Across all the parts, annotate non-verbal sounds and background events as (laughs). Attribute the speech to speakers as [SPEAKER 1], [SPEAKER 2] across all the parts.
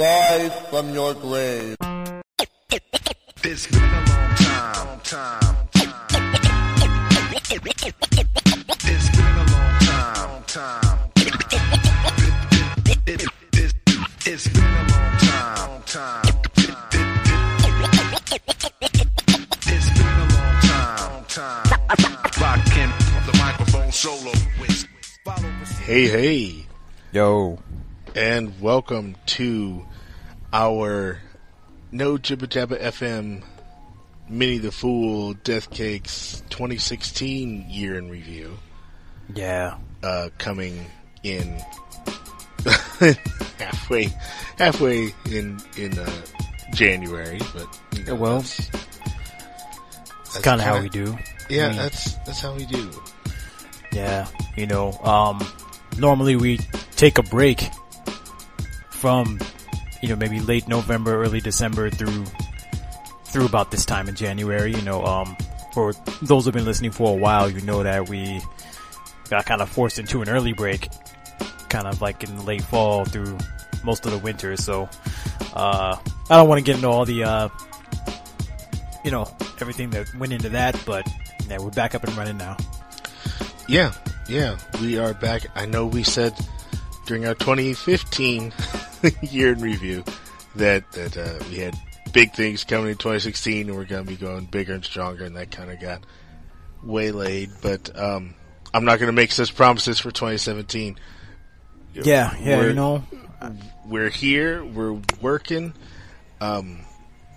[SPEAKER 1] Rise from your grave.
[SPEAKER 2] It's been a long time, time, time. It's been a long time, time. It, it, it, it's been a long time, time. It's been a long time, time. Rockin' the microphone solo.
[SPEAKER 3] Hey, hey,
[SPEAKER 4] Yo.
[SPEAKER 3] and welcome to our No Jibba Jabba FM Minnie the Fool Death Cakes 2016 year in review,
[SPEAKER 4] Yeah.
[SPEAKER 3] uh, coming in (laughs) halfway, halfway in, in, uh, January, but, you know,
[SPEAKER 4] Well,
[SPEAKER 3] that's, that's
[SPEAKER 4] kind of how we do.
[SPEAKER 3] Yeah,
[SPEAKER 4] I mean,
[SPEAKER 3] that's, that's how we do.
[SPEAKER 4] yeah. You know, um, normally we take a break from, you know, maybe late November, early December through, through about this time in January. You know, um, for those who've been listening for a while, you know that we got kind of forced into an early break, kind of like in late fall through most of the winter. So, uh, I don't want to get into all the, uh, you know, everything that went into that, but yeah, we're back up and running now.
[SPEAKER 3] Yeah, yeah, we are back. I know we said during our 2015 (laughs) year in review that that uh, we had big things coming in 2016, and we're going to be going bigger and stronger, and that kind of got waylaid. But um, I'm not going to make such promises for 2017.
[SPEAKER 4] Yeah, yeah,
[SPEAKER 3] We're-
[SPEAKER 4] you know,
[SPEAKER 3] We're here. We're working. Um,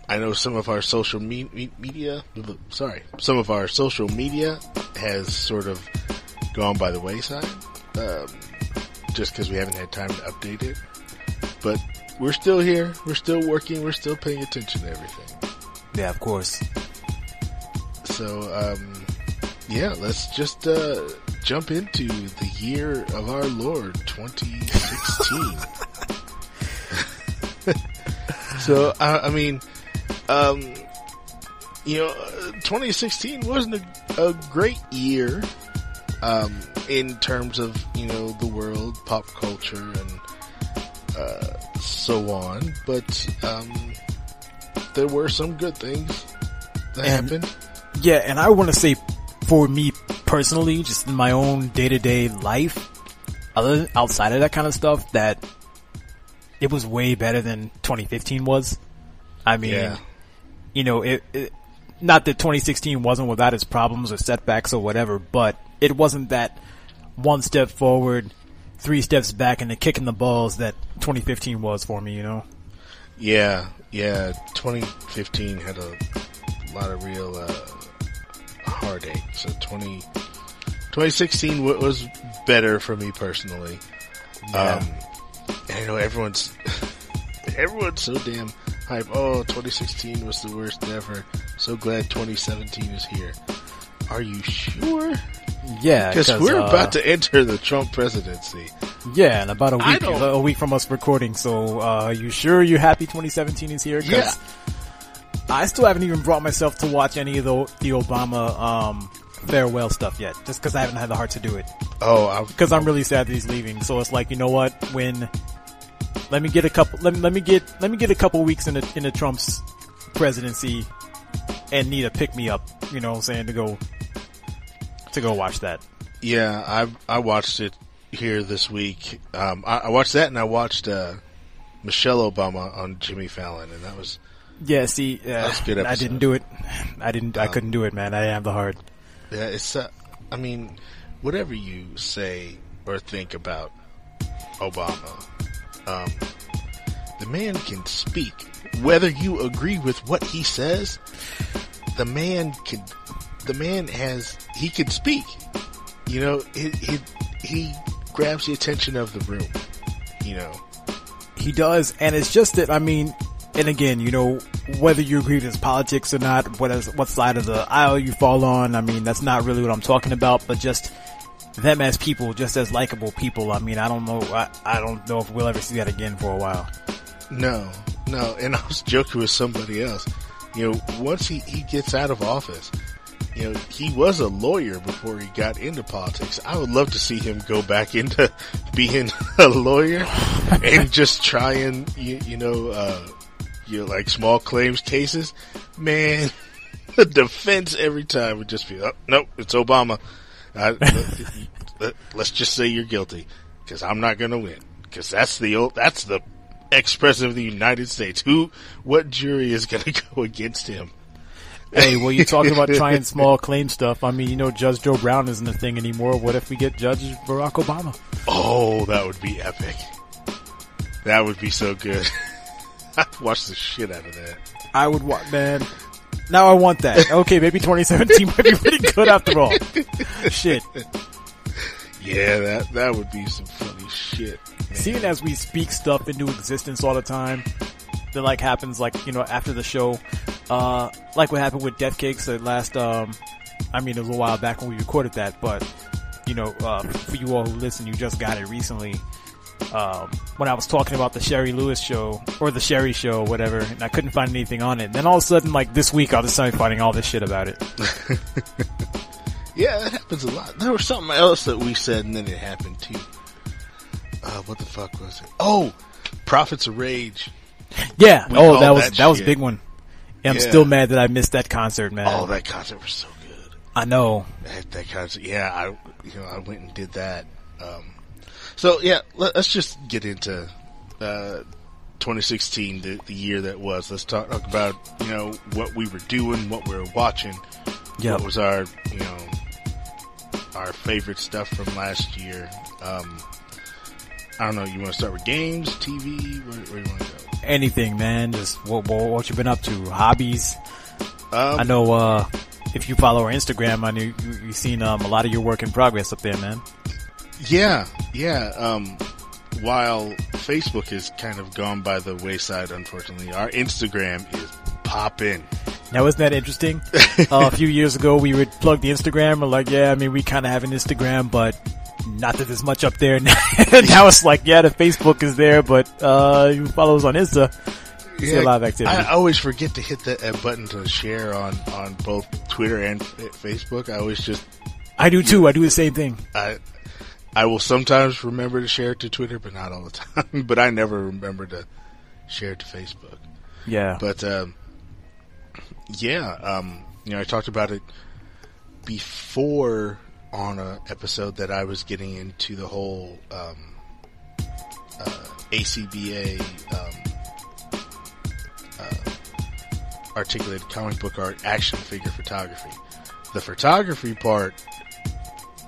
[SPEAKER 3] I know some of our social me- me- media, sorry, some of our social media has sort of gone by the wayside, um, just because we haven't had time to update it. But we're still here. We're still working. We're still paying attention to everything.
[SPEAKER 4] yeah, of course.
[SPEAKER 3] So, um, yeah, let's just uh, jump into the year of our Lord, 2016. (laughs) (laughs) so, I, I mean, um, you know, uh, 2016 wasn't a, a great year um, in terms of you know the world, pop culture, and uh, so on. But um, there were some good things that
[SPEAKER 4] And-
[SPEAKER 3] happened.
[SPEAKER 4] Yeah, and I want to say for me personally, just in my own day to day life, other outside of that kind of stuff, that it was way better than 2015 was. I mean,
[SPEAKER 3] Yeah.
[SPEAKER 4] you know, it, it, not that 2016 wasn't without its problems or setbacks or whatever, but it wasn't that one step forward, three steps back and then kicking the balls that 2015 was for me, you know?
[SPEAKER 3] Yeah, yeah. 2015 had a lot of real uh, heartache. So 20, 2016 wa- was better for me personally.
[SPEAKER 4] Yeah.
[SPEAKER 3] Um, and I know everyone's (laughs) everyone's so damn hype. Oh, 2016 was the worst ever. So glad 2017 is here. Are you sure?
[SPEAKER 4] Yeah,
[SPEAKER 3] Because we're
[SPEAKER 4] uh,
[SPEAKER 3] about to enter the Trump presidency.
[SPEAKER 4] Yeah, in about a week, a week from us recording. So, uh, you sure you're happy 2017 is here? 'Cause
[SPEAKER 3] Yeah.
[SPEAKER 4] I still haven't even brought myself to watch any of the, the Obama, um, farewell stuff yet, just cause I haven't had the heart to do it.
[SPEAKER 3] Oh, I,
[SPEAKER 4] Cause I'm really sad that he's leaving. So it's like, you know what? When, let me get a couple, let me, let me get, let me get a couple weeks in the, in the Trump's presidency and need a pick me up, you know what I'm saying, to go, to go watch that.
[SPEAKER 3] Yeah, I I watched it here this week. Um, I, I watched that and I watched uh, Michelle Obama on Jimmy Fallon, and that was
[SPEAKER 4] Yeah, see, uh,
[SPEAKER 3] That's a good
[SPEAKER 4] I didn't do it. I didn't. I couldn't do it, man. I didn't have the heart.
[SPEAKER 3] yeah. It's uh, I mean, whatever you say or think about Obama, um, the man can speak. Whether you agree with what he says, the man can. The man has he can speak. You know, he he, he grabs the attention of the room. You know.
[SPEAKER 4] He does, and it's just that I mean, and again, you know, whether you agree with his politics or not, what is what side of the aisle you fall on, I mean, that's not really what I'm talking about, but just them as people, just as likable people. I mean, I don't know, I, I don't know if we'll ever see that again for a while.
[SPEAKER 3] No, no, and (laughs) I was joking with somebody else. You know, once he, he gets out of office, you know, he was a lawyer before he got into politics. I would love to see him go back into (laughs) being (laughs) a lawyer and just try and, you, you know, uh, you know, like small claims cases. Man, the defense every time would just be, oh, nope, it's Obama. I, let, us just say you're guilty because I'm not going to win because that's the old, that's the ex-president of the United States. Who, what jury is going (laughs) to go against him?
[SPEAKER 4] Hey, well, you talking about trying (laughs) small claim stuff. I mean, you know, Judge Joe Brown isn't a thing anymore. What if we get Judge Barack Obama?
[SPEAKER 3] Oh, that would be epic. That would be so good. (laughs) I'd watch the shit out of that.
[SPEAKER 4] I would want, man. Now I want that. Okay, maybe 2017 might be pretty good after all. Shit.
[SPEAKER 3] Yeah, that that would be some funny shit.
[SPEAKER 4] Seeing as we speak stuff into existence all the time, that like happens like, you know, after the show, uh, like what happened with Death Cakes the last, um, I mean, it was a while back when we recorded that, but, you know, uh, for you all who listen, you just got it recently. Um, when I was talking about the Shari Lewis show, or the Sherry show, whatever, and I couldn't find anything on it. And then all of a sudden, like this week, I just started finding all this shit about it. (laughs)
[SPEAKER 3] Yeah, that happens a lot. There was something else that we said and then it happened too. Uh, what the fuck was it? Oh, Prophets of Rage.
[SPEAKER 4] Yeah.
[SPEAKER 3] We
[SPEAKER 4] oh, that was
[SPEAKER 3] that
[SPEAKER 4] that, was a big one. And I'm
[SPEAKER 3] Yeah.
[SPEAKER 4] still mad that I missed that concert, man.
[SPEAKER 3] Oh, that concert was so good.
[SPEAKER 4] I know.
[SPEAKER 3] That, that concert, yeah, I, you know, I went and did that. Um, so yeah, let, us just get into, uh, 2016, the, the year that was. Let's talk about, you know, what we were doing, what we were watching.
[SPEAKER 4] Yeah.
[SPEAKER 3] What was our, you know, our favorite stuff from last year. Um, I don't know, you want to start with games, TV, where, where you want to go?
[SPEAKER 4] Anything, man. Just what, what what you been up to? Hobbies.
[SPEAKER 3] Um,
[SPEAKER 4] I know. uh if you follow our Instagram, I know you, you've seen um, a lot of your work in progress up there, man.
[SPEAKER 3] Yeah, yeah. Um, while Facebook has kind of gone by the wayside, unfortunately, our Instagram is popping.
[SPEAKER 4] Now, isn't that interesting? (laughs) uh, a few years ago, we would plug the Instagram. We're like, yeah, I mean, we kind of have an Instagram, but not that there's much up there. (laughs) now it's like, yeah, the Facebook is there, but uh, you follow us on Insta. you See a lot of activity.
[SPEAKER 3] I always forget to hit that uh, button to share on, on both Twitter and Facebook. I always just,
[SPEAKER 4] I do too. I do the same thing.
[SPEAKER 3] I, I will sometimes remember to share it to Twitter, but not all the (laughs) time. but I never remember to share it to Facebook.
[SPEAKER 4] Yeah.
[SPEAKER 3] But um, yeah, um, you know, I talked about it before on a episode that I was getting into the whole um, uh, ACBA um, uh, articulated comic book art action figure photography. The photography part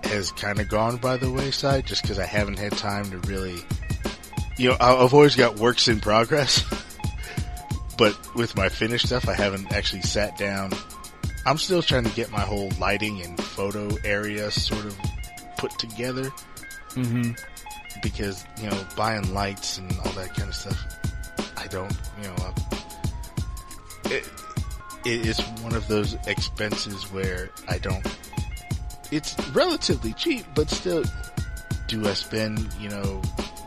[SPEAKER 3] has kind of gone by the wayside just because I haven't had time to really. You know, I've always got works in progress. (laughs) but with my finished stuff, I haven't actually sat down. I'm still trying to get my whole lighting and photo area sort of put together
[SPEAKER 4] hmm
[SPEAKER 3] because you know buying lights and all that kind of stuff. I don't, you know, I, it, it is one of those expenses where I don't. It's relatively cheap, but still, do I spend you know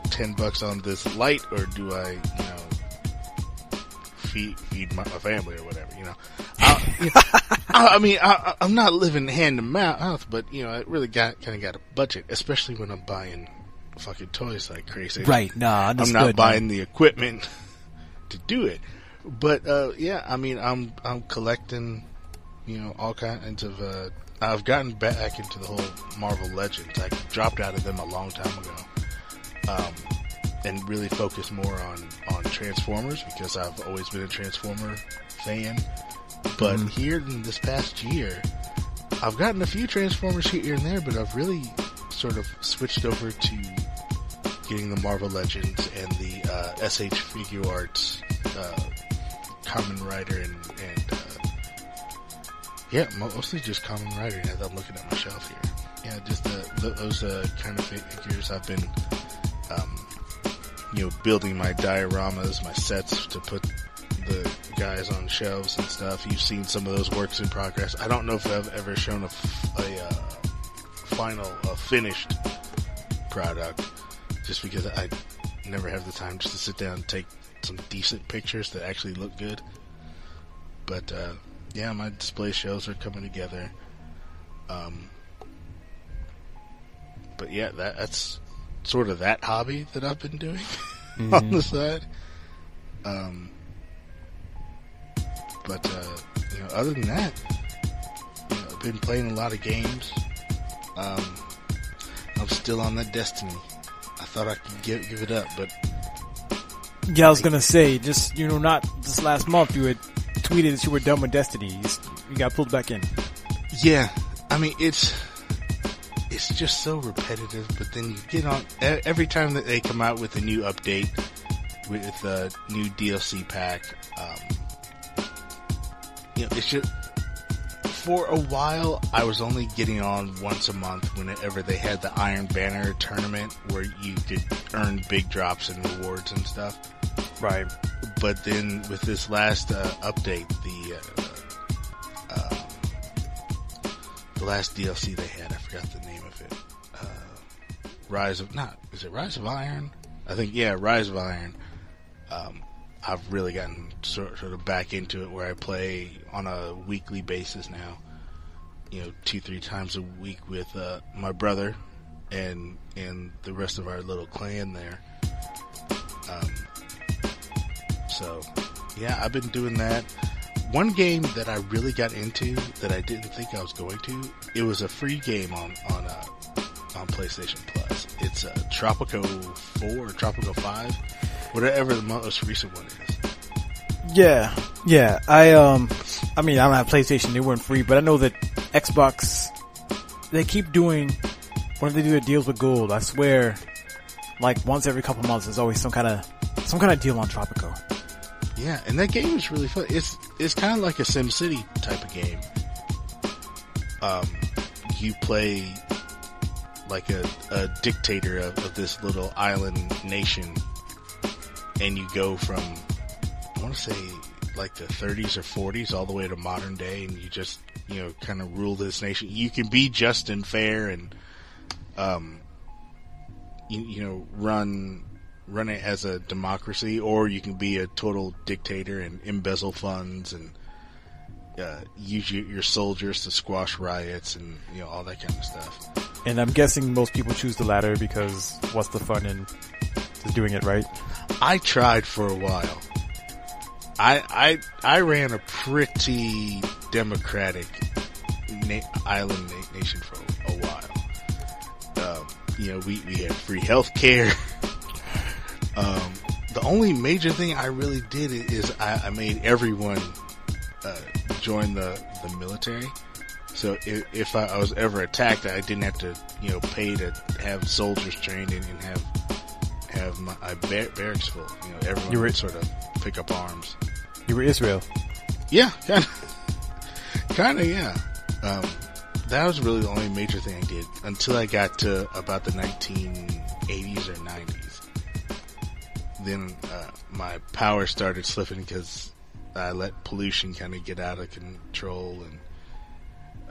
[SPEAKER 3] ten bucks on this light or do I you know feed feed my, my family or whatever? You know, I, you know, I, I mean, I, I'm not living hand to mouth, but you know, I really got kind of got a budget, especially when I'm buying fucking toys like crazy.
[SPEAKER 4] Right. Nah,
[SPEAKER 3] I'm not
[SPEAKER 4] man.
[SPEAKER 3] buying the equipment (laughs) to do it. But uh, yeah, I mean, I'm I'm collecting, you know, all kinds of. Uh, I've gotten back into the whole Marvel Legends. I dropped out of them a long time ago, um, and really focused more on on Transformers because I've always been a Transformer fan. But
[SPEAKER 4] Mm-hmm.
[SPEAKER 3] here in this past year, I've gotten a few Transformers here and there, but I've really sort of switched over to getting the Marvel Legends and the uh, SH Figuarts uh, Kamen Rider and, and uh, yeah, mostly just Kamen Rider. Now that I'm looking at my shelf here, yeah, just uh, th- those uh, kind of figures. I've been, um, you know, building my dioramas, my sets to put the guys on shelves and stuff. You've seen some of those works in progress. I don't know if I've ever shown a uh, final, a finished product, just because I never have the time just to sit down and take some decent pictures that actually look good. But uh, yeah, my display shows are coming together. Um, but yeah, that, that's sort of that hobby that I've been doing (laughs) on the side. Um, but uh, you know, other than that, you know, I've been playing a lot of games. Um, I'm still on that Destiny. I thought I could give give it up, but
[SPEAKER 4] Yeah, I was gonna say, just you know, not this last month you had tweeted that you were done with Destiny. You, you got pulled back in.
[SPEAKER 3] Yeah, I mean it's it's just so repetitive. But then you get on every time that they come out with a new update with a new DLC pack. Um, you know, it's just for a while I was only getting on once a month whenever they had the Iron Banner tournament where you could earn big drops and rewards and stuff.
[SPEAKER 4] Right.
[SPEAKER 3] But then with this last uh, update, the uh, uh, the last DLC they had, I forgot the name of it. Uh, Rise of not is it Rise of Iron? I think yeah, Rise of Iron. Um, I've really gotten sort, of back into it where I play on a weekly basis now. You know, two three times a week with uh, my brother and and the rest of our little clan there. Um, so, yeah, I've been doing that. One game that I really got into that I didn't think I was going to. It was a free game on on uh, on PlayStation Plus. It's uh, Tropico Four or Five, whatever the most recent one is.
[SPEAKER 4] Yeah, yeah. I um, I mean, I don't have PlayStation; they weren't free, but I know that Xbox they keep doing when they do their deals with gold. I swear, like once every couple months, there's always some kind of some kind of deal on Tropico.
[SPEAKER 3] Yeah, and that game is really fun. It's it's kind of like a SimCity type of game. Um, you play like a, a dictator of, of this little island nation, and you go from I want to say like the 30s or 40s all the way to modern day, and you just you know kind of rule this nation. You can be just and fair, and um, you, you know run run it as a democracy, or you can be a total dictator and embezzle funds and uh, use your, your soldiers to squash riots and you know all that kind of stuff.
[SPEAKER 4] And I'm guessing most people choose the latter because what's the fun in doing it right?
[SPEAKER 3] I tried for a while. I I I ran a pretty democratic na- island na- nation for a, while. Um, you know, we we had free health care. (laughs) um, the only major thing I really did is I, I made everyone uh, join the the military. So if, if I, I was ever attacked, I didn't have to you know pay to have soldiers trained and have have my I bar- barracks full. You know, everyone
[SPEAKER 4] You were-
[SPEAKER 3] sort of pick up arms.
[SPEAKER 4] You were Israel.
[SPEAKER 3] Yeah, kind of, (laughs) kind of, yeah. Um, that was really the only major thing I did until I got to about the 1980s or 90s. Then uh, my power started slipping because I let pollution kind of get out of control and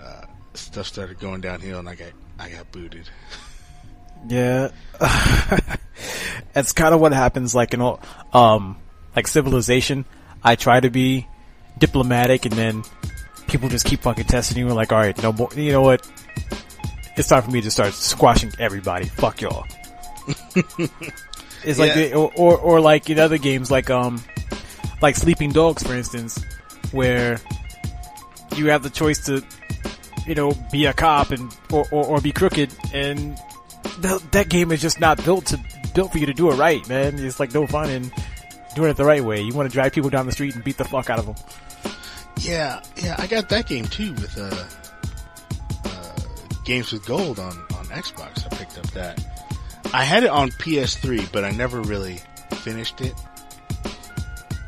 [SPEAKER 3] uh, stuff started going downhill, and I got I got booted. (laughs)
[SPEAKER 4] Yeah. (laughs) That's kind of what happens like in all, um, like civilization. I try to be diplomatic and then people just keep fucking testing you and like, alright, no more, you know what? It's time for me to start squashing everybody. Fuck y'all. (laughs) it's like,
[SPEAKER 3] Yeah.
[SPEAKER 4] the, or, or, or like in other games like, um, like Sleeping Dogs, for instance, where you have the choice to, you know, be a cop and, or, or, or be crooked and th- that game is just not built to built for you to do it right, man. It's like no fun in doing it the right way. You want to drive people down the street and beat the fuck out of them.
[SPEAKER 3] Yeah, yeah, I got that game too with uh, uh, Games with Gold on on Xbox. I picked up that. I had it on PS3, but I never really finished it.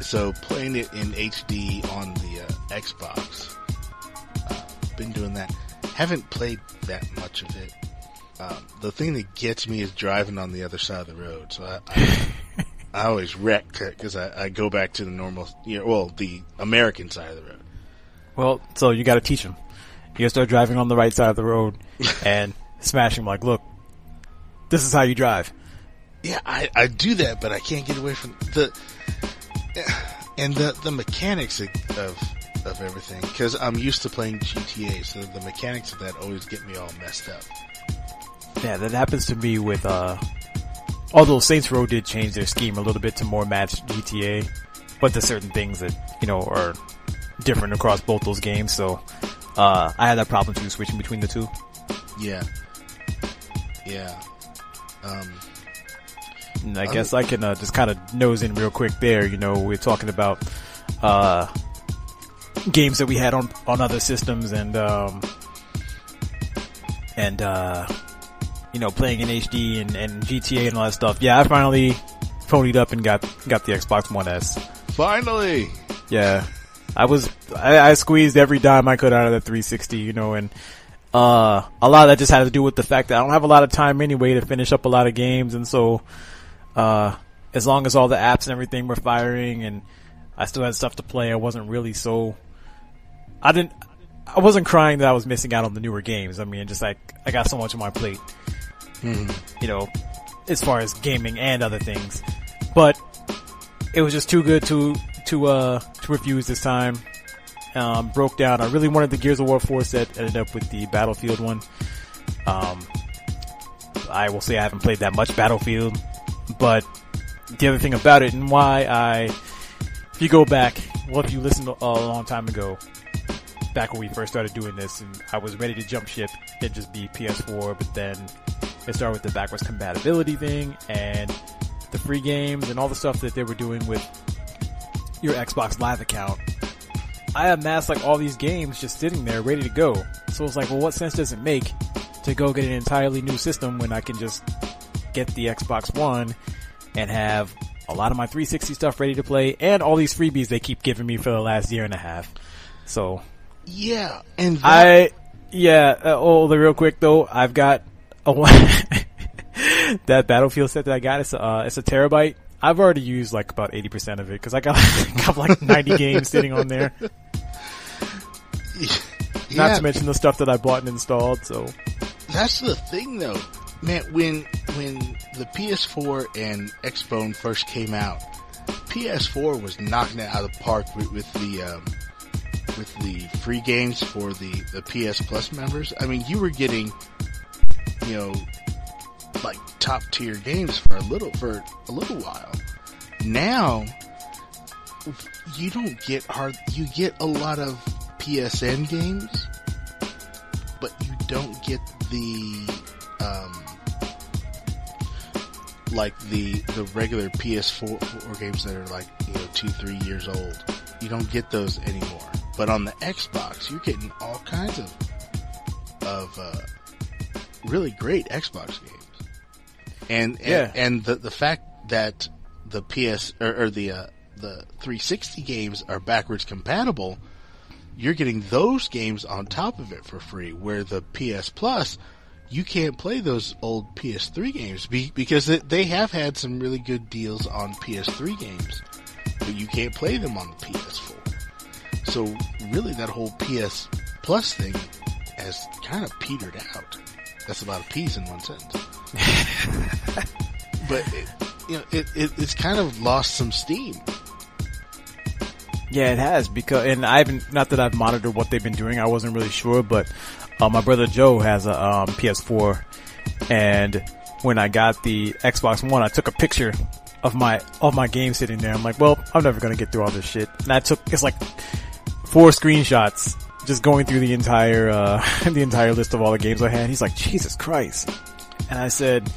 [SPEAKER 3] So playing it in HD on the uh, Xbox, uh, been doing that. Haven't played that much of it. Um, the thing that gets me is driving on the other side of the road. So I, I, (laughs) I always wreck because I, I go back to the normal, you know, well, the American side of the road.
[SPEAKER 4] Well, so you got to teach them. You got to start driving on the right side of the road (laughs) and smash them. Like, look, this is how you drive.
[SPEAKER 3] Yeah, I, I do that, but I can't get away from the and the the mechanics of, of of everything because I'm used to playing GTA, so the mechanics of that always get me all messed up.
[SPEAKER 4] Yeah, that happens to me with, uh, although Saints Row did change their scheme a little bit to more match GTA, but there's certain things that, you know, are different across both those games, so, uh, I had that problem too, switching between the two.
[SPEAKER 3] Yeah, yeah. Um,
[SPEAKER 4] And I guess I can, uh, just kind of nose in real quick there, you know, we're talking about, uh, games that we had on, on other systems and, um, and, uh, you know, playing in HD and, and GTA and all that stuff. Yeah, I finally ponied up and got, got the Xbox One S.
[SPEAKER 3] finally,
[SPEAKER 4] Yeah. I was, I, I squeezed every dime I could out of the 360, you know, and, uh, a lot of that just had to do with the fact that I don't have a lot of time anyway to finish up a lot of games, and so, uh, as long as all the apps and everything were firing and I still had stuff to play, I wasn't really so, I didn't, I wasn't crying that I was missing out on the newer games. I mean, just like, I got so much on my plate, you know, as far as gaming and other things, but it was just too good to to uh to refuse this time. Um, broke down. I really wanted the Gears of War 4 set. Ended up with the Battlefield one. Um, I will say I haven't played that much Battlefield, but the other thing about it and why I, if you go back, well, if you listened a long time ago, back when we first started doing this, and I was ready to jump ship and just be PS4, but then it started with the backwards compatibility thing and the free games and all the stuff that they were doing with your Xbox Live account. I amassed like all these games just sitting there ready to go. So it's like, well, what sense does it make to go get an entirely new system when I can just get the Xbox One and have a lot of my 360 stuff ready to play and all these freebies they keep giving me for the last year and a half. So
[SPEAKER 3] yeah, and that,
[SPEAKER 4] I, yeah, uh, oh, the real quick though, I've got a (laughs) one, that Battlefield set that I got, it's, uh, it's a terabyte. I've already used like about 80% of it because I got, (laughs) got like 90 games sitting on there. (laughs)
[SPEAKER 3] yeah,
[SPEAKER 4] Not to mention the stuff that I bought and installed, so.
[SPEAKER 3] that's the thing though, man. When when the PS4 and Xbone first came out, PS4 was knocking it out of the park with, with the um, with the free games for the the PS Plus members. I mean, you were getting, you know, like top tier games for a little for a little while. Now, you don't get hard. You get a lot of PSN games, but you don't get the um, like the the regular PS4 four games that are like you know two three years old. You don't get those anymore. But on the Xbox, you're getting all kinds of of uh, really great Xbox games. And and,
[SPEAKER 4] Yeah.
[SPEAKER 3] and the the fact that the PS or, or the uh, the 360 games are backwards compatible, you're getting those games on top of it for free. Where the PS Plus, you can't play those old PS3 games be, because it, they have had some really good deals on PS3 games, but you can't play them on the PS4. So really, that whole PS Plus thing has kind of petered out. That's a lot of P's in one sentence. (laughs) but it, you know, it, it it's kind of lost some steam.
[SPEAKER 4] Yeah, it has because, and I haven't, not that I've monitored what they've been doing, I wasn't really sure, but, uh, my brother Joe has a, um, PS4 and when I got the Xbox One, I took a picture of my, of my game sitting there. I'm like, well, I'm never gonna get through all this shit. And I took, it's like four screenshots just going through the entire, uh, (laughs) the entire list of all the games I had. He's like, Jesus Christ. And I said,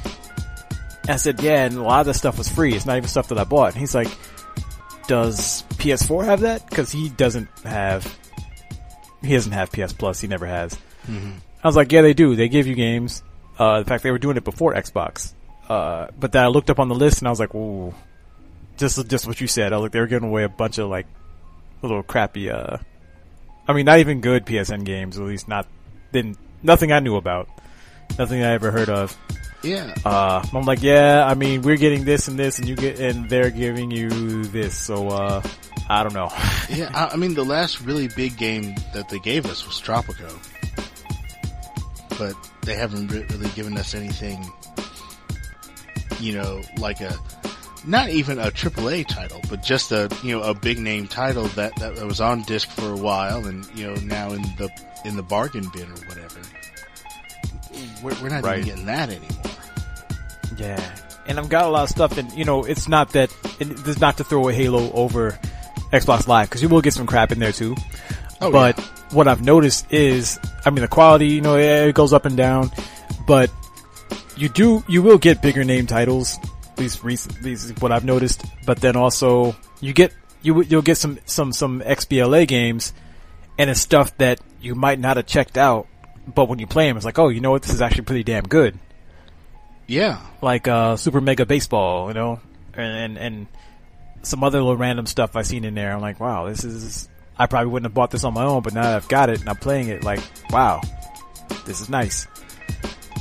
[SPEAKER 4] I said, yeah, and a lot of the stuff was free. It's not even stuff that I bought. And he's like, does PS4 have that? Because he doesn't have. He doesn't have PS Plus. He never has. I was like, yeah, they do. They give you games. Uh, in fact, they were doing it before Xbox. Uh, but then I looked up on the list and I was like, ooh, just just what you said. I was like, they were giving away a bunch of like little crappy. Uh, I mean, not even good PSN games. At least not. Didn't nothing I knew about. Nothing I ever heard of.
[SPEAKER 3] Yeah,
[SPEAKER 4] Uh, I'm like, yeah, I mean, we're getting this and this, and you get, and they're giving you this. So, uh, I don't know. (laughs)
[SPEAKER 3] yeah. I, I mean, the last really big game that they gave us was Tropico, but they haven't re- really given us anything. You know, like a not even a AAA title, but just a you know a big name title that, that was on disc for a while, and you know now in the in the bargain bin or whatever. We're, we're not
[SPEAKER 4] Right.
[SPEAKER 3] even getting that anymore.
[SPEAKER 4] Yeah, and I've got a lot of stuff, and you know, it's not that it, this not to throw a Halo over Xbox Live because you will get some crap in there too.
[SPEAKER 3] Oh,
[SPEAKER 4] but
[SPEAKER 3] yeah.
[SPEAKER 4] what I've noticed is, I mean, the quality, you know, it goes up and down, but you do, you will get bigger name titles. At least recent, least is what I've noticed. But then also, you get you you'll get some some some XBLA games, and it's stuff that you might not have checked out, but when you play them, it's like, oh, you know what, this is actually pretty damn good
[SPEAKER 3] Yeah,
[SPEAKER 4] like uh, Super Mega Baseball, you know, and, and and some other little random stuff I've seen in there. I'm like, wow, this is. I probably wouldn't have bought this on my own, but now that I've got it and I'm playing it, like, wow, this is nice.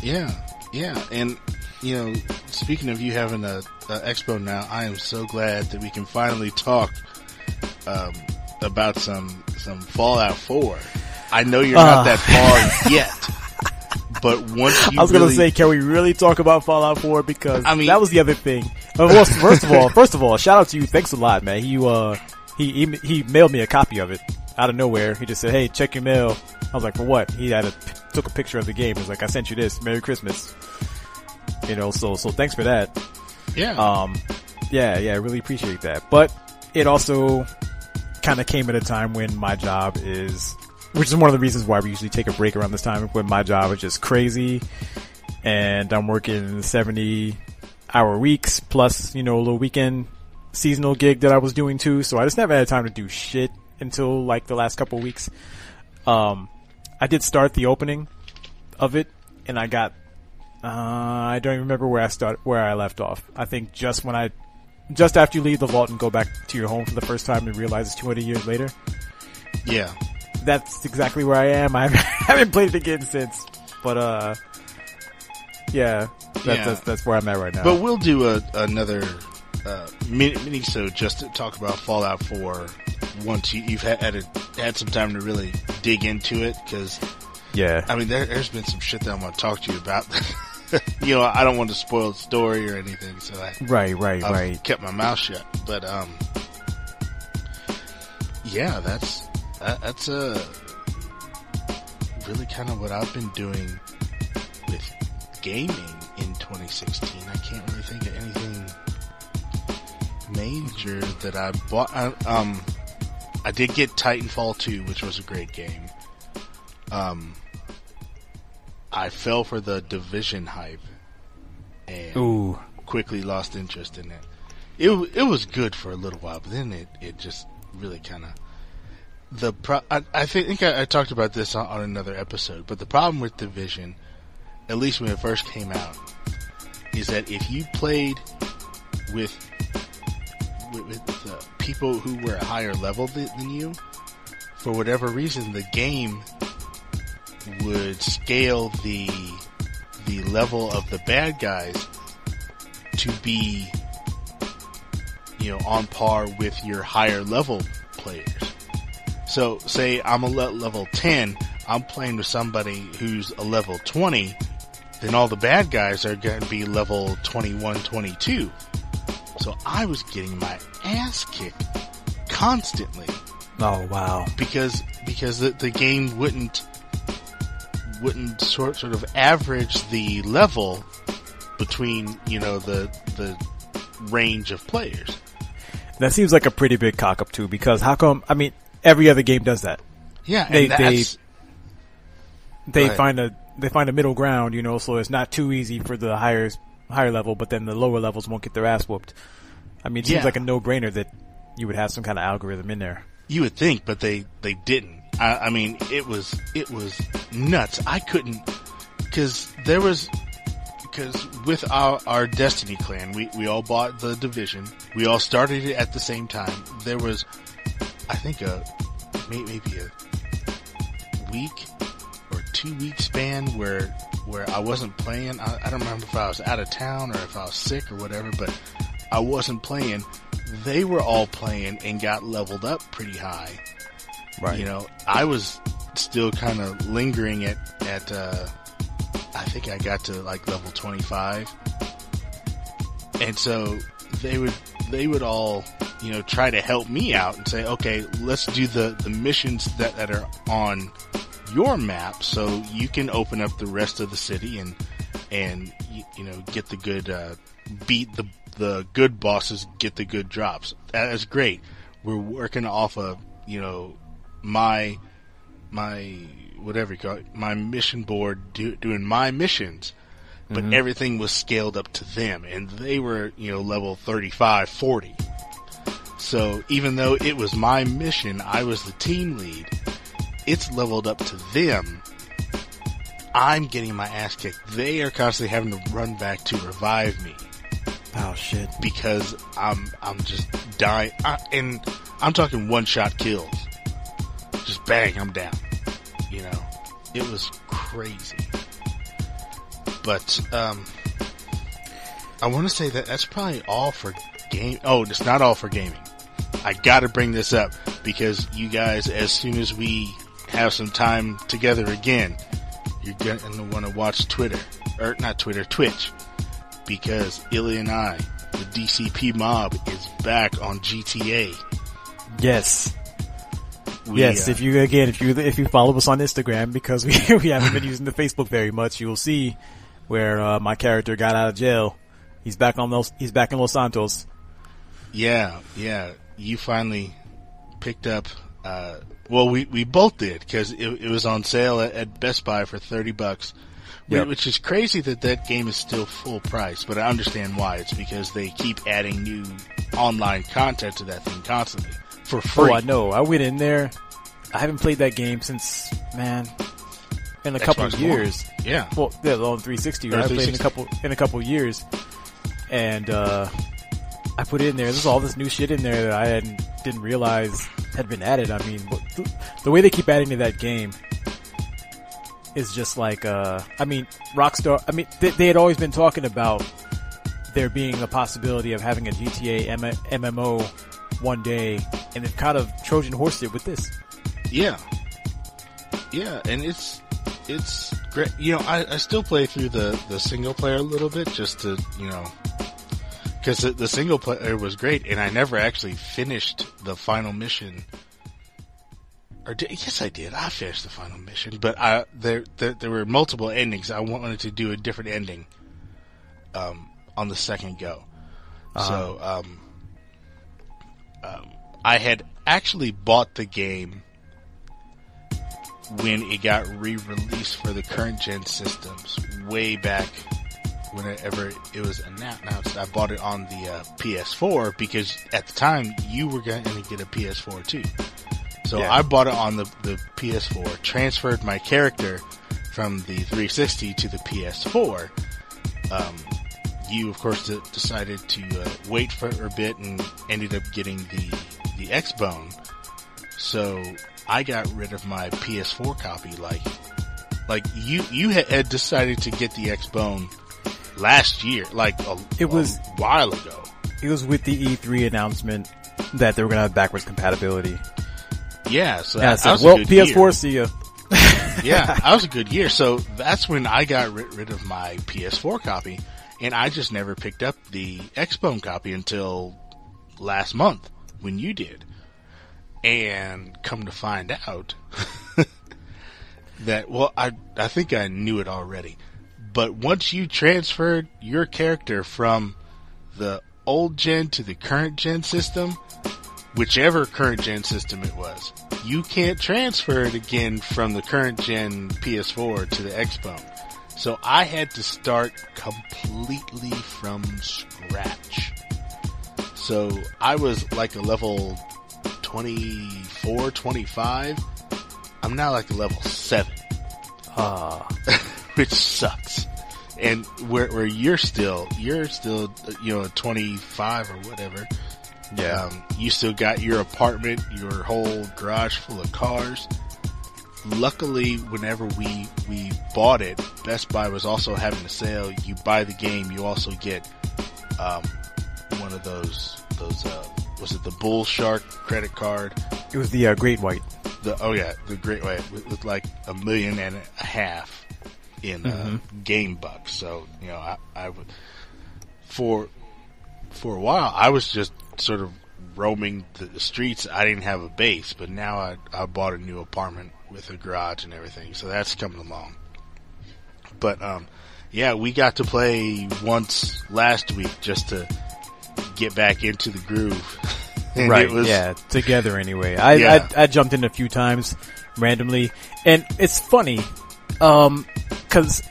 [SPEAKER 3] yeah, yeah. And you know, speaking of you having a, a expo now, I am so glad that we can finally talk um, about some some Fallout Four. I know you're
[SPEAKER 4] Ah.
[SPEAKER 3] not that far yet, but once (laughs) you
[SPEAKER 4] I was
[SPEAKER 3] really,
[SPEAKER 4] gonna say, can we really talk about Fallout 4? Because
[SPEAKER 3] I mean-
[SPEAKER 4] that was the other thing. Uh, well, first of all, first of all, shout out to you. Thanks a lot, man. He uh, he he, he mailed me a copy of it out of nowhere. He just said, "Hey, check your mail." I was like, "For what?" He had a took a picture of the game. He was like, "I sent you this. Merry Christmas." You know, so so thanks for that.
[SPEAKER 3] yeah,
[SPEAKER 4] Um, yeah, yeah, I really appreciate that. But it also kind of came at a time when my job is, which is one of the reasons why we usually take a break around this time when my job is just crazy and I'm working 70 hour weeks plus, you know, a little weekend seasonal gig that I was doing too. So I just never had time to do shit until like the last couple weeks. Um, I did start the opening of it and I got uh, I don't even remember where I start where I left off. I think just when I, just after you leave the vault and go back to your home for the first time and realize it's 200 years later.
[SPEAKER 3] yeah.
[SPEAKER 4] That's exactly where I am. (laughs) I haven't played it again since, but uh, yeah, that's
[SPEAKER 3] Yeah.
[SPEAKER 4] That's, that's where I'm at right now.
[SPEAKER 3] But we'll do a, another uh, mini, mini so just to talk about Fallout 4 once you, you've had had, a, had some time to really dig into it because
[SPEAKER 4] yeah,
[SPEAKER 3] I mean there, there's been some shit that I want to talk to you about. (laughs) (laughs) you know, I don't want to spoil the story or anything, so I,
[SPEAKER 4] right, right,
[SPEAKER 3] I've
[SPEAKER 4] right.
[SPEAKER 3] kept my mouth shut. But um, yeah, that's that, that's uh really kind of what I've been doing with gaming in 2016. I can't really think of anything major that I bought. I, um, I did get Titanfall 2, which was a great game. Um, I fell for the Division hype and
[SPEAKER 4] Ooh,
[SPEAKER 3] quickly lost interest in it. It it was good for a little while, but then it, it just really kind of the pro- I, I think I, I talked about this on, on another episode, but the problem with Division, at least when it first came out, is that if you played with with, with uh, people who were a higher level th- than you, for whatever reason, the game would scale the the level of the bad guys to be you know on par with your higher level players. So say I'm a level 10, I'm playing with somebody who's a level 20, then all the bad guys are going to be level 21, 22. So I was getting my ass kicked constantly
[SPEAKER 4] oh wow.
[SPEAKER 3] because because the, the game wouldn't wouldn't sort sort of average the level between you know the the range of players.
[SPEAKER 4] That seems like a pretty big cock up too. Because how come? I mean, every other game does that.
[SPEAKER 3] Yeah,
[SPEAKER 4] They- they- they
[SPEAKER 3] Right.
[SPEAKER 4] find a they find a middle ground, you know, so it's not too easy for the higher higher level, but then the lower levels won't get their ass whooped. I mean, it seems
[SPEAKER 3] Yeah.
[SPEAKER 4] like a no brainer that you would have some kind of algorithm in there.
[SPEAKER 3] you would think, but they they didn't. I, I mean, it was it was nuts. I couldn't because there was because with our our Destiny clan, we we all bought the division. We all started it at the same time. There was, I think a may- maybe a week or two week span where where I wasn't playing. I, I don't remember if I was out of town or if I was sick or whatever, but I wasn't playing. They were all playing and got leveled up pretty high.
[SPEAKER 4] Right.
[SPEAKER 3] You know, I was still kind of lingering at at. Uh, I think I got to like level twenty five, and so they would they would all you know try to help me out and say, okay, let's do the the missions that that are on your map, so you can open up the rest of the city and and you, you know get the good uh, beat the the good bosses, get the good drops. That is great. We're working off of you know my my whatever you call it, my mission board do, doing my missions but mm-hmm. everything was scaled up to them and they were, you know, level 35, 40. So even though it was my mission, I was the team lead, it's leveled up to them. I'm getting my ass kicked. They are constantly having to run back to revive me
[SPEAKER 4] Oh shit.
[SPEAKER 3] because I'm, I'm just dying. I, and I'm talking one shot kills. Just bang, I'm down. You know, it was crazy. But, um, I want to say that that's probably all for game. Oh, it's not all for gaming. I gotta bring this up because you guys, as soon as we have some time together again, you're gonna want to watch Twitter, or not Twitter, Twitch, because Illy and I, the DCP mob, is back on GTA.
[SPEAKER 4] Yes.
[SPEAKER 3] We,
[SPEAKER 4] yes,
[SPEAKER 3] uh,
[SPEAKER 4] if you again, if you if you follow us on Instagram, because (laughs) we we haven't been using the Facebook very much, you will see where uh, my character got out of jail. He's back on Los, he's back in Los Santos.
[SPEAKER 3] Yeah, yeah. You finally picked up. Uh, well, we we both did because it, it was on sale at, at Best Buy for thirty bucks,
[SPEAKER 4] Yep.
[SPEAKER 3] which is crazy that that game is still full price. But I understand why. It's because they keep adding new online content to that thing constantly for free.
[SPEAKER 4] Oh, I know. I went in there. I haven't played that game since man, in a couple
[SPEAKER 3] Xbox
[SPEAKER 4] of
[SPEAKER 3] One.
[SPEAKER 4] years.
[SPEAKER 3] Yeah,
[SPEAKER 4] Well, yeah, on 360. Right? I played in a
[SPEAKER 3] 360.
[SPEAKER 4] couple in a couple of years, and uh, I put it in there. There's all this new shit in there that I hadn't, didn't realize had been added. I mean, the way they keep adding to that game is just like, uh, I mean, Rockstar. I mean, they, they had always been talking about there being a possibility of having a GTA M- MMO one day, and they've kind of Trojan horsed it with this.
[SPEAKER 3] yeah, yeah. And it's it's great. You know, I, I still play through the the single player a little bit just to you know because the, the single player was great, and I never actually finished the final mission. Or did, yes, I did. I finished the final mission, but I there, there there were multiple endings. I wanted to do a different ending, um, on the second go. So, um, um, I had actually bought the game when it got re-released for the current gen systems way back whenever it was announced. I bought it on the uh, PS4 because at the time you were going to get a PS4 too. So
[SPEAKER 4] Yeah.
[SPEAKER 3] I bought it on the, the PS4, transferred my character from the 360 to the PS4. Um, you, of course, d- decided to uh, wait for a bit and ended up getting the the X-Bone. So I got rid of my PS4 copy. Like, like you you had, decided to get the X-Bone last year, like a,
[SPEAKER 4] It was-
[SPEAKER 3] a while ago.
[SPEAKER 4] It was with the E3 announcement that they were going to have backwards compatibility.
[SPEAKER 3] Yeah, so
[SPEAKER 4] And I
[SPEAKER 3] that,
[SPEAKER 4] said,
[SPEAKER 3] was a
[SPEAKER 4] well,
[SPEAKER 3] good
[SPEAKER 4] PS4,
[SPEAKER 3] year.
[SPEAKER 4] see ya.
[SPEAKER 3] yeah, (laughs) that was a good year. So that's when I got rid, rid of my PS4 copy, and I just never picked up the Xbone copy until last month when you did. And come to find out (laughs) that well, I I think I knew it already, but once you transferred your character from the old gen to the current gen system, whichever current gen system it was, you can't transfer it again from the current gen PS4 to the Xbone. So I had to start completely from scratch. So I was like a level 24, 25. I'm now like a level 7
[SPEAKER 4] Ah, (laughs)
[SPEAKER 3] which sucks. And where where you're still you're still you know 25 or whatever.
[SPEAKER 4] Yeah.
[SPEAKER 3] Um, you still got your apartment, your whole garage full of cars. Luckily, whenever we we bought it, Best Buy was also having a sale. You buy the game, you also get um, one of those those uh, was it the Bull Shark credit card?
[SPEAKER 4] it was the uh, Great White.
[SPEAKER 3] The oh yeah, the Great white with, with like a million and a half in uh, game bucks. So you know, I, I would for for a while, I was just sort of roaming the streets. I didn't have a base, but now I, I bought a new apartment with a garage and everything, so that's coming along. But um, yeah, we got to play once last week just to get back into the groove. (laughs) And
[SPEAKER 4] right.
[SPEAKER 3] was-
[SPEAKER 4] yeah, together anyway. I,
[SPEAKER 3] Yeah.
[SPEAKER 4] I I jumped in a few times randomly, and it's funny, um, because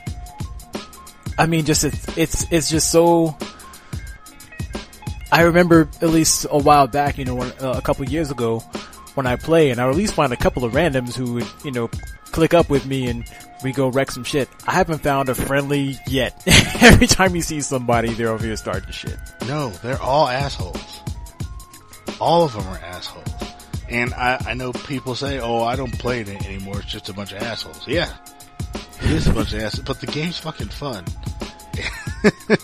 [SPEAKER 4] I mean, just it's it's it's just so. I remember at least a while back, you know, when, uh, a couple years ago, when I play, and I would at least find a couple of randoms who would, you know, click up with me and we go wreck some shit. I haven't found a friendly yet. (laughs) Every time you see somebody, they're over here starting shit.
[SPEAKER 3] No, they're all assholes. All of them are assholes. And I, I know people say, oh, I don't play it anymore. It's just a bunch of assholes. Yeah. It is a bunch of assholes. But the game's fucking fun. (laughs) and,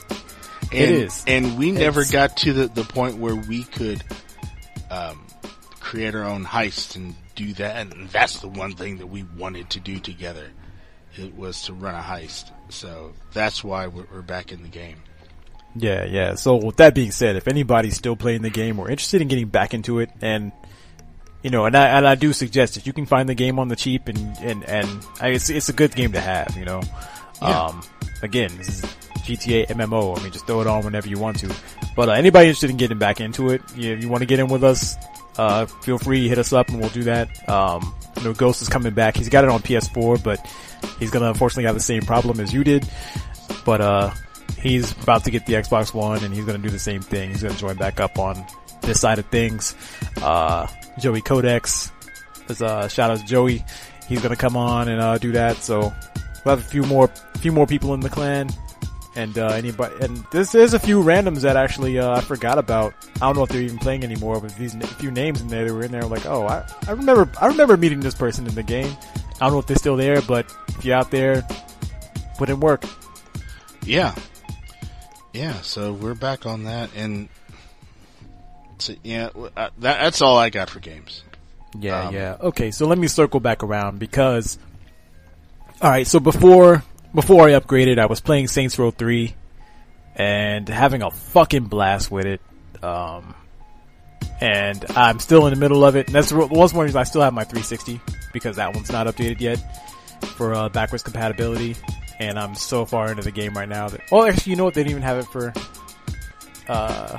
[SPEAKER 4] It is.
[SPEAKER 3] And we never
[SPEAKER 4] It's-
[SPEAKER 3] got to the, the point where we could, um, create our own heist and do that. And that's the one thing that we wanted to do together. It was to run a heist. So that's why we're, back in the game.
[SPEAKER 4] Yeah, yeah. So with that being said, if anybody's still playing the game or interested in getting back into it, and you know, and I and I do suggest if you can find the game on the cheap and and and I, it's it's a good game to have. You know,
[SPEAKER 3] Yeah.
[SPEAKER 4] um, again, this is GTA MMO. I mean, just throw it on whenever you want to. But uh, anybody interested in getting back into it, you, you want to get in with us, uh, feel free hit us up and we'll do that. Um, you know, Ghost is coming back. He's got it on PS4, but he's gonna unfortunately have the same problem as you did. But uh, he's about to get the Xbox One, and he's to do the same thing. He's to join back up on this side of things. Uh, Joey Codex, is uh, shout out to Joey. He's to come on and uh, do that. So we'll have a few more, few more people in the clan. And uh, anybody, and this is a few randoms that actually uh, I forgot about. I don't know if they're even playing anymore, but these few names in there that were in there, I'm like, oh, I, I remember I remember meeting this person in the game. I don't know if they're still there, but if you're out there, put in work.
[SPEAKER 3] Yeah. Yeah, so we're back on that, and so, yeah, uh, that, that's all I got for games.
[SPEAKER 4] Yeah,
[SPEAKER 3] Um,
[SPEAKER 4] yeah. Okay, so let me circle back around because, all right. So before before I upgraded, I was playing Saints Row three and having a fucking blast with it. Um, and I'm still in the middle of it. And that's one reason I still have my 360 because that one's not updated yet for uh, backwards compatibility. And I'm so far into the game right now that oh, actually, you know what? They didn't even have it for uh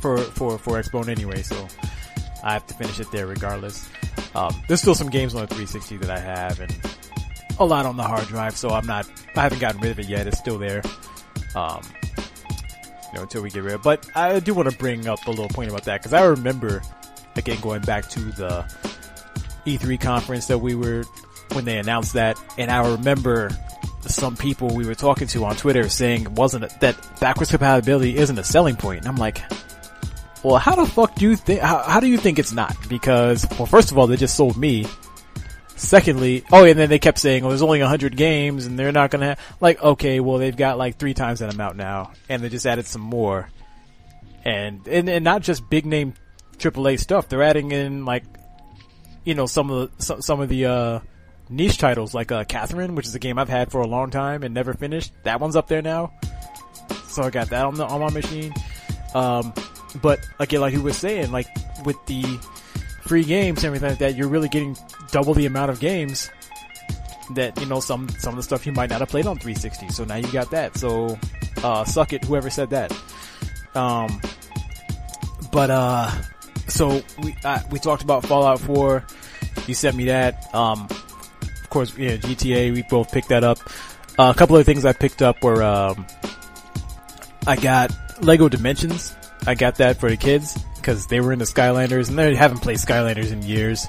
[SPEAKER 4] for for for Xbone anyway. So I have to finish it there regardless. Um, there's still some games on the 360 that I have and a lot on the hard drive, so I'm not, I haven't gotten rid of it yet. It's still there. Um, you know, until we get rid of it. But I do want to bring up a little point about that because I remember, again, going back to the E3 conference that we were, when they announced that, and I remember some people we were talking to on Twitter saying wasn't, a, that backwards compatibility isn't a selling point. And I'm like, well, how the fuck do you think? How, how do you think it's not? Because, well, first of all, they just sold me. Secondly, oh, and then they kept saying, "Oh, there's only hundred games, and they're not gonna have like." Okay, well, they've got like three times that amount now, and they just added some more, and and, and not just big name AAA stuff. They're adding in like, you know, some of the some, some of the uh, niche titles like uh, Catherine, which is a game I've had for a long time and never finished. That one's up there now, so I got that on the on my machine. Um, but again, like you were saying, like with the free games and everything like that, you're really getting double the amount of games that you know some some of the stuff you might not have played on 360. So now you got that. So uh, suck it, whoever said that. Um, but uh, so we uh, we talked about Fallout 4. You sent me that. Um, of course, yeah, GTA. We both picked that up. Uh, a couple of things I picked up were um, I got Lego Dimensions. I got that for the kids because they were into Skylanders and they haven't played Skylanders in years.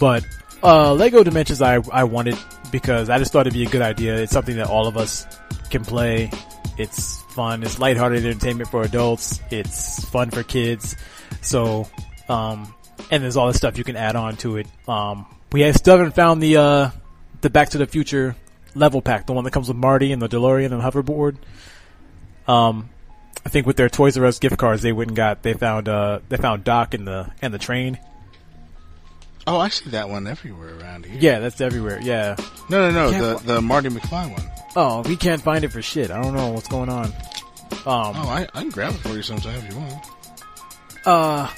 [SPEAKER 4] But uh, Lego Dimensions, I I wanted because I just thought it'd be a good idea. It's something that all of us can play. It's fun. It's lighthearted entertainment for adults. It's fun for kids. So, um, and there's all the stuff you can add on to it. Um, we still haven't found the uh, the Back to the Future level pack, the one that comes with Marty and the DeLorean and the hoverboard. Um, I think with their Toys R Us gift cards, they went and got they found uh they found Doc and the and the train.
[SPEAKER 3] Oh, I see that one everywhere around here.
[SPEAKER 4] Yeah, that's everywhere. Yeah.
[SPEAKER 3] No, no, no. The the Marty McFly one.
[SPEAKER 4] Oh, we can't find it for shit. I don't know what's going on. Um,
[SPEAKER 3] Oh, I, I can grab it for you sometime if you want.
[SPEAKER 4] uh,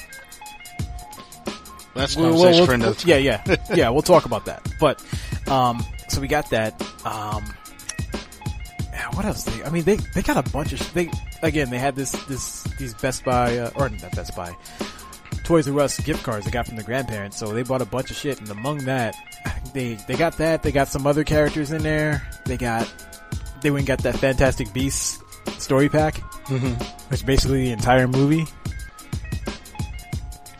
[SPEAKER 3] That's
[SPEAKER 4] We'll- we'll-
[SPEAKER 3] for another
[SPEAKER 4] we'll- (laughs) yeah, yeah, (laughs) yeah. We'll talk about that. But um, so we got that. Um, yeah, what else? They, I mean, they they got a bunch of. They again, they had this this these Best Buy uh, or not Best Buy, Toys R Us gift cards they got from the grandparents. So they bought a bunch of shit, and among that, (laughs) they they got that. They got some other characters in there. They got they went and got that Fantastic Beasts story pack,
[SPEAKER 3] Mm-hmm.
[SPEAKER 4] which is basically the entire movie.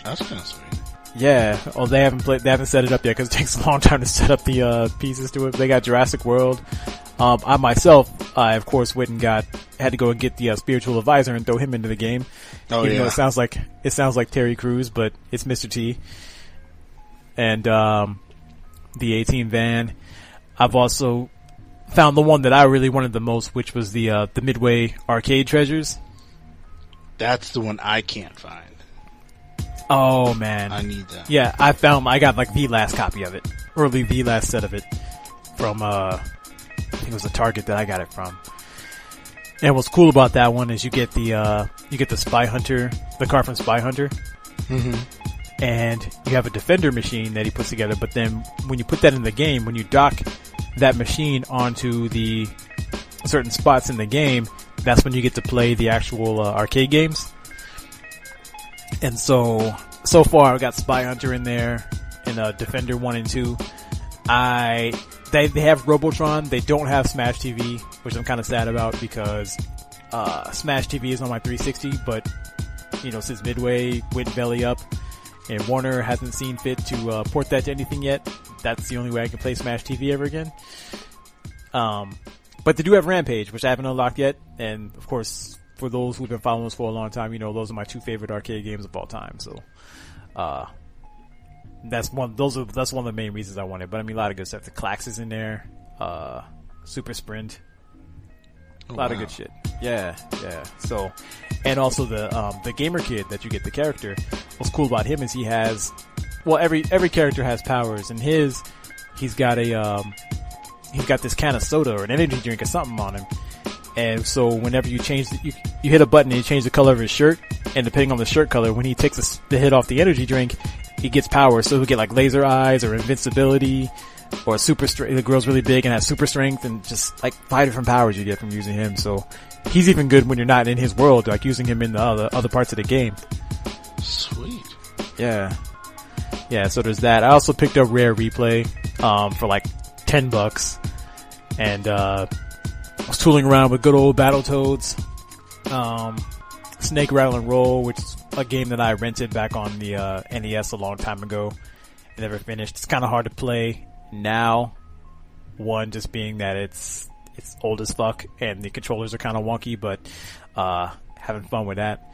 [SPEAKER 3] That's kind of sweet.
[SPEAKER 4] Yeah, well, they haven't played, they haven't set it up yet because it takes a long time to set up the uh, pieces to it. They got Jurassic World. Um, I myself, I of course went and got had to go and get the uh, spiritual advisor and throw him into the game.
[SPEAKER 3] Oh
[SPEAKER 4] Even though it sounds like it sounds like Terry Crews, but it's Mr. T. And um, the A-Team van. I've also found the one that I really wanted the most, which was the uh, the Midway arcade treasures.
[SPEAKER 3] That's the one I can't find.
[SPEAKER 4] Oh man,
[SPEAKER 3] I need that.
[SPEAKER 4] Yeah, I found I got like the last copy of it, early the last set of it from uh, it was a Target that I got it from. And what's cool about that one is you get the uh, you get the Spy Hunter, the car from Spy Hunter,
[SPEAKER 3] Mm-hmm.
[SPEAKER 4] and you have a Defender machine that he puts together. But then when you put that in the game, when you dock that machine onto the certain spots in the game, that's when you get to play the actual uh, arcade games. And so, so far I've got Spy Hunter in there and uh, Defender 1 and 2. I, they, they have Robotron, they don't have Smash TV, which I'm kind of sad about because, uh, Smash TV is on my 360, but, you know, since Midway went belly up and Warner hasn't seen fit to, uh, port that to anything yet, that's the only way I can play Smash TV ever again. Um, but they do have Rampage, which I haven't unlocked yet, and of course, for those who've been following us for a long time, you know those are my two favorite arcade games of all time. So, uh, that's one. Those are that's one of the main reasons I wanted. But I mean, a lot of good stuff. The Klax is in there. Uh, Super Sprint. A lot of
[SPEAKER 3] wow.
[SPEAKER 4] good shit. Yeah, yeah. So, and also the um, the gamer kid that you get the character. What's cool about him is he has, well, every every character has powers, and his he's got a um, he's got this can of soda or an energy drink or something on him. And so whenever you change, the, you you hit a button and you change the color of his shirt, and depending on the shirt color, when he takes the, the hit off the energy drink, he gets power. So he'll get like laser eyes or invincibility. Or super strength, the girl's really big and has super strength and just like five different powers you get from using him. So he's even good when you're not in his world, like using him in the other, other parts of the game.
[SPEAKER 3] Sweet.
[SPEAKER 4] Yeah. Yeah, so there's that. I also picked up Rare Replay, um, for like 10 bucks. And, uh, was tooling around with good old Battletoads. Um, Snake Rattle and Roll, which is a game that I rented back on the, uh, NES a long time ago. I never finished. It's kind of hard to play now. One, just being that it's, it's old as fuck and the controllers are kind of wonky, but, uh, having fun with that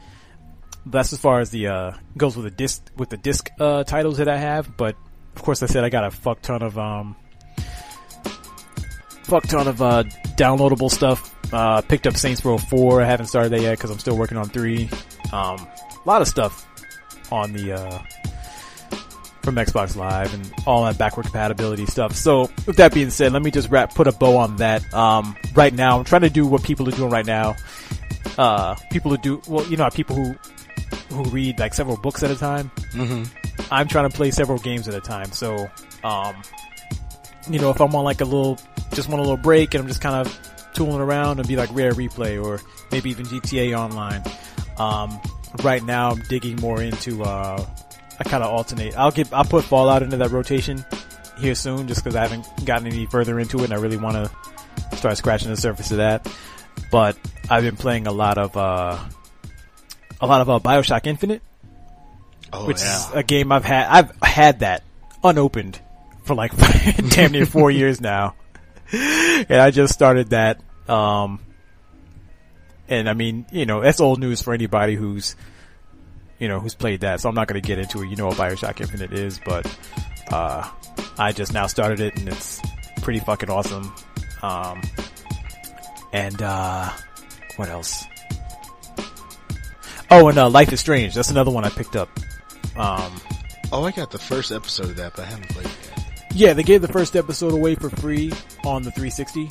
[SPEAKER 4] that's as far as the uh goes with the disc with the disc uh titles that I have, but of course I said I got a fuck ton of um fuck ton of uh downloadable stuff. Uh picked up Saints Row 4. I haven't started that yet cuz I'm still working on 3. Um a lot of stuff on the uh from Xbox Live and all that backward compatibility stuff. So with that being said, let me just wrap put a bow on that. Um right now I'm trying to do what people are doing right now. Uh people who do well, you know, people who who read like several books at a time.
[SPEAKER 3] Mm-hmm.
[SPEAKER 4] I'm trying to play several games at a time. So, um, you know, if I'm on like a little, just want a little break and I'm just kind of tooling around and be like Rare Replay or maybe even GTA Online. Um, right now I'm digging more into, uh, I kind of alternate. I'll get, I'll put Fallout into that rotation here soon just cause I haven't gotten any further into it and I really want to start scratching the surface of that. But I've been playing a lot of, uh, a lot of uh, Bioshock Infinite
[SPEAKER 3] Oh
[SPEAKER 4] which
[SPEAKER 3] yeah.
[SPEAKER 4] is a game I've had. I've had that unopened for like (laughs) damn near four (laughs) years now, (laughs) and I just started that. Um, and I mean, you know, that's old news for anybody who's, you know, who's played that. So I'm not going to get into it. You know what Bioshock Infinite is, but uh, I just now started it, and it's pretty fucking awesome. Um, and uh, what else? Oh, and uh, Life is Strange. That's another one I picked up. Um,
[SPEAKER 3] oh, I got the first episode of that, but I haven't played it.
[SPEAKER 4] Yeah, they gave the first episode away for free on the 360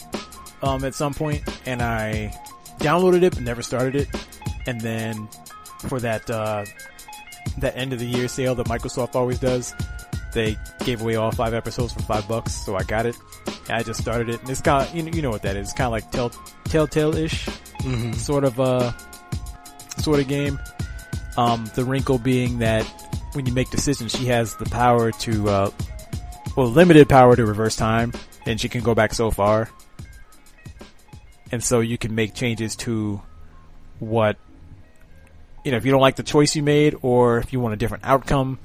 [SPEAKER 4] um, at some point, and I downloaded it but never started it, and then for that uh, that end of the year sale that Microsoft always does, they gave away all five episodes for five bucks. So I got it. And I just started it, and it's kind of you know, you know what that is. It's kind of like tell Telltale ish sort of uh sort of game. Um, the wrinkle being that when you make decisions, she has the power to, uh, well, limited power to reverse time, and she can go back so far. And so you can make changes to what, you know, if you don't like the choice you made, or if you want a different outcome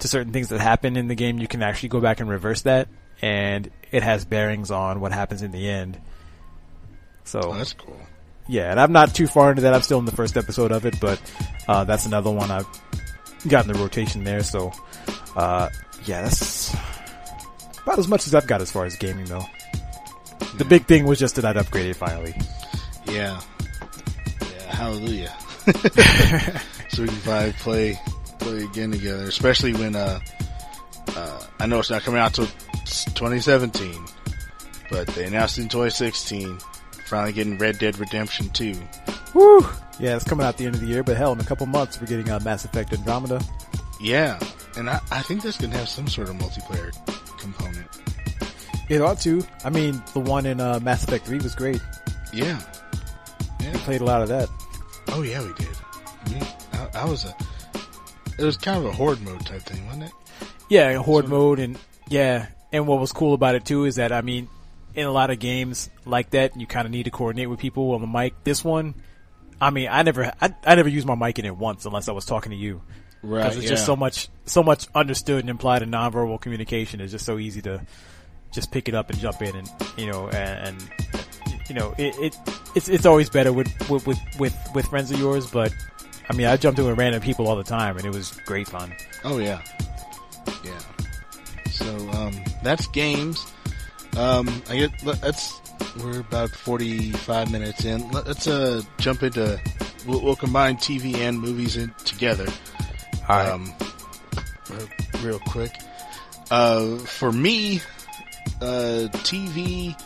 [SPEAKER 4] to certain things that happen in the game, you can actually go back and reverse that, and it has bearings on what happens in the end. So
[SPEAKER 3] Oh, that's cool.
[SPEAKER 4] yeah, and I'm not too far into that. I'm still in the first episode of it, but uh, that's another one I've gotten the rotation there. So, uh, yeah, that's about as much as I've got as far as gaming, though. The big thing was just that I'd upgraded finally.
[SPEAKER 3] Yeah. Yeah, hallelujah. (laughs) so we can probably play play again together, especially when uh uh I know it's not coming out till 2017, but they announced in 2016 finally getting Red Dead Redemption 2.
[SPEAKER 4] Woo! Yeah, it's coming out the end of the year, but hell, in a couple months we're getting uh, Mass Effect Andromeda.
[SPEAKER 3] Yeah, and I, I think this gonna have some sort of multiplayer component.
[SPEAKER 4] It ought to. I mean, the one in uh, Mass Effect 3 was great.
[SPEAKER 3] Yeah. Yeah.
[SPEAKER 4] Played a lot of that.
[SPEAKER 3] Oh yeah, we did. We, I, I was a. It was kind of a horde mode type thing, wasn't it?
[SPEAKER 4] Yeah, a horde
[SPEAKER 3] Sort of.
[SPEAKER 4] mode and yeah, and what was cool about it too is that I mean, in a lot of games like that, you kind of need to coordinate with people on the mic. This one, I mean, I never, I, I never used my mic in it once unless I was talking to you.
[SPEAKER 3] Right.
[SPEAKER 4] Because it's just so much, so much understood and implied in nonverbal communication. It's just so easy to just pick it up and jump in, and you know, and, and you know, it, it it's it's always better with with with with, friends of yours. But I mean, I jumped in with random people all the time, and it was great fun.
[SPEAKER 3] Oh yeah, yeah. So um, that's games. Um, I get let's we're about forty five minutes in. Let- Let's uh jump into we'll, we'll combine TV and movies in together.
[SPEAKER 4] All.
[SPEAKER 3] Um, real, real quick. Uh, for me, uh, TV,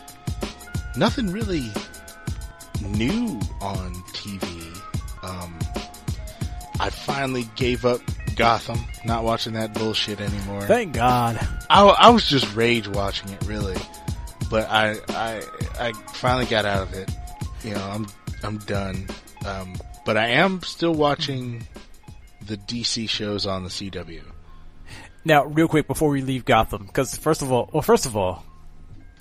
[SPEAKER 3] nothing really new on TV. Um, I finally gave up Gotham, not watching that bullshit anymore.
[SPEAKER 4] Thank God.
[SPEAKER 3] I, I was just rage watching it, really. But I, I, I finally got out of it. You know, I'm, I'm done. Um, but I am still watching the DC shows on the CW.
[SPEAKER 4] Now, real quick before we leave Gotham, because first of all, well, first of all,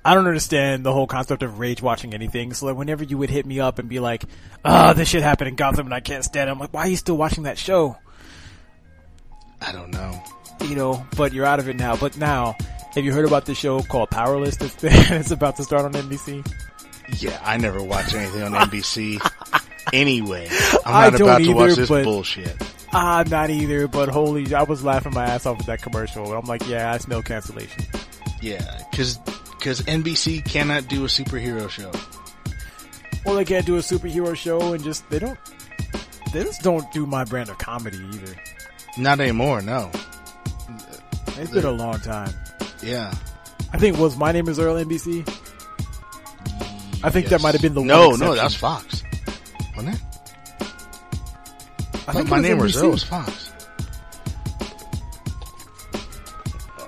[SPEAKER 4] I don't understand the whole concept of rage watching anything. So like, whenever you would hit me up and be like, "Ah, this shit happened in Gotham and I can't stand it," I'm like, "Why are you still watching that show?"
[SPEAKER 3] I don't know.
[SPEAKER 4] You know, but you're out of it now. But now, have you heard about this show called Powerless? That's (laughs) it's about to start on NBC.
[SPEAKER 3] Yeah, I never watch anything on NBC. (laughs) anyway, I'm not about to watch this bullshit.
[SPEAKER 4] Ah, not either. But holy, I was laughing my ass off at that commercial. I'm like, yeah, I smell cancellation.
[SPEAKER 3] Yeah, cause, cause NBC cannot do a superhero show.
[SPEAKER 4] Well, they can't do a superhero show and just they don't. They just don't do my brand of comedy either.
[SPEAKER 3] Not anymore, no.
[SPEAKER 4] It's been a long time.
[SPEAKER 3] Yeah.
[SPEAKER 4] I think was my name is Earl NBC. I think that might have been the
[SPEAKER 3] no,
[SPEAKER 4] one
[SPEAKER 3] no, that's Fox, wasn't it?
[SPEAKER 4] I think
[SPEAKER 3] my name was
[SPEAKER 4] NBC.
[SPEAKER 3] Earl was Fox.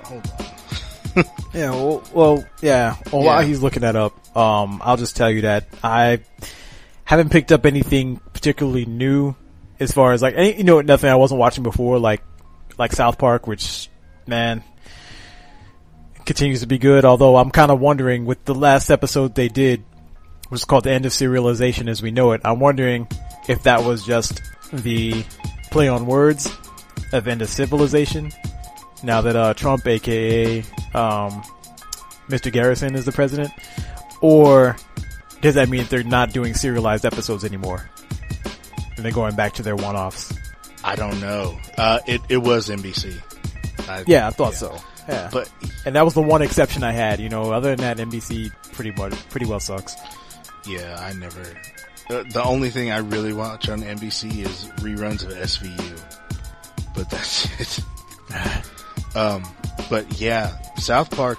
[SPEAKER 3] Hold on. (laughs)
[SPEAKER 4] Yeah, well, well yeah. Well, while he's looking that up, um, I'll just tell you that I haven't picked up anything particularly new as far as like, any, you know, nothing I wasn't watching before, like, like South Park, which, man, continues to be good. Although I'm kind of wondering with the last episode they did, which is called the end of serialization as we know it. I'm wondering if that was just the play on words of end of civilization. Now that uh, Trump, aka um, Mr. Garrison, is the president, or does that mean they're not doing serialized episodes anymore? And they're going back to their one-offs.
[SPEAKER 3] I don't know. Uh, it, it was NBC. I,
[SPEAKER 4] Yeah, I thought so. Yeah,
[SPEAKER 3] But
[SPEAKER 4] and that was the one exception I had. You know, other than that, NBC pretty much pretty well sucks.
[SPEAKER 3] yeah, I never. The, only thing I really watch on NBC is reruns of SVU. But that's (laughs) it. um, but yeah, South Park.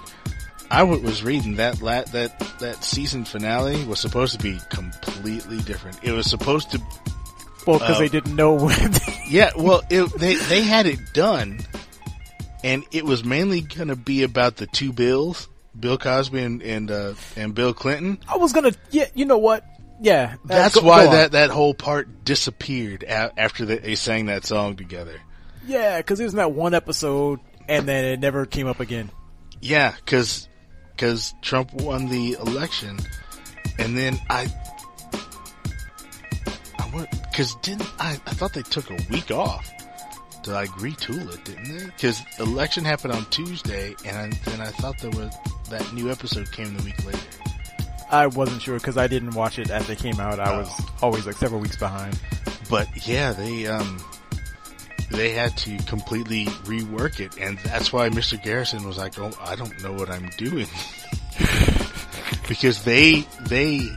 [SPEAKER 3] I w- was reading that la- that that season finale was supposed to be completely different. It was supposed to
[SPEAKER 4] Well, because
[SPEAKER 3] Oh.
[SPEAKER 4] they didn't know (laughs) when.
[SPEAKER 3] Yeah, well, it, they they had it done, and it was mainly going to be about the two Bills, Bill Cosby and and, uh, and Bill Clinton.
[SPEAKER 4] I was gonna. Yeah, you know what? Yeah, uh,
[SPEAKER 3] That's
[SPEAKER 4] go-
[SPEAKER 3] why
[SPEAKER 4] go
[SPEAKER 3] that that whole part disappeared a- after they, they sang that song together.
[SPEAKER 4] Yeah, because it was in that one episode, and then it never came up again.
[SPEAKER 3] Yeah, because because Trump won the election, and then I. I went because didn't I? I thought they took a week off to like retool it, didn't they? Because election happened on Tuesday, and I, then I thought there was that new episode came the week later.
[SPEAKER 4] I wasn't sure because I didn't watch it as they came out. I was always like several weeks behind.
[SPEAKER 3] But yeah, they um they had to completely rework it, and that's why Mr. Garrison was like, "Oh, I don't know what I'm doing," (laughs) because they they.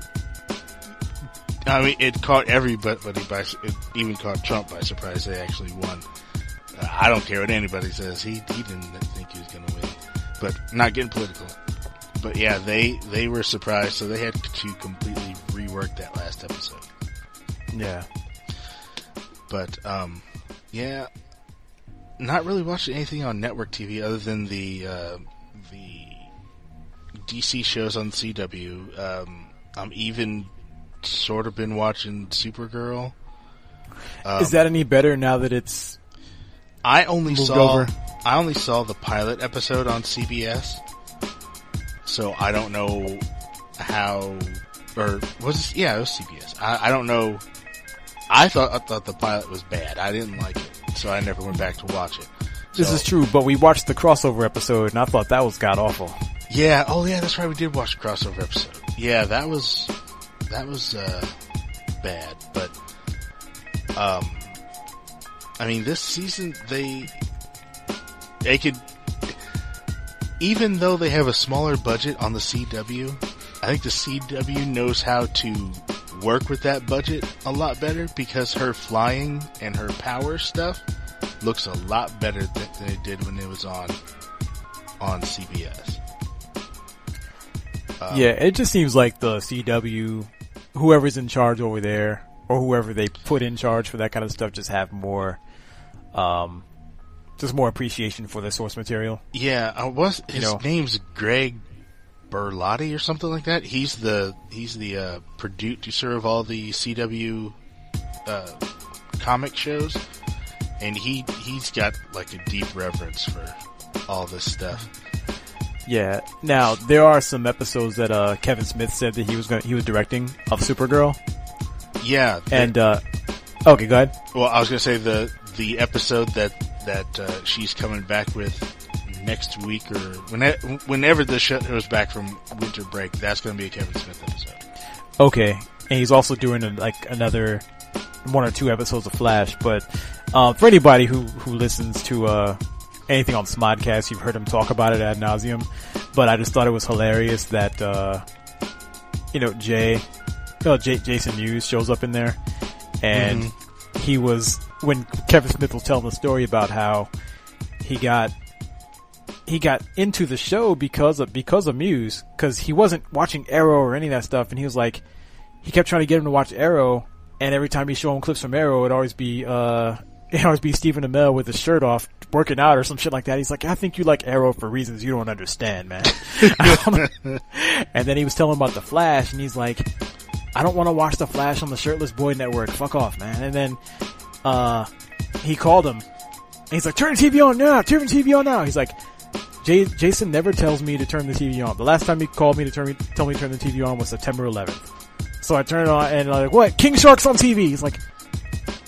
[SPEAKER 3] I mean, it caught everybody by it even caught Trump by surprise. They actually won. Uh, I don't care what anybody says. He he didn't think he was going to win, but not getting political. But yeah, they they were surprised, so they had to completely rework that last episode.
[SPEAKER 4] Yeah.
[SPEAKER 3] But um, yeah, not really watching anything on network TV other than the uh, the DC shows on CW. Um, I'm even sort of been watching Supergirl. Um,
[SPEAKER 4] Is that any better now that it's?
[SPEAKER 3] I only saw
[SPEAKER 4] over?
[SPEAKER 3] I only saw the pilot episode on CBS, so I don't know how or was it, yeah it was CBS. I, I don't know. I thought I thought the pilot was bad. I didn't like it, so I never went back to watch it.
[SPEAKER 4] This is true, but we watched the crossover episode, and I thought that was god awful.
[SPEAKER 3] Yeah. Oh, yeah. That's right. We did watch the crossover episode. Yeah, that was that was uh, bad, but um, I mean, this season they they could even though they have a smaller budget on the CW, I think the CW knows how to work with that budget a lot better because her flying and her power stuff looks a lot better than, they did when it was on on CBS. Um,
[SPEAKER 4] yeah, it just seems like the CW, whoever's in charge over there, or whoever they put in charge for that kind of stuff, just have more, um, just more appreciation for the source material.
[SPEAKER 3] Yeah, I was his
[SPEAKER 4] know.
[SPEAKER 3] name's Greg Berlanti or something like that. He's the he's the uh, producer of all the CW uh, comic shows, and he he's got like a deep reverence for all this stuff.
[SPEAKER 4] Yeah. Now there are some episodes that uh, Kevin Smith said that he was going he was directing of Supergirl,
[SPEAKER 3] Yeah,
[SPEAKER 4] and uh, okay, go ahead.
[SPEAKER 3] well, I was gonna say the the episode that that uh, she's coming back with next week or whenever whenever the show goes back from winter break, that's gonna be a Kevin Smith episode.
[SPEAKER 4] Okay, and he's also doing a, like another one or two episodes of Flash. But um, for anybody who who listens to uh, anything on Smodcast, you've heard him talk about it ad nauseum. But I just thought it was hilarious that uh, you know Jay, uh, J- Jason Mewes shows up in there, and he was when Kevin Smith was telling the story about how he got he got into the show because of because of Mewes because he wasn't watching Arrow or any of that stuff, and he was like, he kept trying to get him to watch Arrow, and every time he showed him clips from Arrow, it'd always be uh, (laughs) it'd always be Stephen Amell with his shirt off working out or some shit like that. He's like, I think you like Arrow for reasons you don't understand, man. (laughs) (laughs) and then he was telling him about the Flash, and he's like, I don't want to watch the Flash on the Shirtless Boy Network. Fuck off, man. And then uh, he called him. And he's like, turn the TV on now. Turn the TV on now. He's like, Jason never tells me to turn the TV on. The last time he called me to turn me, tell me to turn the TV on was September 11th. So I turn it on and I'm like, what? King Shark's on TV. He's like,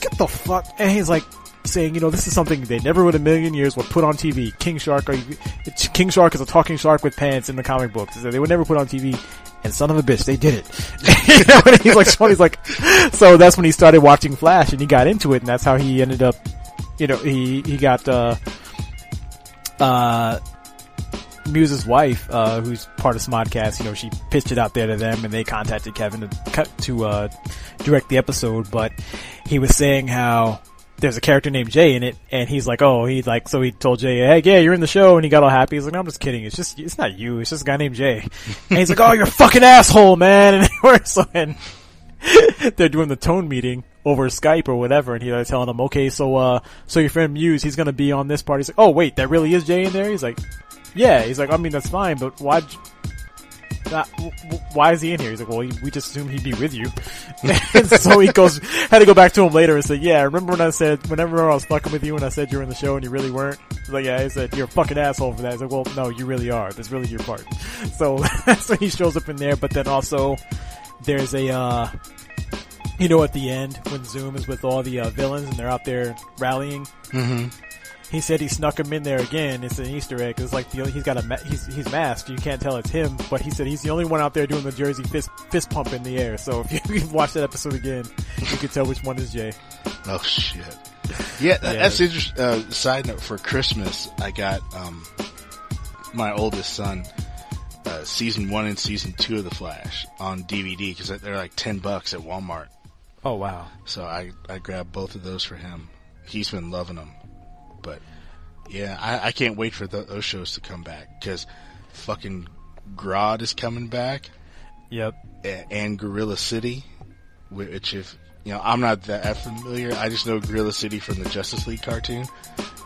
[SPEAKER 4] get the fuck. And he's like, saying, you know, this is something they never in a million years would put on TV. King Shark, King Shark is a talking shark with pants in the comic books. They would never put on TV. And son of a bitch, they did it. (laughs) you know, and he's like, Sean, like, so that's when he started watching Flash and he got into it and that's how he ended up, you know, he, he got, uh, uh, Mewes's wife, uh, who's part of Smodcast, you know, she pitched it out there to them and they contacted Kevin to cut, to, uh, direct the episode, but he was saying how there's a character named Jay in it, and he's like, oh, he like, so he told Jay, hey, yeah, you're in the show, and he got all happy. He's like, no, I'm just kidding. It's just, it's not you. It's just a guy named Jay. (laughs) And he's like, oh, you're a fucking asshole, man. And, (laughs) we're so, and, (laughs) they're doing the tone meeting over Skype or whatever, and he's like telling them, okay, so uh, so your friend Mewes, he's gonna be on this party. He's like, oh wait, that really is Jay in there? He's like, yeah. He's like, I mean, that's fine, but why? Why is he in here? He's like, well, we just assumed he'd be with you. And (laughs) so he goes, had to go back to him later and say, yeah, remember when I said, whenever I was fucking with you and I said you were in the show and you really weren't? He's like, yeah, he said, you're a fucking asshole for that. He's like, well, no, you really are. That's really your part. (laughs) So, (laughs) so he shows up in there, but then also, there's a, uh, you know, at the end when Zoom is with all the uh, villains and they're out there rallying.
[SPEAKER 3] Mm-hmm.
[SPEAKER 4] He said he snuck him in there again. It's an Easter egg. It's like the, he's got a he's he's masked. You can't tell it's him, but he said he's the only one out there doing the Jersey fist fist pump in the air. So if (laughs) you, watch that episode again, you can tell which one is Jay.
[SPEAKER 3] Oh shit. Yeah,
[SPEAKER 4] Yeah.
[SPEAKER 3] that's interesting. Uh, side note: for Christmas, I got um, my oldest son uh, season one and season two of The Flash on DVD because they're like ten bucks at Walmart.
[SPEAKER 4] Oh wow.
[SPEAKER 3] So I I grabbed both of those for him. He's been loving them. But yeah, I, I can't wait for th- those shows to come back because fucking Grodd is coming back
[SPEAKER 4] Yep.
[SPEAKER 3] a- and Gorilla City, which if you know, I'm not that familiar. I just know Gorilla City from the Justice League cartoon,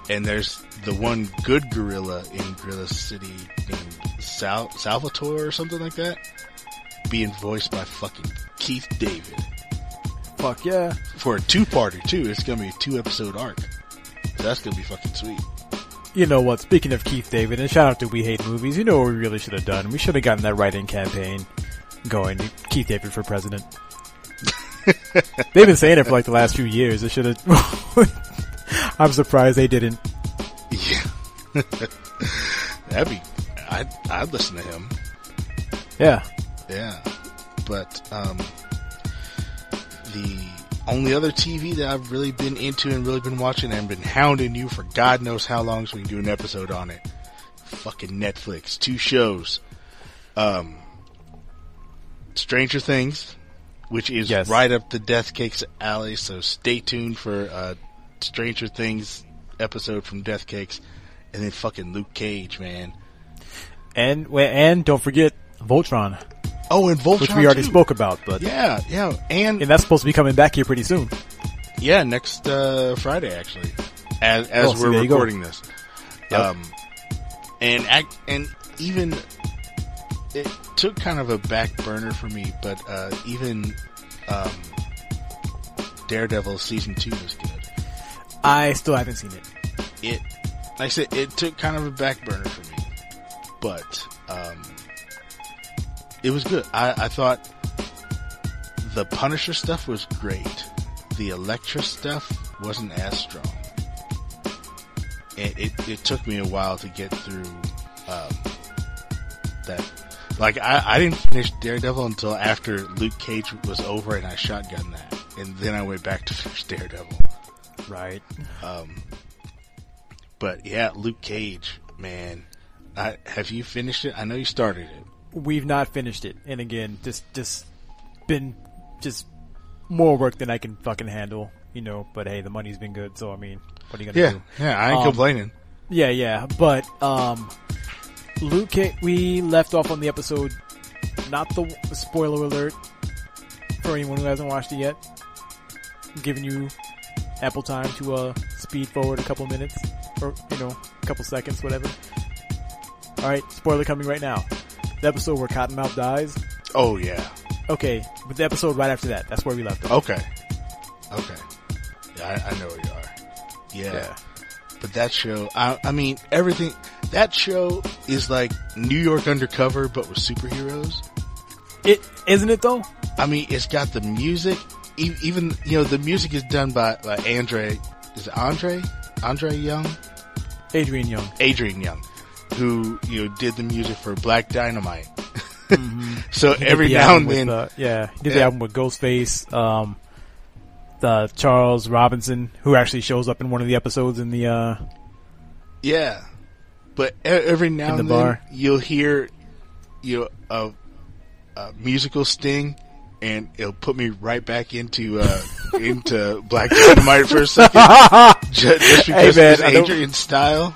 [SPEAKER 3] and there's the one good gorilla in Gorilla City named Sal- Salvatore or something like that, being voiced by fucking Keith David
[SPEAKER 4] Fuck yeah.
[SPEAKER 3] for a two-parter too. It's gonna be a two-episode arc. That's gonna be fucking sweet.
[SPEAKER 4] You know what? Speaking of Keith David, and shout out to We Hate Movies. You know what we really should have done? We should have gotten that write-in campaign going. Keith David for president. (laughs) They've been saying it for like the last few years. They should have. (laughs) I'm surprised they didn't.
[SPEAKER 3] Yeah, (laughs) that'd be. I'd I'd listen to him.
[SPEAKER 4] Yeah.
[SPEAKER 3] Yeah, but um, only other TV that I've really been into and really been watching and been hounding you for God knows how long so we can do an episode on it. Fucking Netflix, two shows. Um, Stranger Things, which is
[SPEAKER 4] Yes.
[SPEAKER 3] right up the Death Cakes alley, so stay tuned for uh, Stranger Things episode from Death Cakes, and then fucking Luke Cage, man.
[SPEAKER 4] And and don't forget Voltron,
[SPEAKER 3] Oh, and Voltron,
[SPEAKER 4] which we already
[SPEAKER 3] too.
[SPEAKER 4] spoke about, but
[SPEAKER 3] Yeah, yeah, and
[SPEAKER 4] and that's supposed to be coming back here pretty soon.
[SPEAKER 3] Yeah, next uh, Friday actually, as as
[SPEAKER 4] see,
[SPEAKER 3] we're recording this.
[SPEAKER 4] Yep.
[SPEAKER 3] Um, and act, and even it took kind of a back burner for me, but uh, even um, Daredevil season two was good.
[SPEAKER 4] I still haven't seen it.
[SPEAKER 3] It, like I said, it took kind of a back burner for me, but um, it was good. I, I thought the Punisher stuff was great. The Elektra stuff wasn't as strong. It, it, it took me a while to get through um, that. Like I, I didn't finish Daredevil until after Luke Cage was over and I shotgun that, and then I went back to (laughs) finish Daredevil.
[SPEAKER 4] Right.
[SPEAKER 3] Um, but yeah, Luke Cage, man. I, have you finished it? I know you started it.
[SPEAKER 4] We've not finished it, and again, just just been just more work than I can fucking handle, you know. But hey, the money's been good, so I mean, what are you gonna
[SPEAKER 3] Yeah,
[SPEAKER 4] do?
[SPEAKER 3] yeah, I ain't
[SPEAKER 4] Um,
[SPEAKER 3] complaining.
[SPEAKER 4] Yeah, yeah, but um, Luke, we left off on the episode. Not the spoiler alert for anyone who hasn't watched it yet. I'm giving you ample time to uh speed forward a couple minutes or you know a couple seconds, whatever. All right, spoiler coming right now. The episode where Cottonmouth dies.
[SPEAKER 3] Oh yeah.
[SPEAKER 4] Okay, but the episode right after that. That's where we left off.
[SPEAKER 3] Okay. Okay. Yeah, I, I know where you are. Yeah.
[SPEAKER 4] Yeah.
[SPEAKER 3] But that show, I, I mean, everything. That show is like New York Undercover, but with superheroes.
[SPEAKER 4] It isn't it though.
[SPEAKER 3] I mean, it's got the music. e- Even you know, the music is done by by Andre. Is it Andre? Andre Young?
[SPEAKER 4] Adrian Younge.
[SPEAKER 3] Adrian Younge, who you know did the music for Black Dynamite. (laughs) so every
[SPEAKER 4] the
[SPEAKER 3] now and
[SPEAKER 4] with,
[SPEAKER 3] then,
[SPEAKER 4] uh, yeah, he did the
[SPEAKER 3] Yeah.
[SPEAKER 4] album with Ghostface, um, the Charles Robinson, who actually shows up in one of the episodes in the, uh,
[SPEAKER 3] yeah. But every now
[SPEAKER 4] In
[SPEAKER 3] and
[SPEAKER 4] the
[SPEAKER 3] then, you'll hear you know, a, a musical sting, and it'll put me right back into uh, (laughs) into Black Dynamite for a second, (laughs) ju- just because
[SPEAKER 4] man,
[SPEAKER 3] it's
[SPEAKER 4] I don't-
[SPEAKER 3] Adrian's style.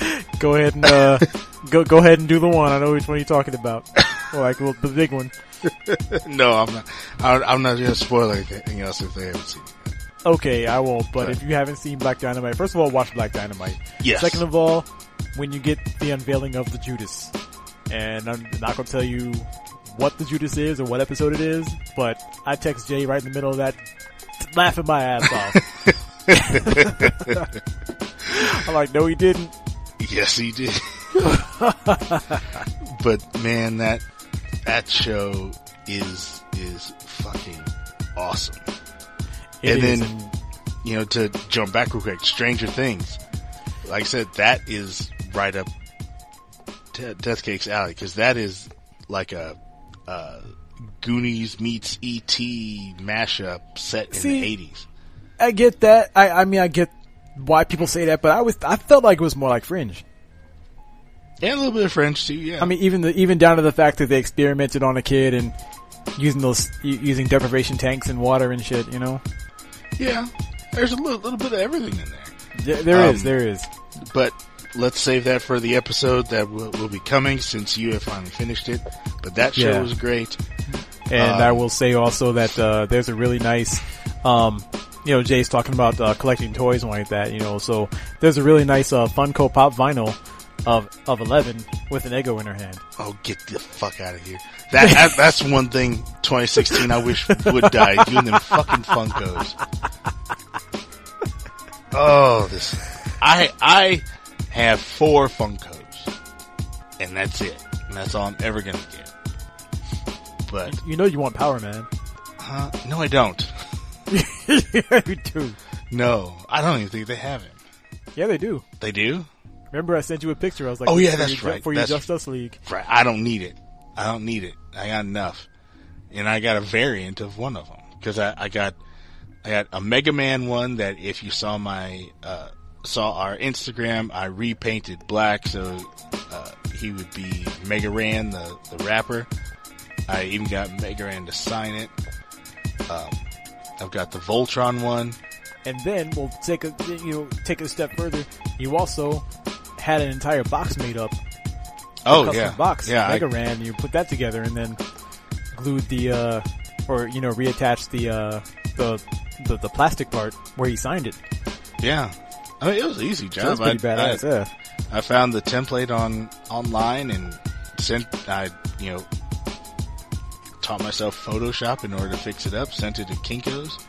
[SPEAKER 3] (laughs)
[SPEAKER 4] go ahead and, uh, (laughs) go, go ahead and do the one. I know which one you're talking about. Like well, the big one. (laughs)
[SPEAKER 3] no, I'm not. I, I'm not gonna spoil anything else if they haven't seen it.
[SPEAKER 4] Okay, I won't. But
[SPEAKER 3] Right.
[SPEAKER 4] if you haven't seen Black Dynamite, first of all, watch Black Dynamite.
[SPEAKER 3] Yes.
[SPEAKER 4] Second of all, when you get the unveiling of the Judas, and I'm not gonna tell you what the Judas is or what episode it is, but I text Jay right in the middle of that, laughing my ass off. I'm like, no, he didn't.
[SPEAKER 3] Yes, he did. (laughs) (laughs) but man, that that show is is fucking awesome.
[SPEAKER 4] It
[SPEAKER 3] And
[SPEAKER 4] is,
[SPEAKER 3] then- You know, to jump back real quick, Stranger Things. Like I said, that is right up to Death Cake's alley because that is like a uh, Goonies meets ET mashup set in
[SPEAKER 4] See-
[SPEAKER 3] the eighties.
[SPEAKER 4] I get that. I, I mean, I get why people say that, but I was, I felt like it was more like Fringe.
[SPEAKER 3] And a little bit of French too. Yeah,
[SPEAKER 4] I mean, even the even down to the fact that they experimented on a kid and using those using deprivation tanks and water and shit. You know,
[SPEAKER 3] yeah. There's a little, little bit of everything in there.
[SPEAKER 4] There- there is,
[SPEAKER 3] Um,
[SPEAKER 4] there is.
[SPEAKER 3] but let's save that for the episode that will, will be coming since you have finally finished it. But that show
[SPEAKER 4] Yeah.
[SPEAKER 3] was great.
[SPEAKER 4] And
[SPEAKER 3] um,
[SPEAKER 4] I will say also that uh, there's a really nice, um, you know, Jay's talking about uh, collecting toys and like that. You know, so there's a really nice uh, Funko Pop vinyl of of Eleven with an Eggo in her hand.
[SPEAKER 3] Oh, get the fuck out of here! That, that that's one thing 2016 I wish would die. Doing them fucking Funkos. Oh, this I I have four Funkos, and that's it. And that's all I'm ever gonna get. But
[SPEAKER 4] You know, you want Power Man.
[SPEAKER 3] uh, no, I don't.
[SPEAKER 4] Yeah, you do.
[SPEAKER 3] No, I don't even think they have him.
[SPEAKER 4] Yeah, they do.
[SPEAKER 3] They do.
[SPEAKER 4] Remember, I sent you a picture. I was like,
[SPEAKER 3] Oh, yeah, that's
[SPEAKER 4] your,
[SPEAKER 3] right.
[SPEAKER 4] For your
[SPEAKER 3] That's-
[SPEAKER 4] Justice League.
[SPEAKER 3] Right. I don't need it. I don't need it. I got enough. And I got a variant of one of them. Cause I, I got, I got a Mega Man one that if you saw my, uh, saw our Instagram, I repainted black so, uh, he would be Mega Ran, the, the rapper. I even got Mega Ran to sign it. Um, I've got the Voltron one.
[SPEAKER 4] And then we'll take a you know take a step further. You also had an entire box made up,
[SPEAKER 3] Oh yeah.
[SPEAKER 4] box,
[SPEAKER 3] Yeah. I-
[SPEAKER 4] Mega Ran. You put that together and then glued the uh, or you know reattached the uh the, the the plastic part where he signed it.
[SPEAKER 3] yeah. I mean, it was an easy
[SPEAKER 4] So
[SPEAKER 3] job.
[SPEAKER 4] that's pretty
[SPEAKER 3] I- I-
[SPEAKER 4] badass. yeah.
[SPEAKER 3] I found the template on online and sent. I you know taught myself Photoshop in order to fix it up. Sent it to Kinkos,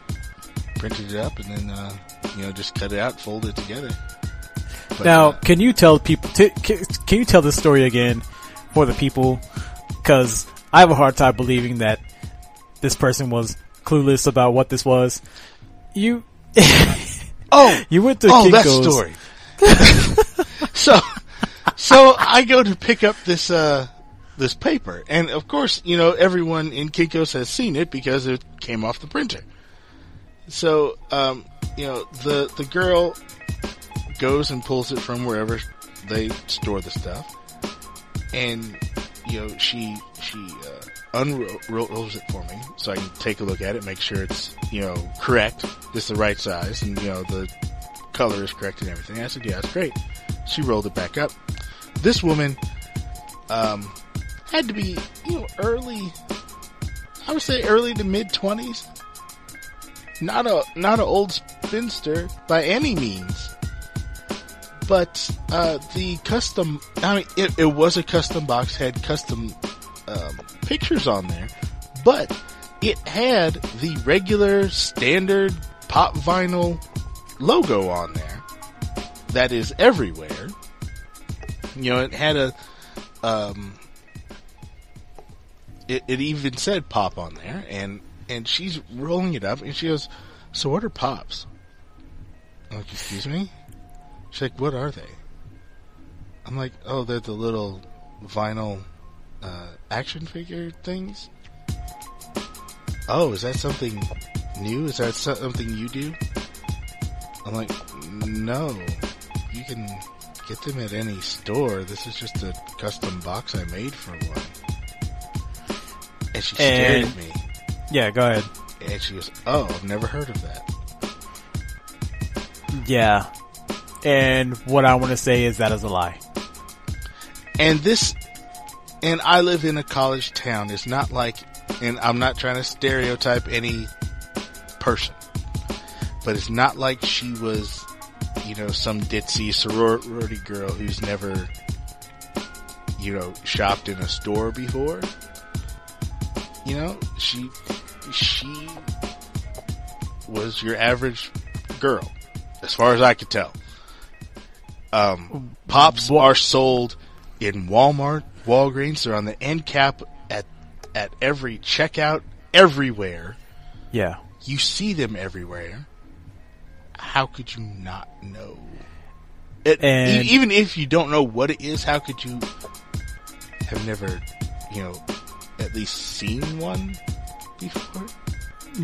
[SPEAKER 3] printed it up, and then uh, you know just cut it out, fold it together. But,
[SPEAKER 4] Now,
[SPEAKER 3] uh,
[SPEAKER 4] can you tell people? T- can, can you tell this story again for the people? Because I have a hard time believing that this person was clueless about what this was. You, (laughs)
[SPEAKER 3] oh,
[SPEAKER 4] you went to
[SPEAKER 3] oh, that
[SPEAKER 4] Kinko's.
[SPEAKER 3] story. (laughs) so, so I go to pick up this uh this paper, and of course, you know everyone in Kinkos has seen it because it came off the printer. So, um, you know the the girl goes and pulls it from wherever they store the stuff, and you know she she uh, unrolls it for me so I can take a look at it, make sure it's you know correct, it's the right size, and you know the color is correct and everything. I said, yeah, it's great. She rolled it back up. This woman, um, had to be, you know, early, I would say early to mid twenties. Not a, not an old spinster by any means. But, uh, the custom, I mean, it, it was a custom box, had custom, um, pictures on there, but it had the regular standard pop vinyl logo on there that is everywhere. You know, it had a, um, it, it even said pop on there, and and she's rolling it up, and she goes, "So what are pops?" I'm like, excuse me. She's like, "What are they?" I'm like, "Oh, they're the little vinyl uh, action figure things." Oh, is that something new? Is that something you do? I'm like, no, you can get them at any store. This is just a custom box I made for one. And she stared
[SPEAKER 4] And-
[SPEAKER 3] at me,
[SPEAKER 4] Yeah, go ahead.
[SPEAKER 3] and she goes, "Oh, I've never heard of that."
[SPEAKER 4] Yeah. And what I want to say is that is a lie.
[SPEAKER 3] And this, and I live in a college town. It's not like, and I'm not trying to stereotype any person, but it's not like she was, you know, some ditzy sorority girl who's never, you know, shopped in a store before. You know, she, she was your average girl, as far as I could tell. Um, pops are sold in Walmart, Walgreens. They're on the end cap at at every checkout, everywhere.
[SPEAKER 4] Yeah.
[SPEAKER 3] You see them everywhere. How could you not know? It,
[SPEAKER 4] And-
[SPEAKER 3] even if you don't know what it is, how could you have never, you know, at least seen one before?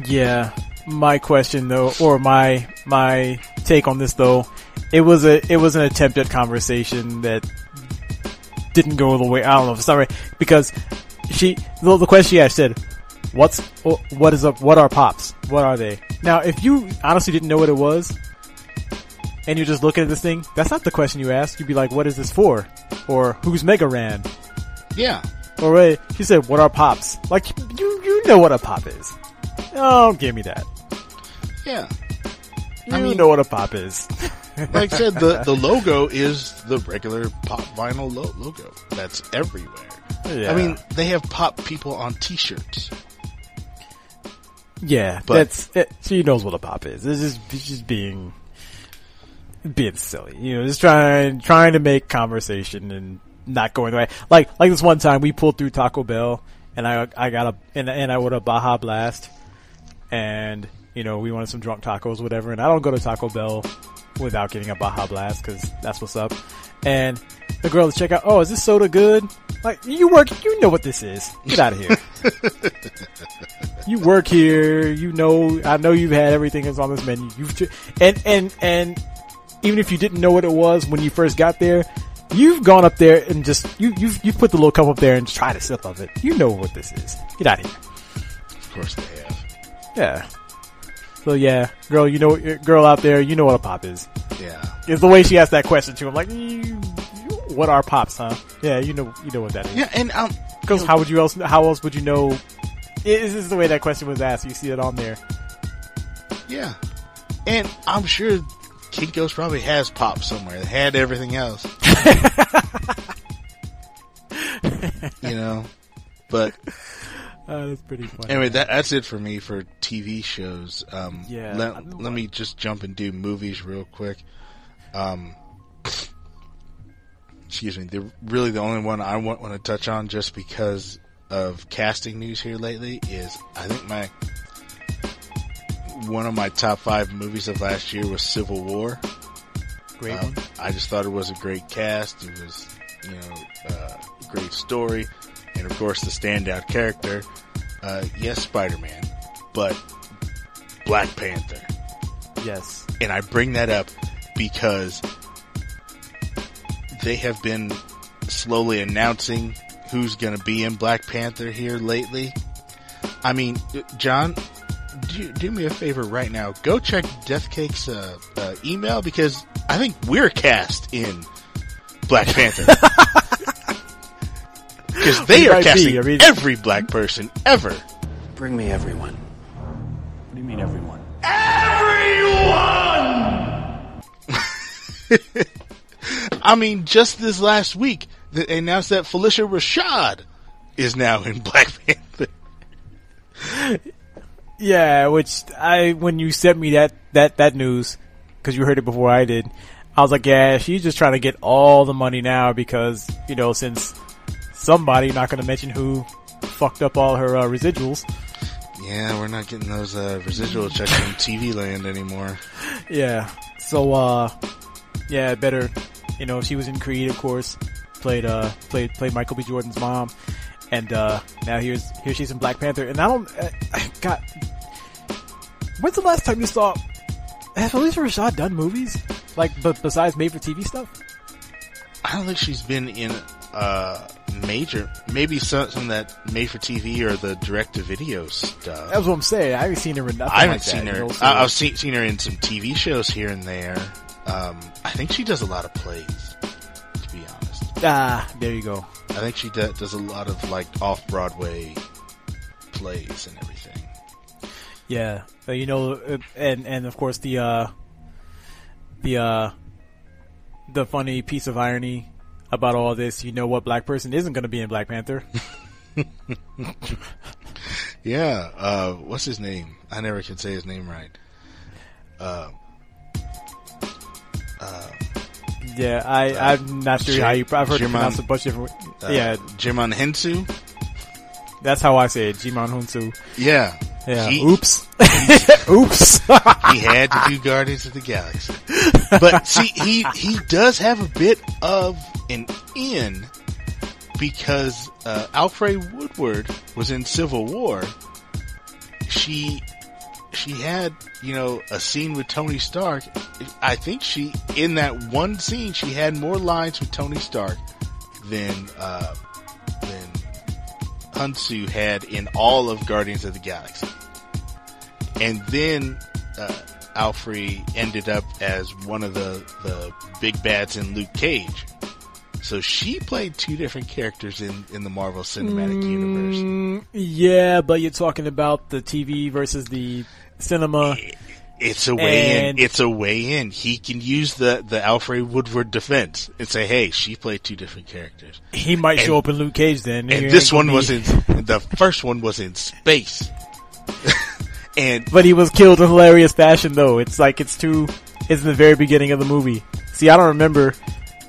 [SPEAKER 4] Yeah. My question though, or my, my take on this though, it was a, it was an attempt at conversation that didn't go the way, I don't know, for some reason, because she, the, the question she asked said, what's, what is up, what are pops? What are they? Now, if you honestly didn't know what it was, and you're just looking at this thing, that's not the question you ask. You'd be like, what is this for? Or who's Mega Ran?
[SPEAKER 3] Yeah.
[SPEAKER 4] Or wait, she said, what are pops? Like, you, you know what a pop is. Oh, give me that.
[SPEAKER 3] Yeah.
[SPEAKER 4] You
[SPEAKER 3] I mean-
[SPEAKER 4] know what a pop is. (laughs)
[SPEAKER 3] Like I said, the, the (laughs) logo is the regular pop vinyl lo- logo. That's everywhere.
[SPEAKER 4] Yeah.
[SPEAKER 3] I mean, they have pop people on t-shirts.
[SPEAKER 4] yeah,
[SPEAKER 3] but-
[SPEAKER 4] that's, it, she knows what a pop is. This is, just being, being silly. You know, just trying, trying to make conversation and not going the way. Like, like this one time we pulled through Taco Bell and I, I got a, and, and I ordered a Baja Blast and, you know, we wanted some drunk tacos, whatever, and I don't go to Taco Bell without getting a Baja Blast because that's what's up. And the girl to check out, oh, is this soda good? Like, you work, you know what this is. Get out of here. (laughs) you work here, you know, I know you've had everything that's on this menu. You've, and, and, and even if you didn't know what it was when you first got there, you've gone up there and just, you, you've, you've put the little cup up there and tried a sip of it. You know what this is. Get out of here.
[SPEAKER 3] Of course they have.
[SPEAKER 4] Yeah. So yeah, girl, you know, girl out there, you know what a pop is.
[SPEAKER 3] Yeah.
[SPEAKER 4] Is the way she asked that question to him, like, you, you- what are pops, huh? Yeah, you know, you know what that is.
[SPEAKER 3] Yeah, and um,
[SPEAKER 4] Because how would you else? How else would you know? Is this the way that question was asked? You see it on there.
[SPEAKER 3] yeah. And I'm sure Kinko's probably has pop somewhere. They had everything else. (laughs) you know? But
[SPEAKER 4] Uh, (laughs) that's pretty funny.
[SPEAKER 3] Anyway, that, that's it for me for TV shows. Um,
[SPEAKER 4] Yeah.
[SPEAKER 3] Let, let me just jump and do movies real quick. Um, excuse me. The really the only one I want, want to touch on just because of casting news here lately is I think my one of my top five movies of last year was Civil War.
[SPEAKER 4] Great
[SPEAKER 3] Um,
[SPEAKER 4] one.
[SPEAKER 3] I just thought it was a great cast. It was, you know, uh, a great story, and of course the standout character. Uh, yes, Spider-Man, but Black Panther.
[SPEAKER 4] Yes.
[SPEAKER 3] And I bring that up because they have been slowly announcing who's going to be in Black Panther here lately. I mean, John, do, do me a favor right now. Go check Death Cake's uh, uh, email because I think we're cast in Black Panther. (laughs) Because they are
[SPEAKER 4] might be,
[SPEAKER 3] casting
[SPEAKER 4] I mean-
[SPEAKER 3] every black person ever.
[SPEAKER 5] Bring me everyone. What do you mean, everyone? everyone? (laughs)
[SPEAKER 3] I mean, just this last week, they announced that Phylicia Rashad is now in Black Panther. (laughs)
[SPEAKER 4] Yeah, which I when you sent me that that that news because you heard it before I did, I was like, yeah, she's just trying to get all the money now because you know since somebody, not going to mention who, fucked up all her uh, residuals.
[SPEAKER 3] Yeah, we're not getting those uh, residual checks from TV Land anymore. (laughs)
[SPEAKER 4] Yeah. So uh yeah, better you know, she was in Creed of course, played uh played played Michael B. Jordan's mom. And uh now here's here she's in Black Panther and I don't uh, (sighs) God When's the last time you saw has Phylicia Rashad done movies? Like but besides made for TV stuff?
[SPEAKER 3] I don't think she's been in uh, major, maybe something that made for TV or the direct to video stuff.
[SPEAKER 4] That's what I'm saying. I haven't seen her in nothing
[SPEAKER 3] I haven't
[SPEAKER 4] like
[SPEAKER 3] seen
[SPEAKER 4] that,
[SPEAKER 3] her. I, I've seen, seen her in some TV shows here and there. Um, I think she does a lot of plays, to be honest.
[SPEAKER 4] Ah, there you go.
[SPEAKER 3] I think she does, does a lot of like off Broadway plays and everything.
[SPEAKER 4] Yeah, uh, you know, uh, and and of course the uh, the uh, the funny piece of irony about all this. You know what black person isn't going to be in Black Panther? (laughs)
[SPEAKER 3] Yeah, uh, what's his name? I never can say his name right.
[SPEAKER 4] Yeah, I I'm not sure how you. I've heard it
[SPEAKER 3] Djimon-
[SPEAKER 4] pronounced a bunch of different.
[SPEAKER 3] Uh,
[SPEAKER 4] yeah,
[SPEAKER 3] Djimon Hensu.
[SPEAKER 4] that's how I say it. Djimon Hounsou.
[SPEAKER 3] Yeah,
[SPEAKER 4] Yeah.
[SPEAKER 3] He,
[SPEAKER 4] Oops. (laughs) (laughs) Oops.
[SPEAKER 3] he had to do Guardians of the Galaxy, but see, he he does have a bit of an in because uh, Alfre Woodard was in Civil War. She she had you know a scene with Tony Stark. I think she in that one scene she had more lines with Tony Stark than uh, than Hounsou had in all of Guardians of the Galaxy. And then uh, Alfre ended up as one of the the big bads in Luke Cage. So she played two different characters in, in the Marvel Cinematic Universe.
[SPEAKER 4] Mm, yeah, but you're talking about the TV versus the cinema.
[SPEAKER 3] It's a way
[SPEAKER 4] And-
[SPEAKER 3] in. It's a way in. He can use the, the Alfre Woodard defense and say, "Hey, she played two different characters."
[SPEAKER 4] He might show up in Luke Cage then.
[SPEAKER 3] And
[SPEAKER 4] You
[SPEAKER 3] this one
[SPEAKER 4] gonna
[SPEAKER 3] was
[SPEAKER 4] be-
[SPEAKER 3] in the first one was in space, (laughs) and
[SPEAKER 4] But he was killed in hilarious fashion though. It's like it's too, it's in the very beginning of the movie. See, I don't remember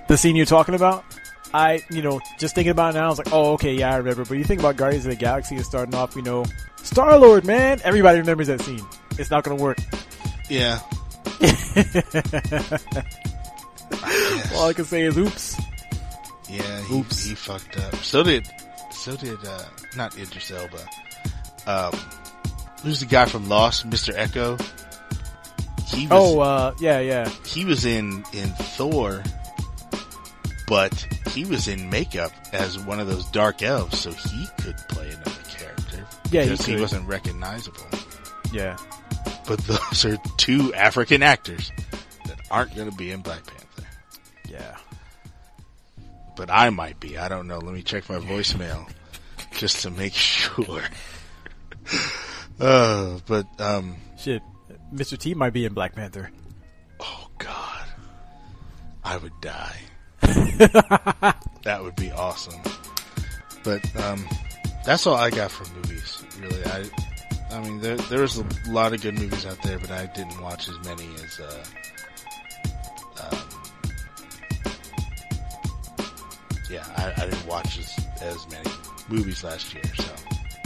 [SPEAKER 4] the scene you're talking about. I, you know, just thinking about it now, I was like, oh, okay, yeah, I remember. But you think about Guardians of the Galaxy and starting off, you know, Star Lord, man, everybody remembers that scene. It's not gonna work.
[SPEAKER 3] yeah, (laughs)
[SPEAKER 4] All I can say is, oops.
[SPEAKER 3] yeah, he,
[SPEAKER 4] Oops.
[SPEAKER 3] he fucked up. So did, so did uh, not Idris Elba. Um, who's the guy from Lost, Mister Eko? He was,
[SPEAKER 4] Oh, uh, yeah, yeah.
[SPEAKER 3] he was in in Thor, but he was in makeup as one of those dark elves, so he could play another character.
[SPEAKER 4] Yeah,
[SPEAKER 3] because he,
[SPEAKER 4] could.
[SPEAKER 3] wasn't recognizable.
[SPEAKER 4] Yeah.
[SPEAKER 3] But (laughs) those are two African actors that aren't going to be in Black Panther.
[SPEAKER 4] Yeah.
[SPEAKER 3] But I might be. I don't know. Let me check my voicemail just to make (laughs) sure. (laughs) uh, but um,
[SPEAKER 4] Shit. Mr. T might be in Black Panther.
[SPEAKER 3] oh god, I would die. (laughs) that would be awesome. But um, that's all I got for movies. Really, I, I mean, there there's a lot of good movies out there, but I didn't watch as many as. Uh, um, yeah, I, I didn't watch as as many movies last year. So.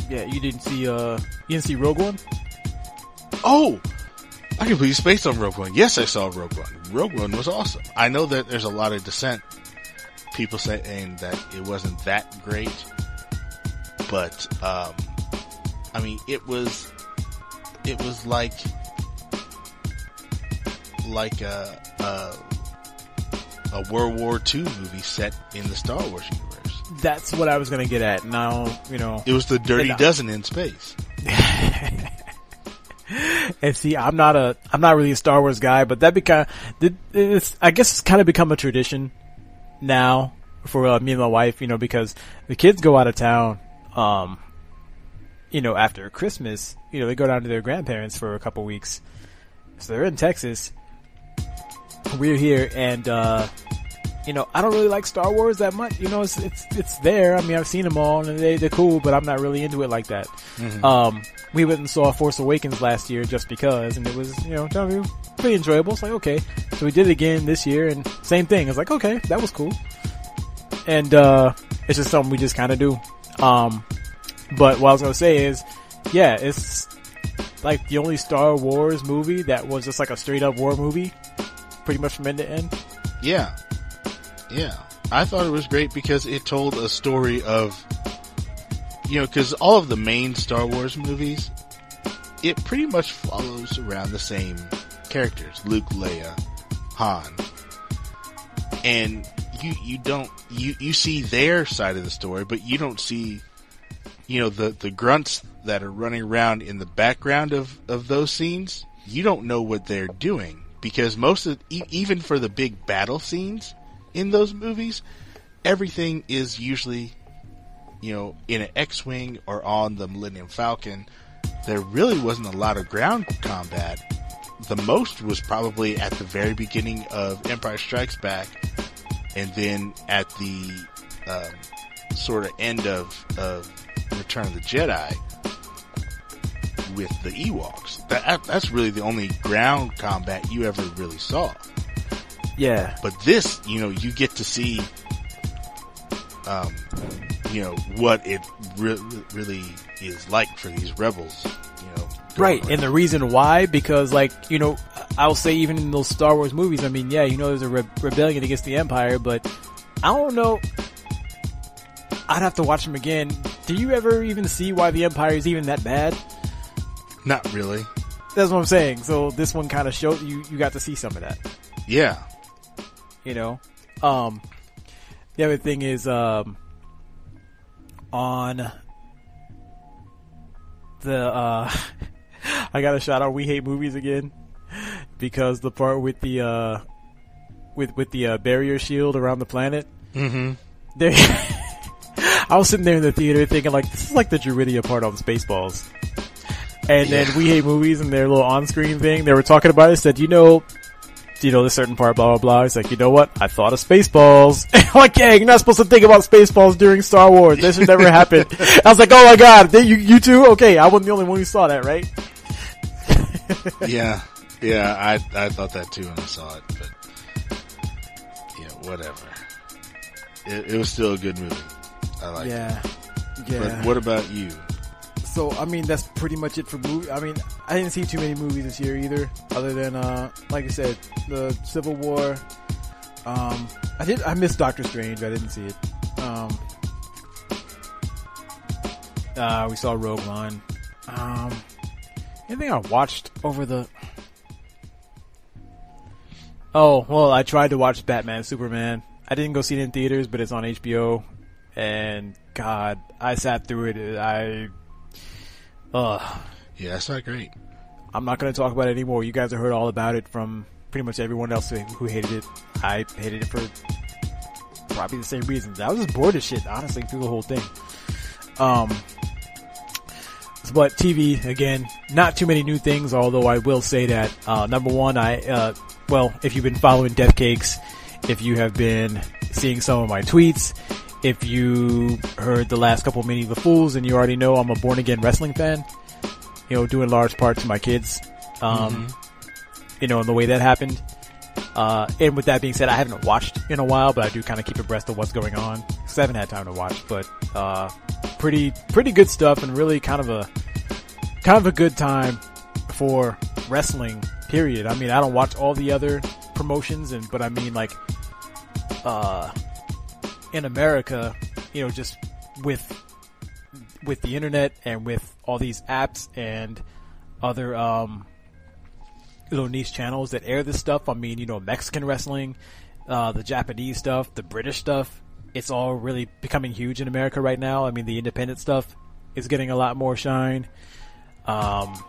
[SPEAKER 4] Yeah, you didn't see, uh, you didn't see Rogue One?
[SPEAKER 3] Oh, I completely spaced on Rogue One. Yes, I saw Rogue One. Rogue One was awesome. I know that there's a lot of dissent. People saying that it wasn't that great, but um, I mean, it was. It was like like a a, a World War II movie set in the Star Wars universe.
[SPEAKER 4] That's what I was gonna get at. Now, you know,
[SPEAKER 3] It was the Dirty Dozen in space. (laughs)
[SPEAKER 4] And see, I'm not a, I'm not really a Star Wars guy, but that become, it's, I guess it's kind of become a tradition now for uh, me and my wife, you know, because the kids go out of town, um, you know, after Christmas, you know, they go down to their grandparents for a couple weeks. So they're in Texas. We're here and, uh, you know, I don't really like Star Wars that much. You know, it's, it's, it's there. I mean, I've seen them all and they, they're cool, but I'm not really into it like that. Um, we went and saw Force Awakens last year just because, and it was, you know, pretty enjoyable. It's like, okay. So we did it again this year and same thing. It's like, okay, that was cool. And, uh, it's just something we just kind of do. Um, but what I was gonna say is, yeah, it's like the only Star Wars movie that was just like a straight up war movie, pretty much from end to end.
[SPEAKER 3] Yeah. Yeah. I thought it was great because it told a story of, you know, because all of the main Star Wars movies, it pretty much follows around the same characters Luke, Leia, Han. And you, you don't, you, you see their side of the story, but you don't see, you know, the, the grunts that are running around in the background of, of those scenes. You don't know what they're doing because most of, e- even for the big battle scenes, in those movies, everything is usually, you know, in an X-wing or on the Millennium Falcon. There really wasn't a lot of ground combat. The most was probably at the very beginning of Empire Strikes Back, and then at the um, sort of end of, of Return of the Jedi with the Ewoks. That, that's really the only ground combat you ever really saw.
[SPEAKER 4] Yeah.
[SPEAKER 3] But this, you know, you get to see, um, you know, what it re- really is like for these rebels, you know.
[SPEAKER 4] Right, and the reason why, because like, you know, I'll say even in those Star Wars movies, I mean, yeah, you know there's a re- rebellion against the Empire, but I don't know, I'd have to watch them again. Do you ever even see why the Empire is even that bad?
[SPEAKER 3] Not really.
[SPEAKER 4] That's what I'm saying. So this one kind of showed you, you got to see some of that,
[SPEAKER 3] Yeah.
[SPEAKER 4] You know? Um, the other thing is, um, on the, uh, (laughs) I got a shout out We Hate Movies again because the part with the, uh, with, with the, uh, barrier shield around the planet.
[SPEAKER 3] Mm-hmm.
[SPEAKER 4] There, (laughs) I was sitting there in the theater thinking like, this is like the Druidia part on Spaceballs. And then We Hate Movies and their little on-screen thing, they were talking about it, said, you know, you know, this certain part, blah, blah, blah. It's like, you know what? I thought of Spaceballs. (laughs) I'm like, yeah, you're not supposed to think about Spaceballs during Star Wars. This should never happen. (laughs) I was like, oh my god, you, you too? Okay, I wasn't the only one who saw that, right? (laughs)
[SPEAKER 3] Yeah. Yeah, I I thought that too when I saw it, but yeah, whatever. It, it was still a good movie. I like it.
[SPEAKER 4] Yeah.
[SPEAKER 3] But what about you?
[SPEAKER 4] So I mean, that's pretty much it for movie. I mean, I didn't see too many movies this year either, other than uh, like I said, the Civil War. Um, I did. I missed Doctor Strange. I didn't see it. Um, uh, we saw Rogue One. Um, anything I watched over the. Oh well, I tried to watch Batman Superman. I didn't go see it in theaters, but it's on HBO. And God, I sat through it. I Ugh.
[SPEAKER 3] Yeah, it's not great.
[SPEAKER 4] I'm not going to talk about it anymore. You guys have heard all about it from pretty much everyone else who who hated it. I hated it for probably the same reasons. I was just bored of shit, honestly, through the whole thing. Um, but TV again, not too many new things. Although I will say that uh, number one, I uh, well, if you've been following Death Cakes, if you have been seeing some of my tweets, if you heard the last couple of Mini the Fools, and you already know I'm a born again wrestling fan. You know, due in large part to my kids. Um, you know, and the way that happened. Uh, and with that being said, I haven't watched in a while, but I do kind of keep abreast of what's going on. Cause I haven't had time to watch, but, uh, pretty, pretty good stuff and really kind of a, kind of a good time for wrestling, period. I mean, I don't watch all the other promotions and, but I mean like, uh, in America, you know, just with, with the internet and with all these apps and other, um, little niche channels that air this stuff. I mean, you know, Mexican wrestling, uh, the Japanese stuff, the British stuff. It's all really becoming huge in America right now. I mean, the independent stuff is getting a lot more shine. Um,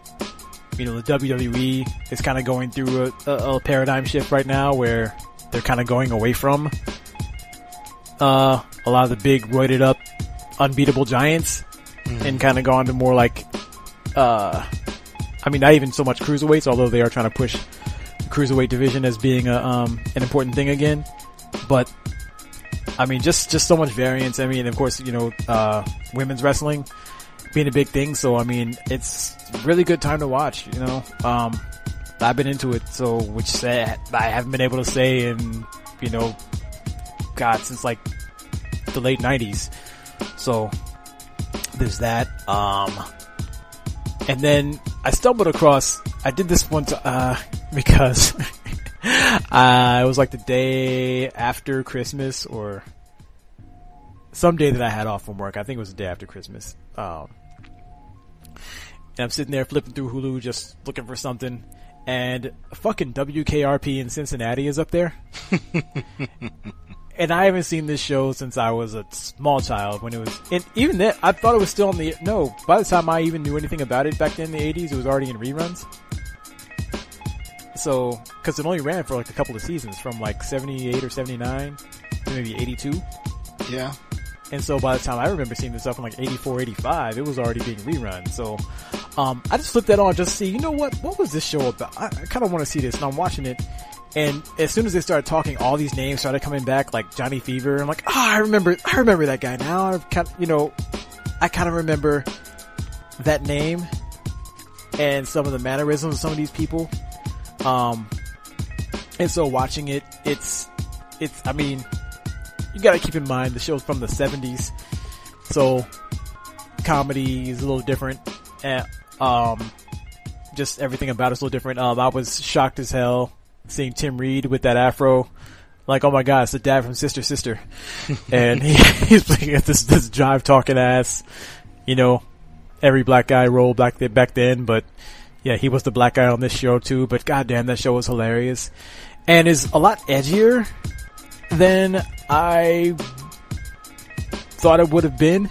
[SPEAKER 4] you know, the WWE is kind of going through a, a, a paradigm shift right now where they're kind of going away from, uh, a lot of the big roided up, unbeatable giants and kind of gone to more like, uh, I mean, not even so much cruiserweights, although they are trying to push the cruiserweight division as being a, um, an important thing again. But I mean, just just so much variance. I mean, of course, you know, uh, women's wrestling being a big thing. So I mean, it's really good time to watch. You know, um, I've been into it, so which I haven't been able to say in you know, God, since like the late '90s. So there's that. Um, and then I stumbled across. I did this one to, uh, (laughs) because (laughs) uh, it was like the day after Christmas or some day that I had off from work. I think it was the day after Christmas. Um, and I'm sitting there flipping through Hulu, just looking for something, and fucking WKRP in Cincinnati is up there. (laughs) and I haven't seen this show since I was a small child when it was, and even then, I thought it was still on the, no, by the time I even knew anything about it back then in the 80s, it was already in reruns. So, cause it only ran for like a couple of seasons from like 78 or 79 to maybe 82.
[SPEAKER 3] Yeah.
[SPEAKER 4] And so by the time I remember seeing this stuff in like 84, 85, it was already being rerun. So, um, I just flipped that on just to see, you know what, what was this show about? I, I kind of want to see this and I'm watching it. And as soon as they started talking, all these names started coming back, like Johnny Fever. I'm like, ah, I remember, I remember that guy now. I've kind you know, I kind of remember that name and some of the mannerisms of some of these people. Um, and so watching it, it's, it's, I mean, you gotta keep in mind the show's from the 70s. So, comedy is a little different. And, um, just everything about it's a little different. Um, I was shocked as hell seeing Tim Reid with that afro. Like, oh my god, it's the dad from Sister Sister. (laughs) and he, (laughs) he's playing at this, this jive talking ass, you know, every black guy role back then, back then, but yeah, he was the black guy on this show too, but goddamn, that show was hilarious. And is a lot edgier than I thought it would have been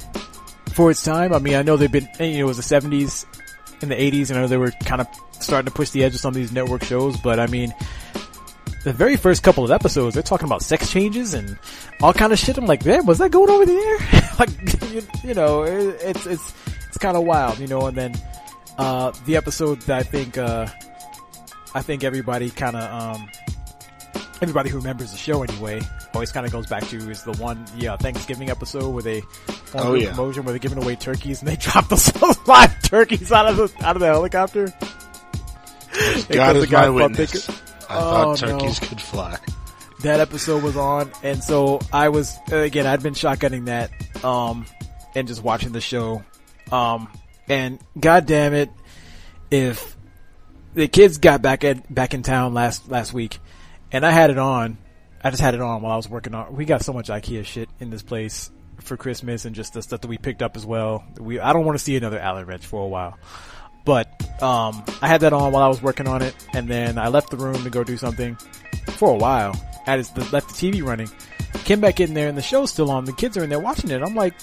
[SPEAKER 4] for its time. I mean, I know they've been, you know, it was the 70s and the 80s, and I know they were kind of starting to push the edge of some of these network shows, but I mean, the very first couple of episodes, they're talking about sex changes and all kind of shit. I'm like, man, was that going over the air? (laughs) like, you, you know, it, it's, it's, it's kind of wild, you know, and then, uh, the episode that I think, uh, I think everybody kind of, um, everybody who remembers the show anyway always kind of goes back to is the one yeah Thanksgiving episode where they
[SPEAKER 3] Oh, yeah.
[SPEAKER 4] promotion where they're giving away turkeys and they (laughs) drop those (laughs) live turkeys out of the out of the helicopter. They
[SPEAKER 3] God is
[SPEAKER 4] the
[SPEAKER 3] my witness.
[SPEAKER 4] Pickett.
[SPEAKER 3] I thought
[SPEAKER 4] Oh, no.
[SPEAKER 3] turkeys could fly.
[SPEAKER 4] That episode was on, and so I was again. I'd been shotgunning that, um, and just watching the show, um, and god damn it, if the kids got back at back in town last last week, and I had it on. I just had it on while I was working on. We got so much IKEA shit in this place for Christmas, and just the stuff that we picked up as well. We I don't want to see another Allen wrench for a while, but um, I had that on while I was working on it, and then I left the room to go do something for a while. I just left the TV running. Came back in there, and the show's still on. The kids are in there watching it. I'm like,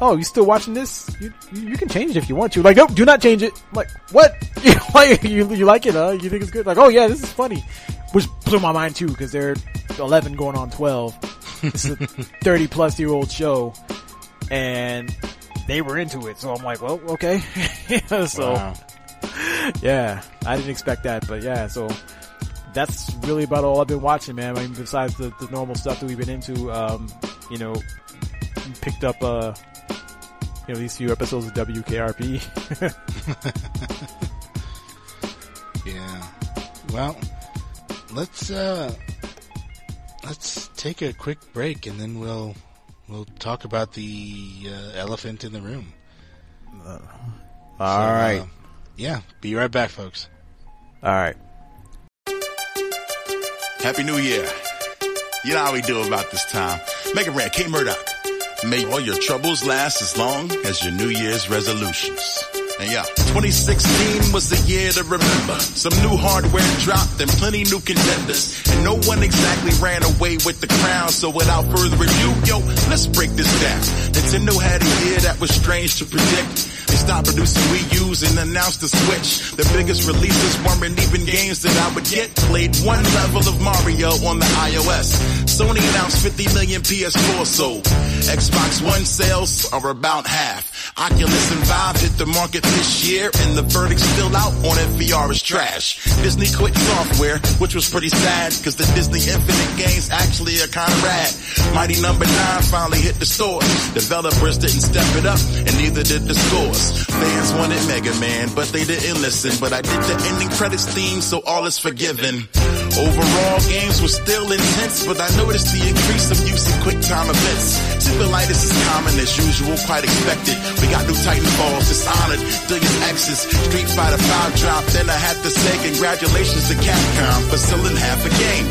[SPEAKER 4] oh, you still watching this? You, you you can change it if you want to. Like, no, do not change it. I'm like, what? (laughs) like, you, you like it, huh? You think it's good? Like, oh yeah, this is funny. Which blew my mind too, because they're 11 going on 12. It's a (laughs) 30 plus year old show. And they were into it. So I'm like, well, okay. (laughs) so,
[SPEAKER 3] Wow. (laughs)
[SPEAKER 4] yeah, I didn't expect that, but yeah, so that's really about all I've been watching, man. I mean, besides the, the normal stuff that we've been into, um, you know, picked up, uh, you know, these few episodes of WKRP. (laughs)
[SPEAKER 3] Yeah. Well, let's uh let's take a quick break and then we'll we'll talk about the uh, elephant in the room.
[SPEAKER 4] all
[SPEAKER 3] So,
[SPEAKER 4] right,
[SPEAKER 3] uh, yeah, be right back folks.
[SPEAKER 4] all right.
[SPEAKER 6] Happy New Year. You know how we do about this time. Make it red, K-Murdock. May all your troubles last as long as your New Year's resolutions. And yeah, 2016 was the year to remember. Some new hardware dropped and plenty new contenders. And no one exactly ran away with the crown. So without further ado, yo, let's break this down. Nintendo had a year that was strange to predict. They stopped producing Wii U's and announced the Switch. The biggest releases weren't even games that I would get. Played one level of Mario on the iOS. Sony announced 50 million PS4 sold. Xbox One sales are about half. Oculus and Vive hit the market this year, and the verdict's still out on if VR is trash. Disney quit software, which was pretty sad, cause the Disney Infinity games actually are kinda rad. Mighty Number 9 finally hit the stores. Developers didn't step it up, and neither did the scores. Fans wanted Mega Man, but they didn't listen. But I did the ending credits theme, so all is forgiven. Overall, games were still intense, but I noticed the increase of use in quick time events. Simplitis is common as usual, quite expected. We got new Titan Titanfalls, Dishonored, Deus Exes, Street Fighter 5 dropped. Then I had to say congratulations to Capcom for selling half a game.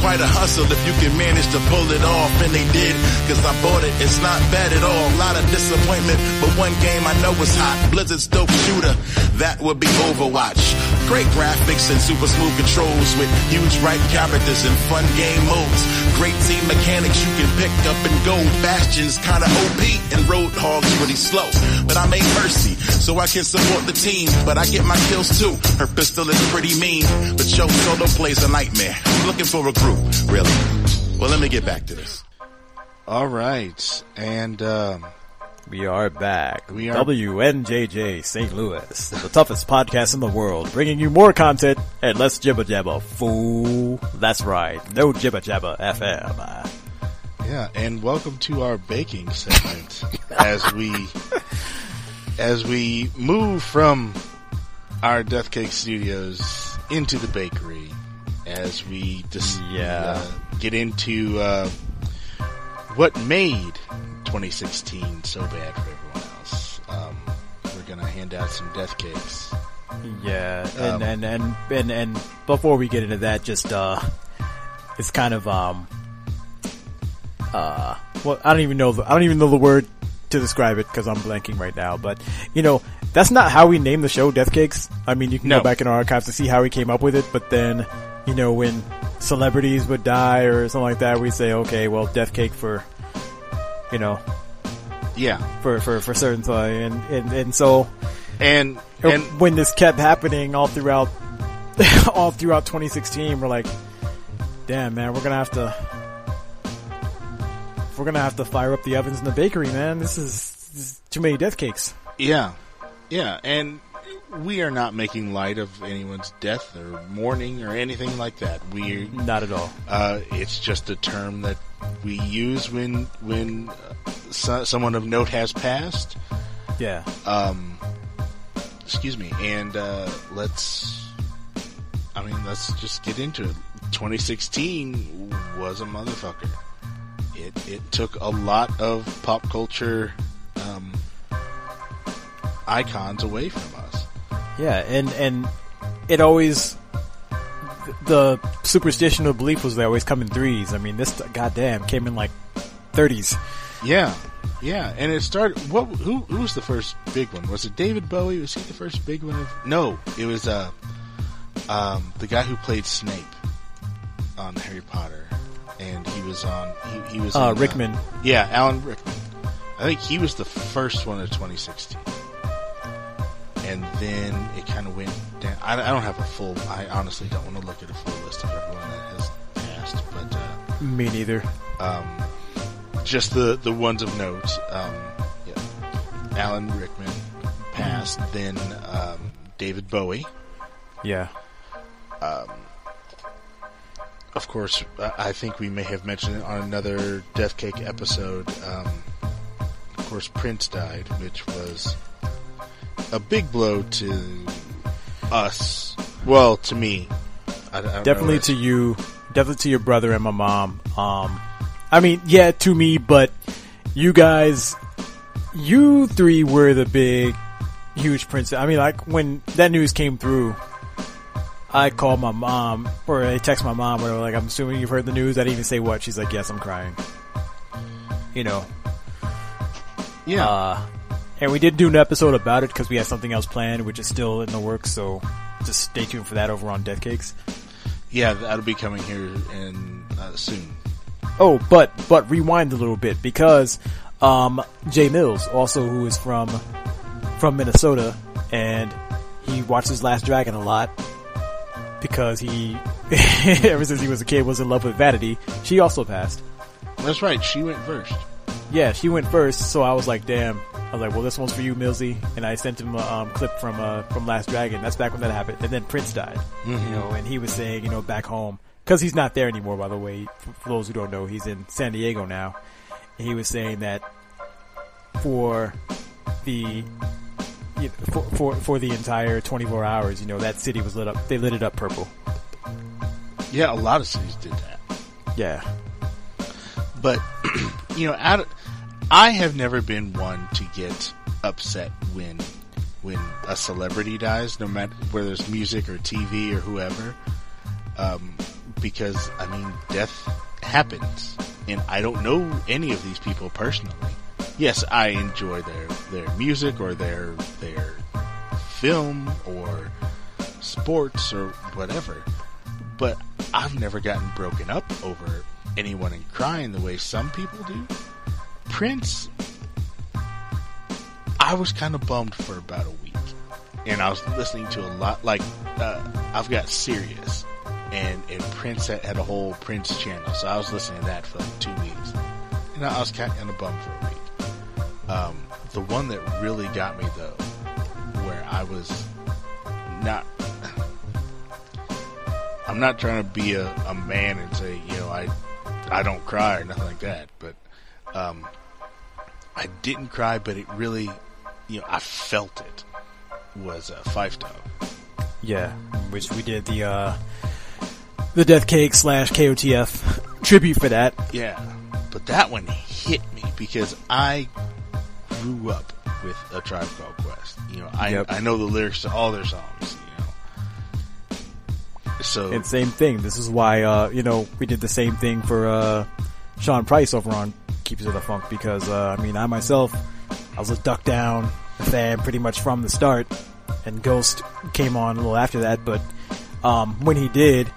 [SPEAKER 6] Quite a hustle if you can manage to pull it off, and they did. Cause I bought it, it's not bad at all. A lot of disappointment, but one game I know is hot. Blizzard's dope shooter, that would be Overwatch. Great graphics and super smooth controls with huge right characters and fun game modes. Great team mechanics you can pick up and go. Bastion's kinda OP and Roadhog's pretty slow. But I made Mercy so I can support the team. But I get my kills too. Her pistol is pretty mean. But yo, solo plays a nightmare. I'm looking for a group, really. Well, let me get back to this.
[SPEAKER 3] All right, and um,
[SPEAKER 4] We are back.
[SPEAKER 3] We are-
[SPEAKER 4] WNJJ St. Louis, the toughest podcast in the world, bringing you more content and less jibba jabba. Fool. That's right. No jibba jabba FM.
[SPEAKER 3] yeah, and welcome to our baking segment (laughs) as we as we move from our Death Cake Studios into the bakery as we just
[SPEAKER 4] Yeah.
[SPEAKER 3] uh, get into uh, what made 2016 so bad for everyone else. Um, we're gonna hand out some death cakes.
[SPEAKER 4] Yeah,
[SPEAKER 3] Um,
[SPEAKER 4] and, and, and, and, and before we get into that, just, uh, it's kind of, um, uh, well, I don't even know, the, I don't even know the word to describe it because I'm blanking right now, but, you know, that's not how we named the show Death Cakes. I mean, you can
[SPEAKER 3] No.
[SPEAKER 4] go back in our archives to see how we came up with it, but then, you know, when celebrities would die or something like that, we'd say, okay, well, Death Cake for, you know,
[SPEAKER 3] Yeah,
[SPEAKER 4] for, for, for certain, so, and, and, and so,
[SPEAKER 3] and uh, and
[SPEAKER 4] when this kept happening all throughout (laughs) all throughout 2016 we're like damn man we're gonna have to we're gonna have to fire up the ovens in the bakery man. This is, this is too many death cakes.
[SPEAKER 3] Yeah, yeah, and we are not making light of anyone's death or mourning or anything like that. We,
[SPEAKER 4] not at all
[SPEAKER 3] uh, it's just a term that we use when when uh, so, someone of note has passed.
[SPEAKER 4] yeah
[SPEAKER 3] Um, excuse me, and uh, let's. I mean, let's just get into it. 2016 was a motherfucker. It it took a lot of pop culture um, icons away from us.
[SPEAKER 4] Yeah and and it always the superstition of belief was they always come in threes i mean this goddamn came in like 30s
[SPEAKER 3] Yeah, yeah, and it started. What? Who? Who was the first big one? Was it David Bowie? Was he the first big one? Of, no, it was uh, um, the guy who played Snape on Harry Potter, and he was on. He, he was
[SPEAKER 4] uh
[SPEAKER 3] in,
[SPEAKER 4] rickman
[SPEAKER 3] yeah, Alan Rickman. I think he was the first one of 2016, and then it kind of went down. I, I don't have a full. I honestly don't want to look at a full list of everyone that has passed, but. Uh,
[SPEAKER 4] me neither
[SPEAKER 3] um, just the the ones of note. Um, yeah. Alan Rickman passed, then um, David Bowie.
[SPEAKER 4] yeah
[SPEAKER 3] Of course, I I think we may have mentioned it on another Death Cake episode. Um, of course, Prince died, which was a big blow to us. Well, to me, I, I
[SPEAKER 4] definitely to you, definitely to your brother and my mom. Um, I mean, yeah, to me, but you guys, you three were the big, huge Prince. I mean, like when that news came through, I called my mom or I text my mom or like, I'm assuming you've heard the news. I didn't even say what. She's like, yes, I'm crying. You know,
[SPEAKER 3] Yeah,
[SPEAKER 4] uh, and we did do an episode about it because we had something else planned, which is still in the works. So just stay tuned for that over on Death Cakes.
[SPEAKER 3] yeah, that'll be coming here in uh, soon.
[SPEAKER 4] Oh, but but rewind a little bit because um, Jay Mills, also who is from from Minnesota, and he watches Last Dragon a lot because he (laughs) ever since he was a kid was in love with Vanity. She also passed.
[SPEAKER 3] That's right. She went first.
[SPEAKER 4] Yeah, she went first, so I was like, damn. I was like, well, this one's for you, Millsy, and I sent him a um, clip from uh, from Last Dragon. That's back when that happened, and then Prince died. You know, and he was saying, you know, back home because he's not there anymore. By the way, for, for those who don't know, he's in San Diego now. And he was saying that for the you know, for, for for the entire 24 hours, you know, that city was lit up. They lit it up purple.
[SPEAKER 3] Yeah, a lot of cities did that.
[SPEAKER 4] Yeah,
[SPEAKER 3] But (clears throat) you know, out of, I have never been one to get upset when when a celebrity dies, no matter whether it's music or TV or whoever, um, because I mean, death happens, and I don't know any of these people personally. Yes, I enjoy their their music or their their film or sports or whatever, but I've never gotten broken up over anyone and crying the way some people do. Prince, I was kind of bummed for about a week, and I was listening to a lot. Like, uh, I've got Sirius, and and Prince had, had a whole Prince channel, so I was listening to that for like two weeks. and I was kind of bummed for a week. Um, the one that really got me though, where I was not, I'm not trying to be a, a man and say, you know, I, I don't cry or nothing like that, but, um, I didn't cry, but it really, you know, I felt it. Was uh, Phife Dawg.
[SPEAKER 4] Yeah, which we did the uh, the Death Cake slash KOTF tribute for that.
[SPEAKER 3] Yeah, but that one hit me because I grew up with a Tribe Called Quest. You know, I
[SPEAKER 4] Yep.
[SPEAKER 3] I know the lyrics to all their songs. You know, so
[SPEAKER 4] And same thing. This is why uh, you know we did the same thing for uh, Sean Price over on Keepers of the Funk because uh, I mean I myself I was a Duck Down fan pretty much from the start, and Ghost came on a little after that. But um, when he did,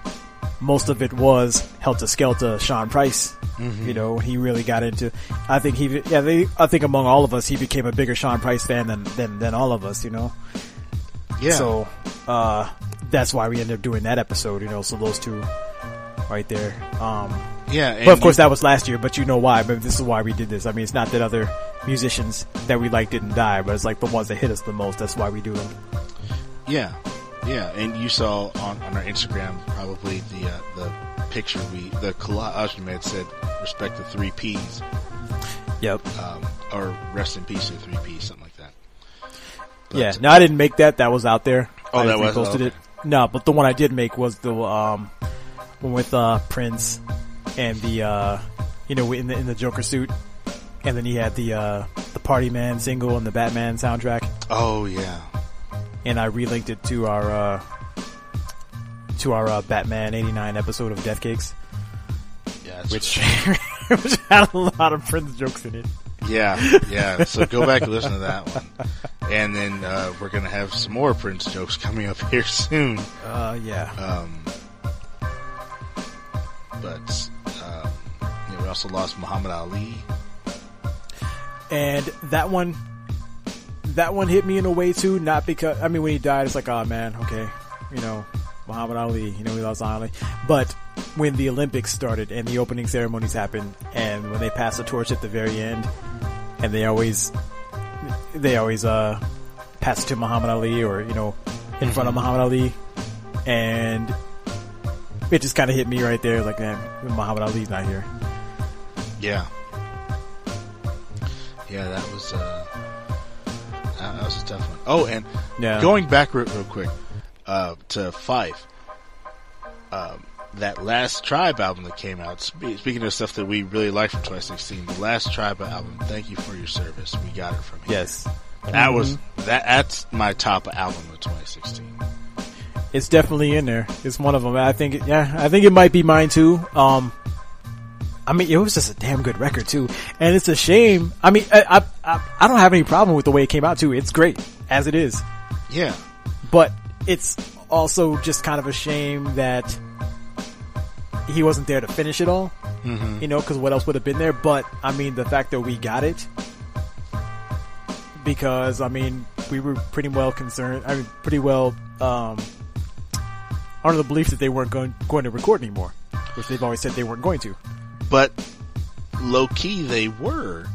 [SPEAKER 4] most of it was Heltah Skeltah. Sean Price, you know, he really got into. I think he, yeah, they, I think among all of us, he became a bigger Sean Price fan than than, than all of us. You know.
[SPEAKER 3] yeah,
[SPEAKER 4] So uh, that's why we ended up doing that episode. You know, so those two right there. Um,
[SPEAKER 3] yeah. And
[SPEAKER 4] but of course,
[SPEAKER 3] you-
[SPEAKER 4] that was last year. But you know why? But this is why we did this. I mean, it's not that other musicians that we like didn't die, but it's like the ones that hit us the most. That's why we do them.
[SPEAKER 3] yeah, yeah. And you saw on, on our Instagram probably the uh, the picture we the collage we made said respect the three P's
[SPEAKER 4] Yep.
[SPEAKER 3] um, or rest in peace to three P's something like that. But-
[SPEAKER 4] yeah. No, I didn't make that. That was out there.
[SPEAKER 3] Oh,
[SPEAKER 4] I
[SPEAKER 3] that was?
[SPEAKER 4] reposted
[SPEAKER 3] Oh,
[SPEAKER 4] it. No, but the one I did make was the um one with uh Prince and the uh you know in the in the Joker suit, and then he had the uh the Party Man single and the Batman soundtrack.
[SPEAKER 3] Oh yeah,
[SPEAKER 4] and I relinked it to our uh, to our uh, Batman '89 episode of Death Cakes,
[SPEAKER 3] yeah.
[SPEAKER 4] which (laughs) which had a lot of Prince jokes in it.
[SPEAKER 3] Yeah, yeah. (laughs) So go back and listen to that one. And then uh, we're gonna have some more Prince jokes coming up (laughs) here soon.
[SPEAKER 4] Uh, yeah,
[SPEAKER 3] Um, but also lost Muhammad Ali.
[SPEAKER 4] and that one, that one hit me in a way too. Not because I mean when he died, it's like, oh man, okay, you know, Muhammad Ali, you know, we lost Ali, but when the Olympics started and the opening ceremonies happened, and when they passed the torch at the very end, and they always, they always uh pass it to Muhammad Ali or you know, in front of Muhammad Ali, and it just kind of hit me right there, like, man, Muhammad Ali's not here.
[SPEAKER 3] Yeah, yeah. That was uh, that, was a tough one. Oh, and
[SPEAKER 4] Yeah.
[SPEAKER 3] going back real, real quick uh, to Phife. Um, that last Tribe album that came out. Spe- speaking of stuff that we really liked from 2016, the last Tribe album. Thank you for your service. We got it from him.
[SPEAKER 4] Yes.
[SPEAKER 3] That was that. That's my top album of 2016.
[SPEAKER 4] It's definitely in there. It's one of them. I think, yeah, I think it might be mine too. Um, I mean, it was just a damn good record too, and it's a shame. I mean, I, I, I, don't have any problem with the way it came out too. It's great as it is,
[SPEAKER 3] Yeah,
[SPEAKER 4] but it's also just kind of a shame that he wasn't there to finish it all. You know, because what else would have been there? But I mean, the fact that we got it, because I mean, we were pretty well concerned. I mean, pretty well um, under the belief that they weren't going going to record anymore, which they've always said they weren't going to.
[SPEAKER 3] But low key they were,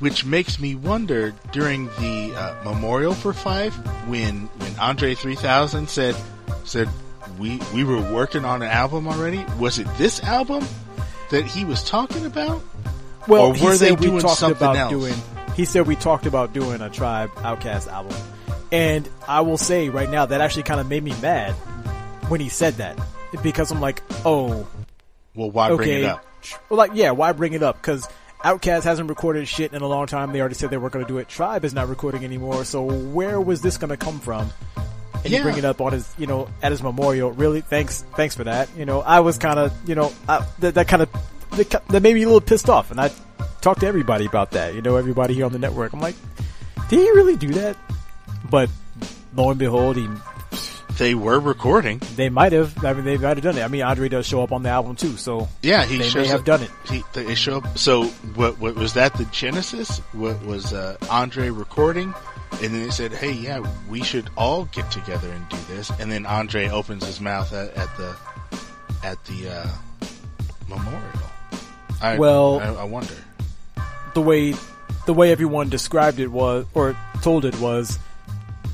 [SPEAKER 3] which makes me wonder during the uh, memorial for Phife when when Andre 3000 said said we we were working on an album already. Was it this album that he was talking about?
[SPEAKER 4] Well,
[SPEAKER 3] Or
[SPEAKER 4] he
[SPEAKER 3] were they
[SPEAKER 4] said we talked
[SPEAKER 3] something
[SPEAKER 4] about
[SPEAKER 3] else?
[SPEAKER 4] doing. He said we talked about doing a Tribe OutKast album, and I will say right now that actually kind of made me mad when he said that because I'm like, oh,
[SPEAKER 3] Well, why
[SPEAKER 4] okay,
[SPEAKER 3] bring it up?
[SPEAKER 4] Well, like yeah, why bring it up? Because OutKast hasn't recorded shit in a long time. They already said they weren't going to do it. Tribe is not recording anymore. So where was this going to come from? And
[SPEAKER 3] Yeah.
[SPEAKER 4] you bring it up on his, you know, at his memorial. Really, thanks, thanks for that. You know, I was kind of, you know, I, that, that kind of that, that made me a little pissed off, and I talked to everybody about that. You know, everybody here on the network. I'm like, did he really do that? But lo and behold, he
[SPEAKER 3] They were recording.
[SPEAKER 4] they might have. I mean, they might have done it. I mean, Andre does show up on the album too, so
[SPEAKER 3] Yeah, he
[SPEAKER 4] They may have
[SPEAKER 3] up-
[SPEAKER 4] done it.
[SPEAKER 3] He, they show up. So, what, what was that? The Genesis? What was uh, Andre recording? And then they said, "Hey, yeah, we should all get together and do this." And then Andre opens his mouth at, at the at the uh, memorial. I,
[SPEAKER 4] Well-
[SPEAKER 3] I, I wonder.
[SPEAKER 4] the way the way everyone described it was or told it was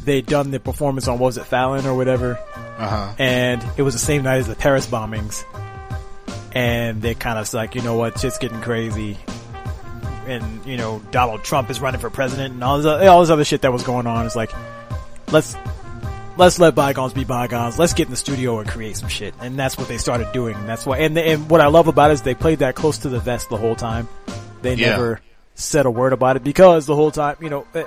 [SPEAKER 4] they'd done the performance on what was it Fallon or whatever,
[SPEAKER 3] Uh huh.
[SPEAKER 4] and it was the same night as the Paris bombings, and they kind of like you know what shit's getting crazy. And you know Donald Trump is running for president, and all this, all this other shit that was going on. It's like, let's let's let bygones be bygones. Let's get in the studio and create some shit. And that's what they started doing. And that's why, and, and what I love about it is they played that close to the vest the whole time. They
[SPEAKER 3] Yeah.
[SPEAKER 4] never said a word about it because the whole time, you know, eh,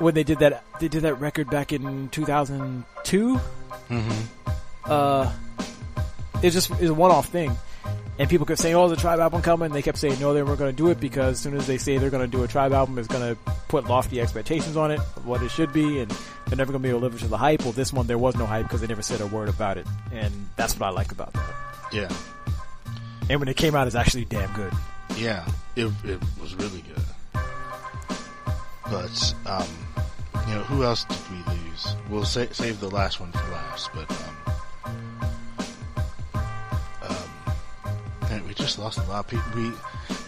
[SPEAKER 4] when they did that, they did that record back in 2002. Uh, it's just, it's a one-off thing. And people kept saying, "Oh, the Tribe album coming." And they kept saying, "No, they weren't going to do it because as soon as they say they're going to do a Tribe album, it's going to put lofty expectations on it what it should be, and they're never going to be able to live up to the hype." Well, this one there was no hype because they never said a word about it, and that's what I like about that.
[SPEAKER 3] Yeah.
[SPEAKER 4] And when it came out, it's actually damn good.
[SPEAKER 3] Yeah, it it was really good. But um, you know, who else did we lose? We'll sa- save the last one for last. But um, um, we just lost a lot of people. We,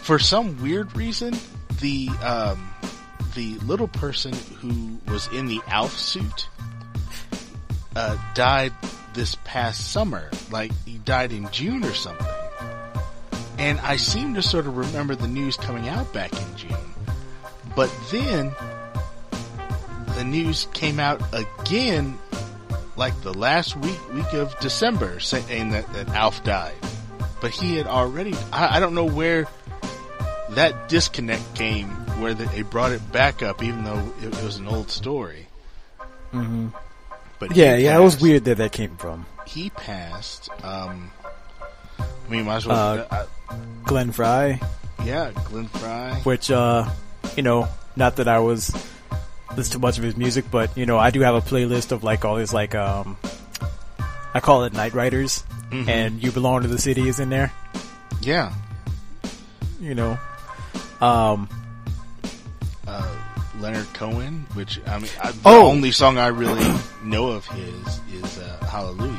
[SPEAKER 3] for some weird reason, the um, the little person who was in the Alf suit uh, died this past summer. Like he died in June or something. And I seem to sort of remember the news coming out back in June. But then the news came out again like the last week week of December saying that, that Alf died. But he had already I, I don't know where that disconnect came where they brought it back up even though it, it was an old story. Mm-hmm. But
[SPEAKER 4] Yeah, yeah, it was weird that that came from
[SPEAKER 3] He passed. Um, I mean, might as well.
[SPEAKER 4] Uh,
[SPEAKER 3] uh,
[SPEAKER 4] Glenn Frey,
[SPEAKER 3] yeah, Glenn Frey.
[SPEAKER 4] which, uh, you know, not that I was listen to much of his music, but you know, I do have a playlist of like all his like, um, I call it Night Riders, and You Belong to the City is in there.
[SPEAKER 3] Yeah.
[SPEAKER 4] You know, um,
[SPEAKER 3] uh, Leonard Cohen, which I mean, I, the
[SPEAKER 4] Oh!
[SPEAKER 3] only song I really (coughs) know of his is uh, Hallelujah.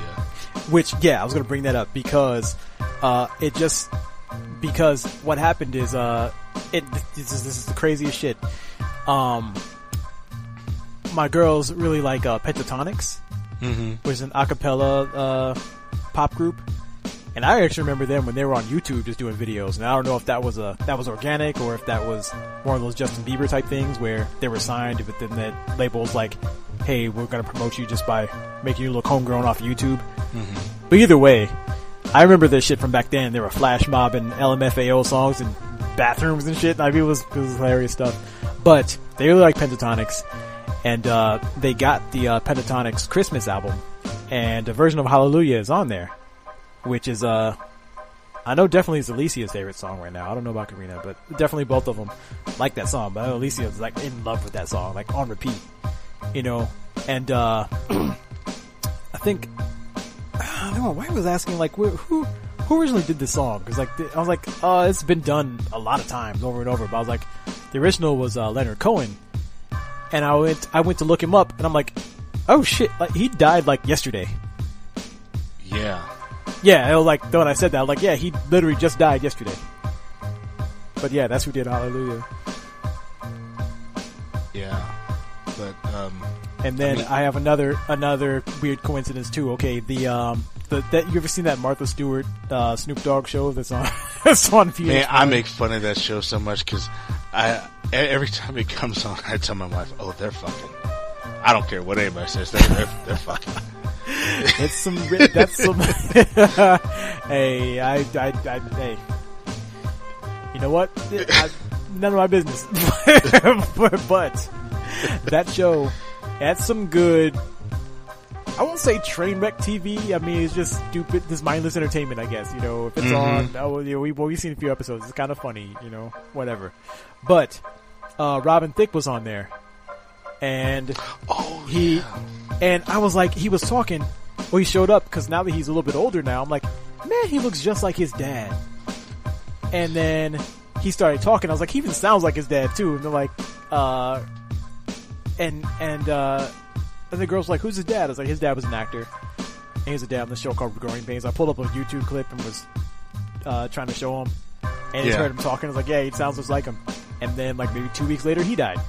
[SPEAKER 4] Which, yeah, I was gonna bring that up because, uh, it just, because what happened is, uh, it, this is, this is the craziest shit. Um, my girls really like, uh, Pentatonix, which is an acapella, uh, pop group. And I actually remember them when they were on YouTube just doing videos. And I don't know if that was a, that was organic or if that was one of those Justin Bieber type things where they were signed, but then that label was like, hey, we're gonna promote you just by making you look homegrown off YouTube. But either way, I remember this shit from back then. There were flash mob and LMFAO songs and bathrooms and shit. I mean, it was, it was hilarious stuff. But they really like Pentatonix, and uh, they got the uh, Pentatonix Christmas album, and a version of Hallelujah is on there, which is uh, I know definitely is Alicia's favorite song right now. I don't know about Karina, but definitely both of them like that song. But is like in love with that song, like on repeat, you know. And uh, (clears throat) I think I don't know why I was asking like wh- who who originally did this song because like I was like uh it's been done a lot of times over and over but I was like the original was uh, Leonard Cohen and I went I went to look him up and I'm like oh shit like he died like yesterday
[SPEAKER 3] Yeah.
[SPEAKER 4] yeah it was like when I said that I like yeah he literally just died yesterday but yeah that's who did Hallelujah
[SPEAKER 3] Yeah. But um,
[SPEAKER 4] and then I, have another another weird coincidence too okay the um the that you ever seen that Martha Stewart uh, Snoop Dogg show that's on (laughs) that's on VH1
[SPEAKER 3] man, I make fun of that show so much because I every time it comes on, I tell my wife, "Oh, they're fucking." I don't care what anybody says; they're they're, they're fucking. (laughs)
[SPEAKER 4] That's some. That's some. (laughs) hey, I, I, I, hey. You know what? I, none of my business. but, but that show, that's some good. I won't say train wreck TV. I mean, it's just stupid, this mindless entertainment. I guess you know if it's on. Oh, you know, we well, we've seen a few episodes. It's kind of funny, you know, whatever. But uh, Robin Thicke was on there, and
[SPEAKER 3] Oh,
[SPEAKER 4] he and I was like, he was talking. Well, he showed up because now that he's a little bit older now, I'm like, man, he looks just like his dad. And then he started talking. I was like, he even sounds like his dad too. And they're like, uh, and and uh, and the girl's like, who's his dad? I was like, his dad was an actor. And he was a dad on the show called Growing Pains. I pulled up a YouTube clip and was uh, trying to show him, and
[SPEAKER 3] Yeah.
[SPEAKER 4] heard him talking. I was like, yeah, he sounds just like him. and then like maybe two weeks later he died.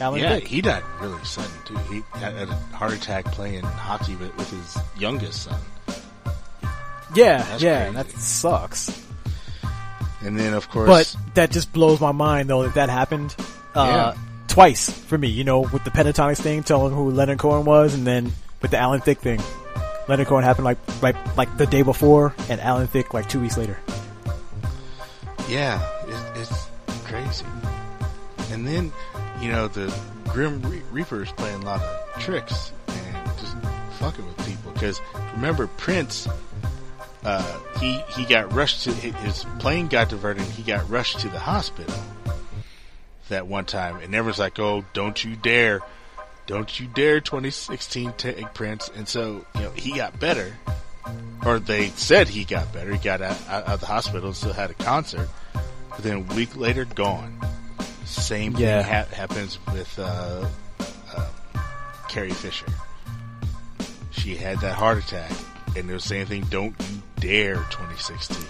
[SPEAKER 4] Alan
[SPEAKER 3] yeah, he died really sudden too. He had had a heart attack playing hockey with, with his youngest son,
[SPEAKER 4] yeah,
[SPEAKER 3] That's
[SPEAKER 4] yeah,
[SPEAKER 3] crazy.
[SPEAKER 4] that sucks.
[SPEAKER 3] and then of course,
[SPEAKER 4] But that just blows my mind though that that happened uh,
[SPEAKER 3] Yeah.
[SPEAKER 4] Twice for me. You know, with the Pentatonix thing, telling who Leonard Cohen was, and then with the Alan Thicke thing. Leonard Cohen happened like like like the day before, and Alan Thicke like two weeks later.
[SPEAKER 3] yeah, it, it's crazy. And then, you know, the Grim Re- Reaper's playing a lot of tricks and just fucking with people. Because remember, Prince, uh, he he got rushed to his plane got diverted. and He got rushed to the hospital that one time, and everyone's like, "Oh, don't you dare!" Don't you dare 2016 take Prince. And so, you know, he got better. Or they said he got better. He got out, out of the hospital and still had a concert. But then a week later, gone. Same
[SPEAKER 4] Yeah.
[SPEAKER 3] thing ha- happens with uh, uh, Carrie Fisher. She had that heart attack, and they were saying thing, "Don't you dare 2016."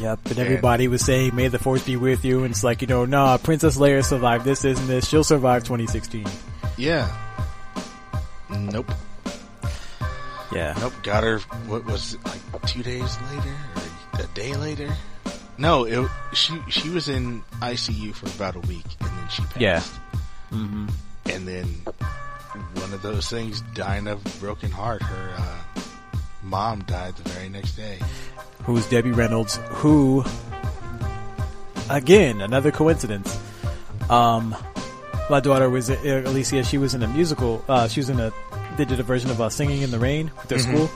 [SPEAKER 4] Yep, and everybody was saying, "May the force be with you," and it's like, you know, nah, Princess Leia survived this, isn't this? She'll survive 2016.
[SPEAKER 3] Yeah. Nope.
[SPEAKER 4] Yeah,
[SPEAKER 3] Nope. Got her. What was it, like two days later or a day later? No, it, she she was in ICU for about a week, and then she passed.
[SPEAKER 4] Yeah. Mm-hmm.
[SPEAKER 3] And then one of those things, dying of broken heart. Her uh, mom died the very next day.
[SPEAKER 4] Who was Debbie Reynolds, who, again, another coincidence. Um, my daughter was, uh, Alicia, she was in a musical, uh, she was in a, they did a version of uh, Singing in the Rain with their school.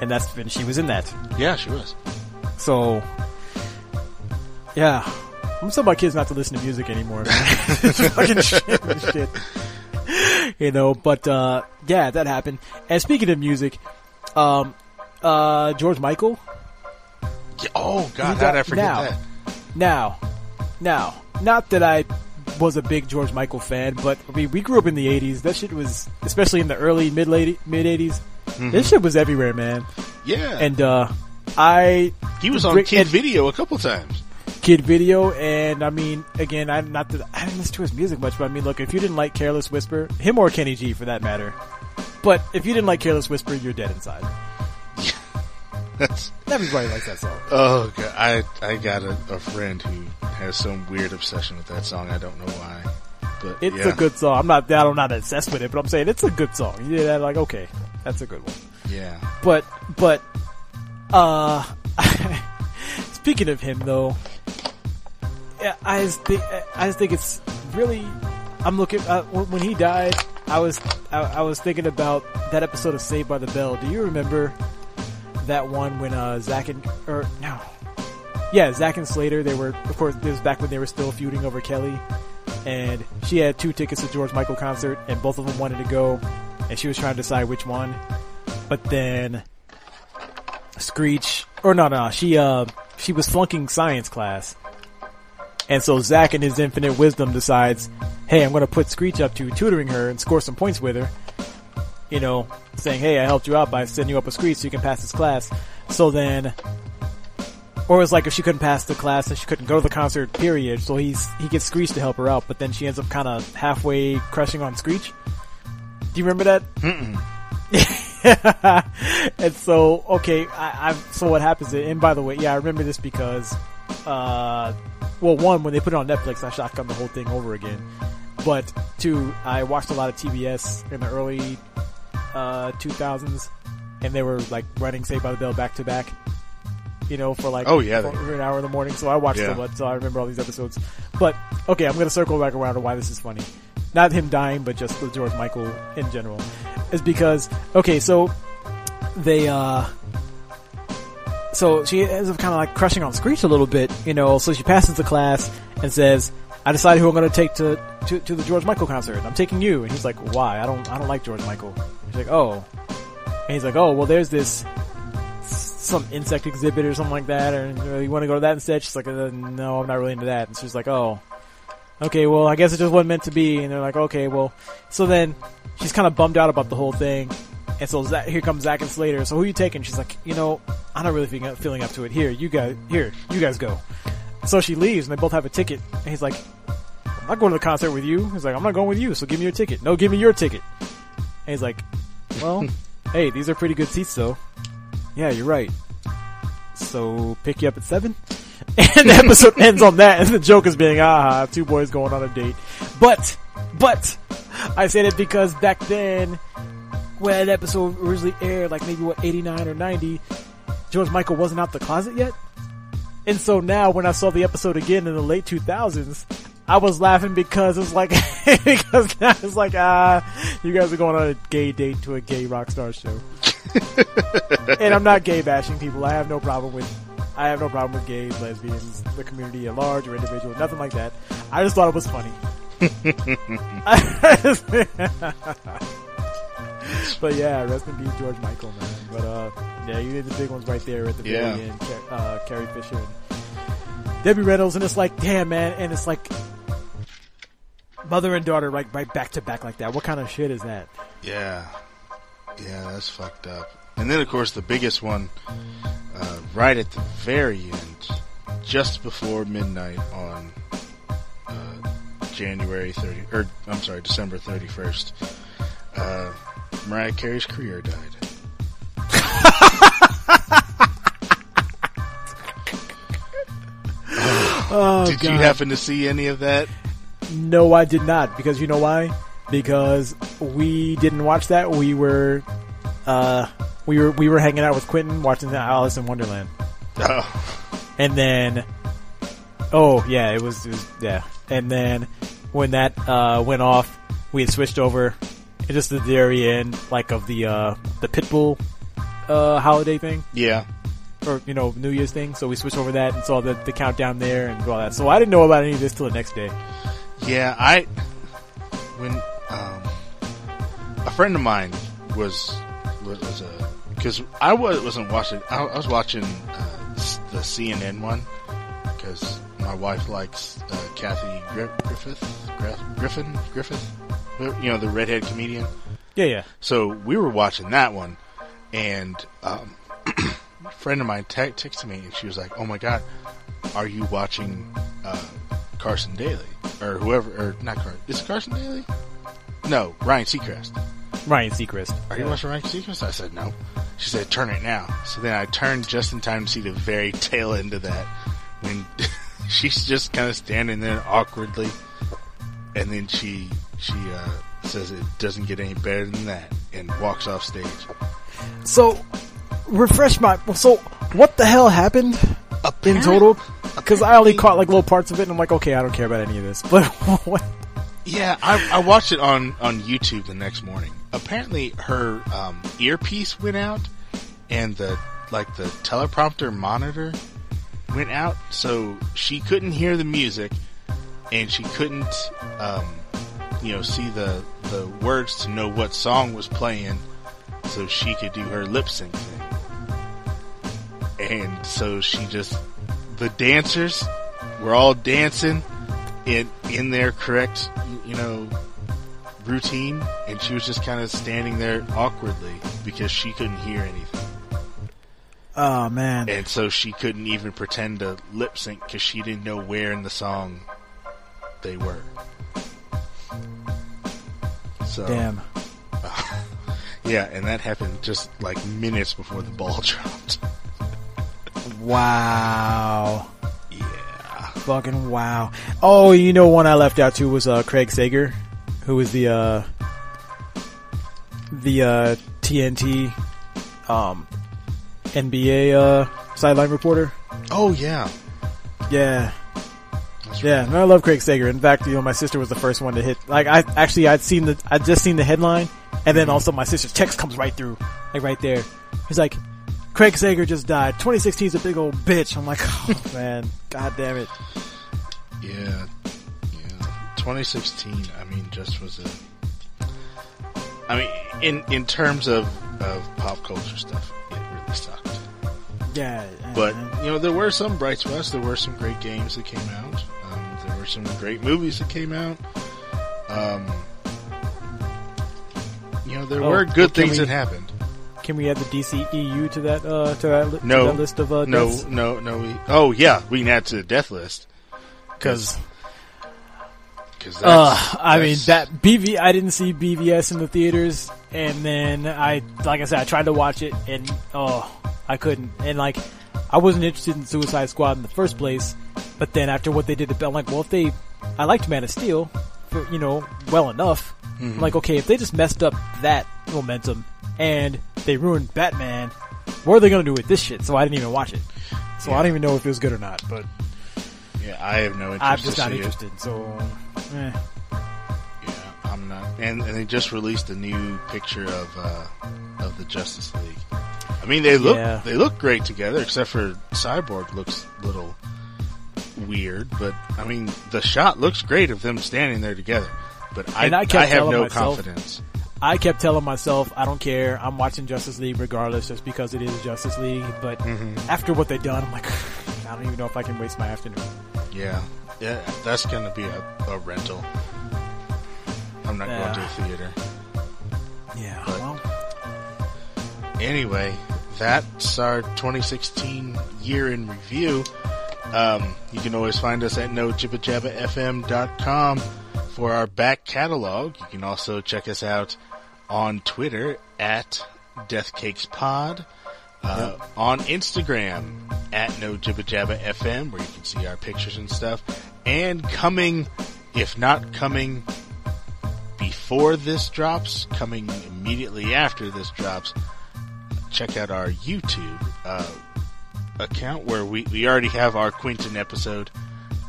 [SPEAKER 4] And that's, and she was in that.
[SPEAKER 3] Yeah, she was.
[SPEAKER 4] So, yeah. I'm gonna my kids not to listen to music anymore. (laughs) (laughs) fucking shit, shit. You know, but, uh, yeah, that happened. And speaking of music, um, uh, George Michael,
[SPEAKER 3] Yeah, oh God, how did I forget
[SPEAKER 4] now.
[SPEAKER 3] that?
[SPEAKER 4] Now, now, not that I was a big George Michael fan, but I mean, we grew up in the '80s. That shit was, especially in the early mid late mid '80s. This shit was everywhere, man.
[SPEAKER 3] Yeah,
[SPEAKER 4] And uh, I
[SPEAKER 3] he was on
[SPEAKER 4] Rick-
[SPEAKER 3] Kid
[SPEAKER 4] and-
[SPEAKER 3] Video a couple times.
[SPEAKER 4] kid video, and I mean, again, I'm not that I didn't listen to his music much, but I mean, look, if you didn't like Careless Whisper, him or Kenny G for that matter, but if you didn't like Careless Whisper, you're dead inside. (laughs)
[SPEAKER 3] That's
[SPEAKER 4] Everybody likes that song.
[SPEAKER 3] oh God, I I got a, a friend who has some weird obsession with that song. I don't know why, but
[SPEAKER 4] It's
[SPEAKER 3] yeah,
[SPEAKER 4] a good song. I'm not that I'm not obsessed with it, but I'm saying it's a good song. Yeah, like okay, that's a good one.
[SPEAKER 3] yeah.
[SPEAKER 4] But but uh (laughs) speaking of him though, yeah, I just think I just think it's really I'm looking uh, when he died. I was I, I was thinking about that episode of Saved by the Bell. Do you remember that one when uh Zach and or no, yeah, Zach and Slater. They were of course this was back when they were still feuding over Kelly, and she had two tickets to George Michael concert, and both of them wanted to go, and she was trying to decide which one, but then Screech or no no she uh she was flunking science class. And so Zach in his infinite wisdom decides, hey, I'm gonna put Screech up to tutoring her and score some points with her. You know, saying, hey, I helped you out by sending you up a Screech so you can pass this class. So then, or it was like if she couldn't pass the class and she couldn't go to the concert, period. So he's, he gets Screech to help her out, but then she ends up kind of halfway crushing on Screech. Do you remember that? (laughs) and so, okay, I, I, so what happens, and by the way, yeah, I remember this because, uh, well, one, when they put it on Netflix, I shotgun the whole thing over again. But two, I watched a lot of TBS in the early, uh, 2000s, and they were like running Saved by the Bell back to back. You know, for like
[SPEAKER 3] Oh, yeah,
[SPEAKER 4] for, an hour in the morning. So I watched
[SPEAKER 3] Yeah.
[SPEAKER 4] so much, so I remember all these episodes. But okay, I'm gonna circle back around to why this is funny. Not him dying, but just the George Michael in general. Is because okay, so they uh so she ends up kind of like crushing on Screech a little bit, you know. So she passes the class and says, "I decided who I'm going to take to, to to the George Michael concert. I'm taking you." And he's like, "Why? I don't I don't like George Michael." She's like, "Oh," and he's like, "Oh, well, there's this some insect exhibit or something like that, or uh, you want to go to that instead?" She's like, uh, "No, I'm not really into that." And she's like, "Oh." Okay, well, I guess it just wasn't meant to be, and they're like, okay, well, so then she's kind of bummed out about the whole thing, and so Zach, here comes Zach and Slater. So who you taking? She's like, you know, I'm not really feeling, up, feeling up to it. Here, you guys, here, you guys go. So she leaves, and they both have a ticket. And he's like, "I'm not going to the concert with you." He's like, "I'm not going with you, so give me your ticket." No, give me your ticket. And he's like, "Well, (laughs) hey, these are pretty good seats, though." Yeah, you're right. So pick you up at seven. (laughs) And the episode (laughs) ends on that, and the joke is being, ah, two boys going on a date. But, but, I said it because back then, when that episode originally aired, like maybe what, 89 or 90, George Michael wasn't out the closet yet. And so now when I saw the episode again in the late 2000s, I was laughing because it was like, (laughs) because now it's like, ah, you guys are going on a gay date to a gay rock star show. (laughs) and I'm not gay bashing people. I have no problem with, I have no problem with gays, lesbians, the community at large or individual, nothing like that. I just thought it was funny. (laughs) (laughs) but yeah, rest in peace, George Michael, man. But uh, yeah, you did the big ones right there at the
[SPEAKER 3] Yeah.
[SPEAKER 4] very end. Uh, Carrie Fisher and Debbie Reynolds, and it's like, damn, man, and it's like mother and daughter right, right back to back like that. What kind of shit is that?
[SPEAKER 3] Yeah. Yeah, that's fucked up. And then, of course, the biggest one, uh, right at the very end, just before midnight on uh, January 30, or I'm sorry, December 31st, uh, Mariah Carey's career died. (laughs)
[SPEAKER 4] Oh,
[SPEAKER 3] Did you happen to see any of that?
[SPEAKER 4] No, I did not. Because you know why? Because we didn't watch that. We were, uh, we were we were hanging out with Quentin watching Alice in Wonderland,
[SPEAKER 3] Oh,
[SPEAKER 4] and then, oh yeah, it was, it was yeah, and then when that uh, went off, we had switched over, and just the very end, like of the uh, the Pitbull uh, holiday thing.
[SPEAKER 3] yeah.
[SPEAKER 4] or you know New Year's thing. So we switched over that and saw the, the countdown there and all that. So I didn't know about any of this till the next day.
[SPEAKER 3] Yeah, I when um, a friend of mine was was, a because I was, wasn't watching. I, I was watching uh, the CNN one because my wife likes uh, Kathy Gri- Griffith Gri- Griffin Griffith, you know the redhead comedian.
[SPEAKER 4] Yeah, yeah.
[SPEAKER 3] So we were watching that one, and um, (clears throat) a friend of mine te- texted me, and she was like, "Oh my god, are you watching uh, Carson Daly or whoever or not Carson? Is it Carson Daly? No, Ryan Seacrest.
[SPEAKER 4] Ryan Seacrest.
[SPEAKER 3] Are you watching Ryan Seacrest? I said no. She said, "Turn it now." So then I turned just in time to see the very tail end of that when (laughs) she's just kind of standing there awkwardly, and then she she uh, says it doesn't get any better than that and walks off stage.
[SPEAKER 4] So refresh my. So what the hell happened in total? Because I only caught like little parts of it, and I'm like, okay, I don't care about any of this. (laughs) But what?
[SPEAKER 3] Yeah, I, I watched it on, on YouTube the next morning. Apparently, her um, earpiece went out, and the like the teleprompter monitor went out, so she couldn't hear the music, and she couldn't, um, you know, see the the words to know what song was playing, so she could do her lip sync thing. And so she just the dancers were all dancing in in their correct you know routine and she was just kind of standing there awkwardly because she couldn't hear anything
[SPEAKER 4] Oh man.
[SPEAKER 3] and so she couldn't even pretend to lip sync because she didn't know where in the song they were so
[SPEAKER 4] Damn. (laughs)
[SPEAKER 3] yeah and that happened just like minutes before the ball (laughs) dropped
[SPEAKER 4] Wow.
[SPEAKER 3] yeah
[SPEAKER 4] Fucking wow. Oh, you know one I left out too was uh, Craig Sager, who was the uh, the uh, TNT um, NBA uh, sideline reporter.
[SPEAKER 3] oh yeah
[SPEAKER 4] Yeah.
[SPEAKER 3] That's
[SPEAKER 4] Yeah, no, I love Craig Sager. In fact, you know, my sister was the first one to hit. Like, I actually, I'd seen the, I'd just seen the headline, and then also my sister's text comes right through, like right there. He's like, Craig Sager just died. 2016 is a big old bitch. I'm like, oh (laughs) man, god damn it.
[SPEAKER 3] Yeah, yeah. 2016. I mean, just was a. I mean, in in terms of of pop culture stuff, it really sucked.
[SPEAKER 4] Yeah,
[SPEAKER 3] But you know, there were some bright spots. There were some great games that came out. Um, there were some great movies that came out. Um, you know, there
[SPEAKER 4] Oh,
[SPEAKER 3] were good things
[SPEAKER 4] we-
[SPEAKER 3] that happened.
[SPEAKER 4] Can we add the DCEU to that uh, to that, li- to that list of uh,
[SPEAKER 3] no,
[SPEAKER 4] deaths?
[SPEAKER 3] no, no. We, oh yeah, we can add to the death list
[SPEAKER 4] Because
[SPEAKER 3] because
[SPEAKER 4] uh, I mean that BV, I didn't see BVS in the theaters, and then I, like I said, I tried to watch it, and oh, I couldn't, and like I wasn't interested in Suicide Squad in the first place, but then after what they did to, I'm like, well, if they, I liked Man of Steel, for, you know, well enough. I'm like, okay, if they just messed up that momentum and they ruined Batman, what are they gonna do with this shit? So I didn't even watch it. So I don't even know if it was good or not, but
[SPEAKER 3] yeah, I have no interest.
[SPEAKER 4] I'm just
[SPEAKER 3] to
[SPEAKER 4] not
[SPEAKER 3] see it.
[SPEAKER 4] interested. So, eh.
[SPEAKER 3] Yeah, I'm not. And, and they just released a new picture of uh, of the Justice League. I mean, they look
[SPEAKER 4] Yeah.
[SPEAKER 3] they look great together, except for Cyborg looks a little weird. But I mean, the shot looks great of them standing there together. But I
[SPEAKER 4] I
[SPEAKER 3] I, have no
[SPEAKER 4] myself-
[SPEAKER 3] confidence.
[SPEAKER 4] I kept telling myself, I don't care. I'm watching Justice League regardless, just because it is Justice League. But
[SPEAKER 3] Mm-hmm.
[SPEAKER 4] after what they've done, I'm like, (laughs) I don't even know if I can waste my afternoon.
[SPEAKER 3] Yeah, yeah, that's gonna be a, a rental. I'm not going to
[SPEAKER 4] Yeah.
[SPEAKER 3] the theater.
[SPEAKER 4] Yeah.
[SPEAKER 3] But-
[SPEAKER 4] well,
[SPEAKER 3] Anyway, that's our 2016 year in review. Um, you can always find us at nojibbajabafm.com for our back catalog. You can also check us out on Twitter at DeathCakesPod, uh, on Instagram at nojibbajabafm, where you can see our pictures and stuff. And coming, if not coming before this drops, coming immediately after this drops, check out our YouTube uh, account where we, we already have our Quentin episode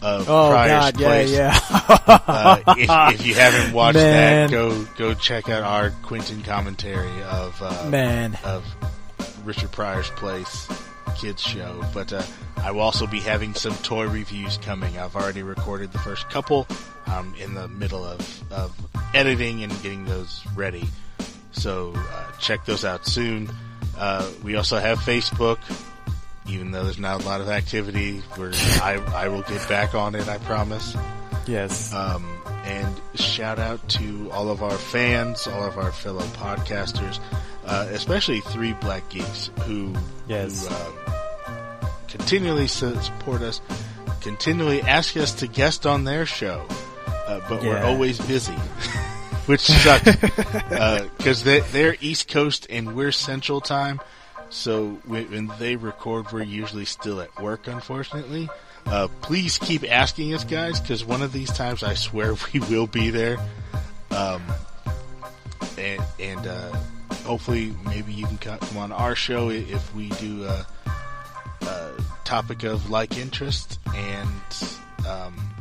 [SPEAKER 3] of
[SPEAKER 4] oh
[SPEAKER 3] Pryor's
[SPEAKER 4] god, yeah,
[SPEAKER 3] Place.
[SPEAKER 4] yeah.
[SPEAKER 3] Uh, if, if you haven't (laughs) watched
[SPEAKER 4] Man.
[SPEAKER 3] that, go go check out our Quentin commentary of uh,
[SPEAKER 4] Man,
[SPEAKER 3] of Richard Pryor's Place kids show. But uh, I will also be having some toy reviews coming. I've already recorded the first couple. I'm in the middle of, of editing and getting those ready. So uh, check those out soon. Uh, we also have Facebook. Even though there's not a lot of activity, we're, I, I will get back on it, I promise.
[SPEAKER 4] yes.
[SPEAKER 3] Um, and shout out to all of our fans, all of our fellow podcasters, uh, especially Three Black Geeks who,
[SPEAKER 4] Yes.
[SPEAKER 3] who um, continually support us, continually ask us to guest on their show, uh, but we're always busy. (laughs) Which sucks, because they, they're East Coast and we're Central Time, so when they record, we're usually still at work, unfortunately. Uh, please keep asking us, guys, because one of these times I swear (laughs) we will be there. Um, and and uh, hopefully, maybe you can come on our show if we do a, a topic of like interest. And um,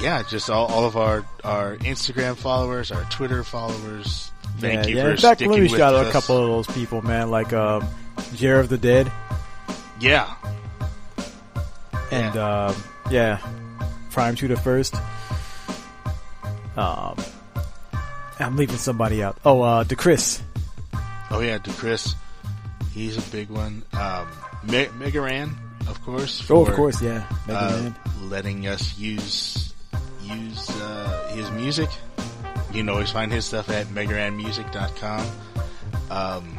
[SPEAKER 3] yeah, just all, all of our, our Instagram followers, our Twitter followers. Thank
[SPEAKER 4] yeah,
[SPEAKER 3] you
[SPEAKER 4] yeah.
[SPEAKER 3] for
[SPEAKER 4] In fact,
[SPEAKER 3] sticking
[SPEAKER 4] let me shout out a couple of those people, man, like um, Jared of the Dead,
[SPEAKER 3] Yeah,
[SPEAKER 4] and um, yeah, Prime Two the First. Um, I'm leaving somebody out. Oh, uh, DeChris.
[SPEAKER 3] Oh yeah, to Chris, he's a big one. Um, Me- Mega Ran, of course.
[SPEAKER 4] Oh, of course, yeah, Mega
[SPEAKER 3] uh, letting us use use uh, his music. You can always find his stuff at megaranmusic.com. Um,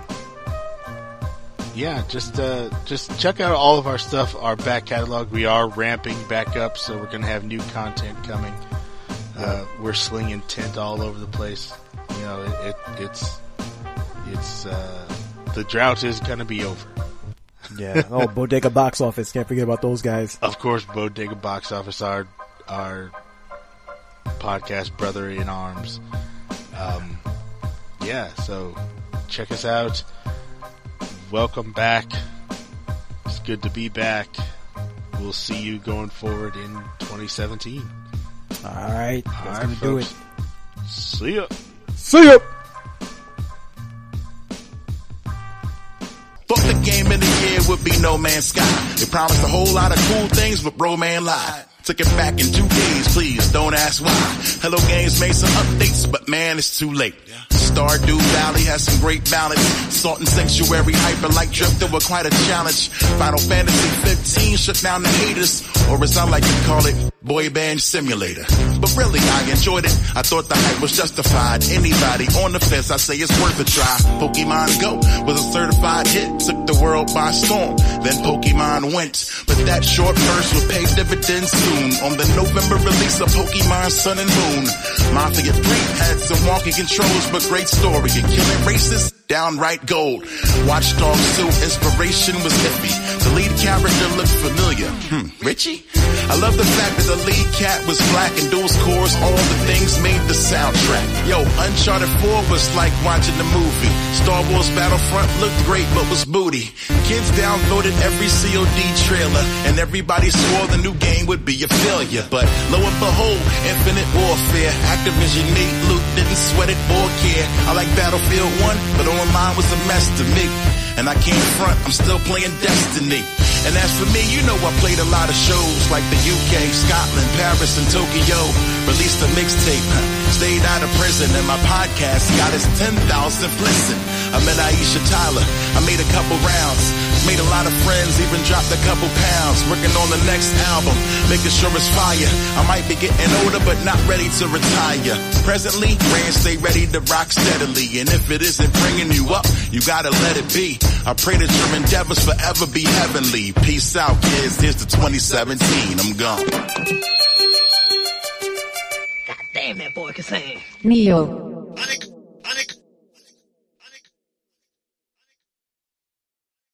[SPEAKER 3] yeah, just uh, just check out all of our stuff, our back catalog. We are ramping back up, so we're to have new content coming. Uh, we're slinging tent all over the place. You know, it, it it's it's uh, the drought is going to be over.
[SPEAKER 4] Yeah. Oh, (laughs) Bodega Box Office. Can't forget about those guys.
[SPEAKER 3] Of course, Bodega Box Office, our our podcast brother in arms. Um, yeah, so check us out. Welcome back. It's good to be back. We'll see you going forward in 2017.
[SPEAKER 4] All right, that's
[SPEAKER 3] All right,
[SPEAKER 4] gonna do it.
[SPEAKER 3] See ya.
[SPEAKER 4] See ya.
[SPEAKER 6] Thought the game of the year would be No Man's Sky. They promised a whole lot of cool things, but bro man lied. Took it back in two days, please don't ask why. Hello Games made some updates, but man, it's too late. Stardew Valley has some great ballads. Salt and Sanctuary, Hyper Light Drifter were quite a challenge. Final Fantasy 15 shut down the haters, or as I like to call it, Boy Band Simulator. But really, I enjoyed it. I thought the hype was justified. Anybody on the fence, I say it's worth a try. Pokemon Go was a certified hit, took the world by storm. Then Pokemon went, but that short burst will pay dividends soon. On the November release of Pokemon Sun and Moon, Mafia 3 had some wonky controls, but great story. And killing racists, downright gold. Watchdog 2 inspiration was iffy. The lead character looked familiar. Hmm, Richie? I love the fact that the lead cat was black and dual scores all the things made the soundtrack. Yo, Uncharted 4 was like watching the movie. Star Wars Battlefront looked great but was booty. Kids downloaded every COD trailer and everybody swore the new game would be a failure. But lo and behold, Infinite Warfare, Activision made loot, didn't sweat it or care. I like Battlefield 1, but online was a mess to me. And I can't front, I'm still playing Destiny. And as for me, you know I played a lot of shows like the UK, Scotland, Paris, and Tokyo. Released a mixtape, stayed out of prison, and my podcast got its 10,000th listen. I met Aisha Tyler, I made a couple rounds, made a lot of friends, even dropped a couple pounds. Working on the next album, making sure it's fire. I might be getting older, but not ready to retire. Presently, Rand stay ready to rock steadily, and if it isn't bringing you up, you gotta let it be. I pray that your endeavors forever be heavenly. Peace out, kids. Here's the 2017. I'm gone.
[SPEAKER 7] God Damn, that boy can sing.
[SPEAKER 8] Neo.
[SPEAKER 1] Panic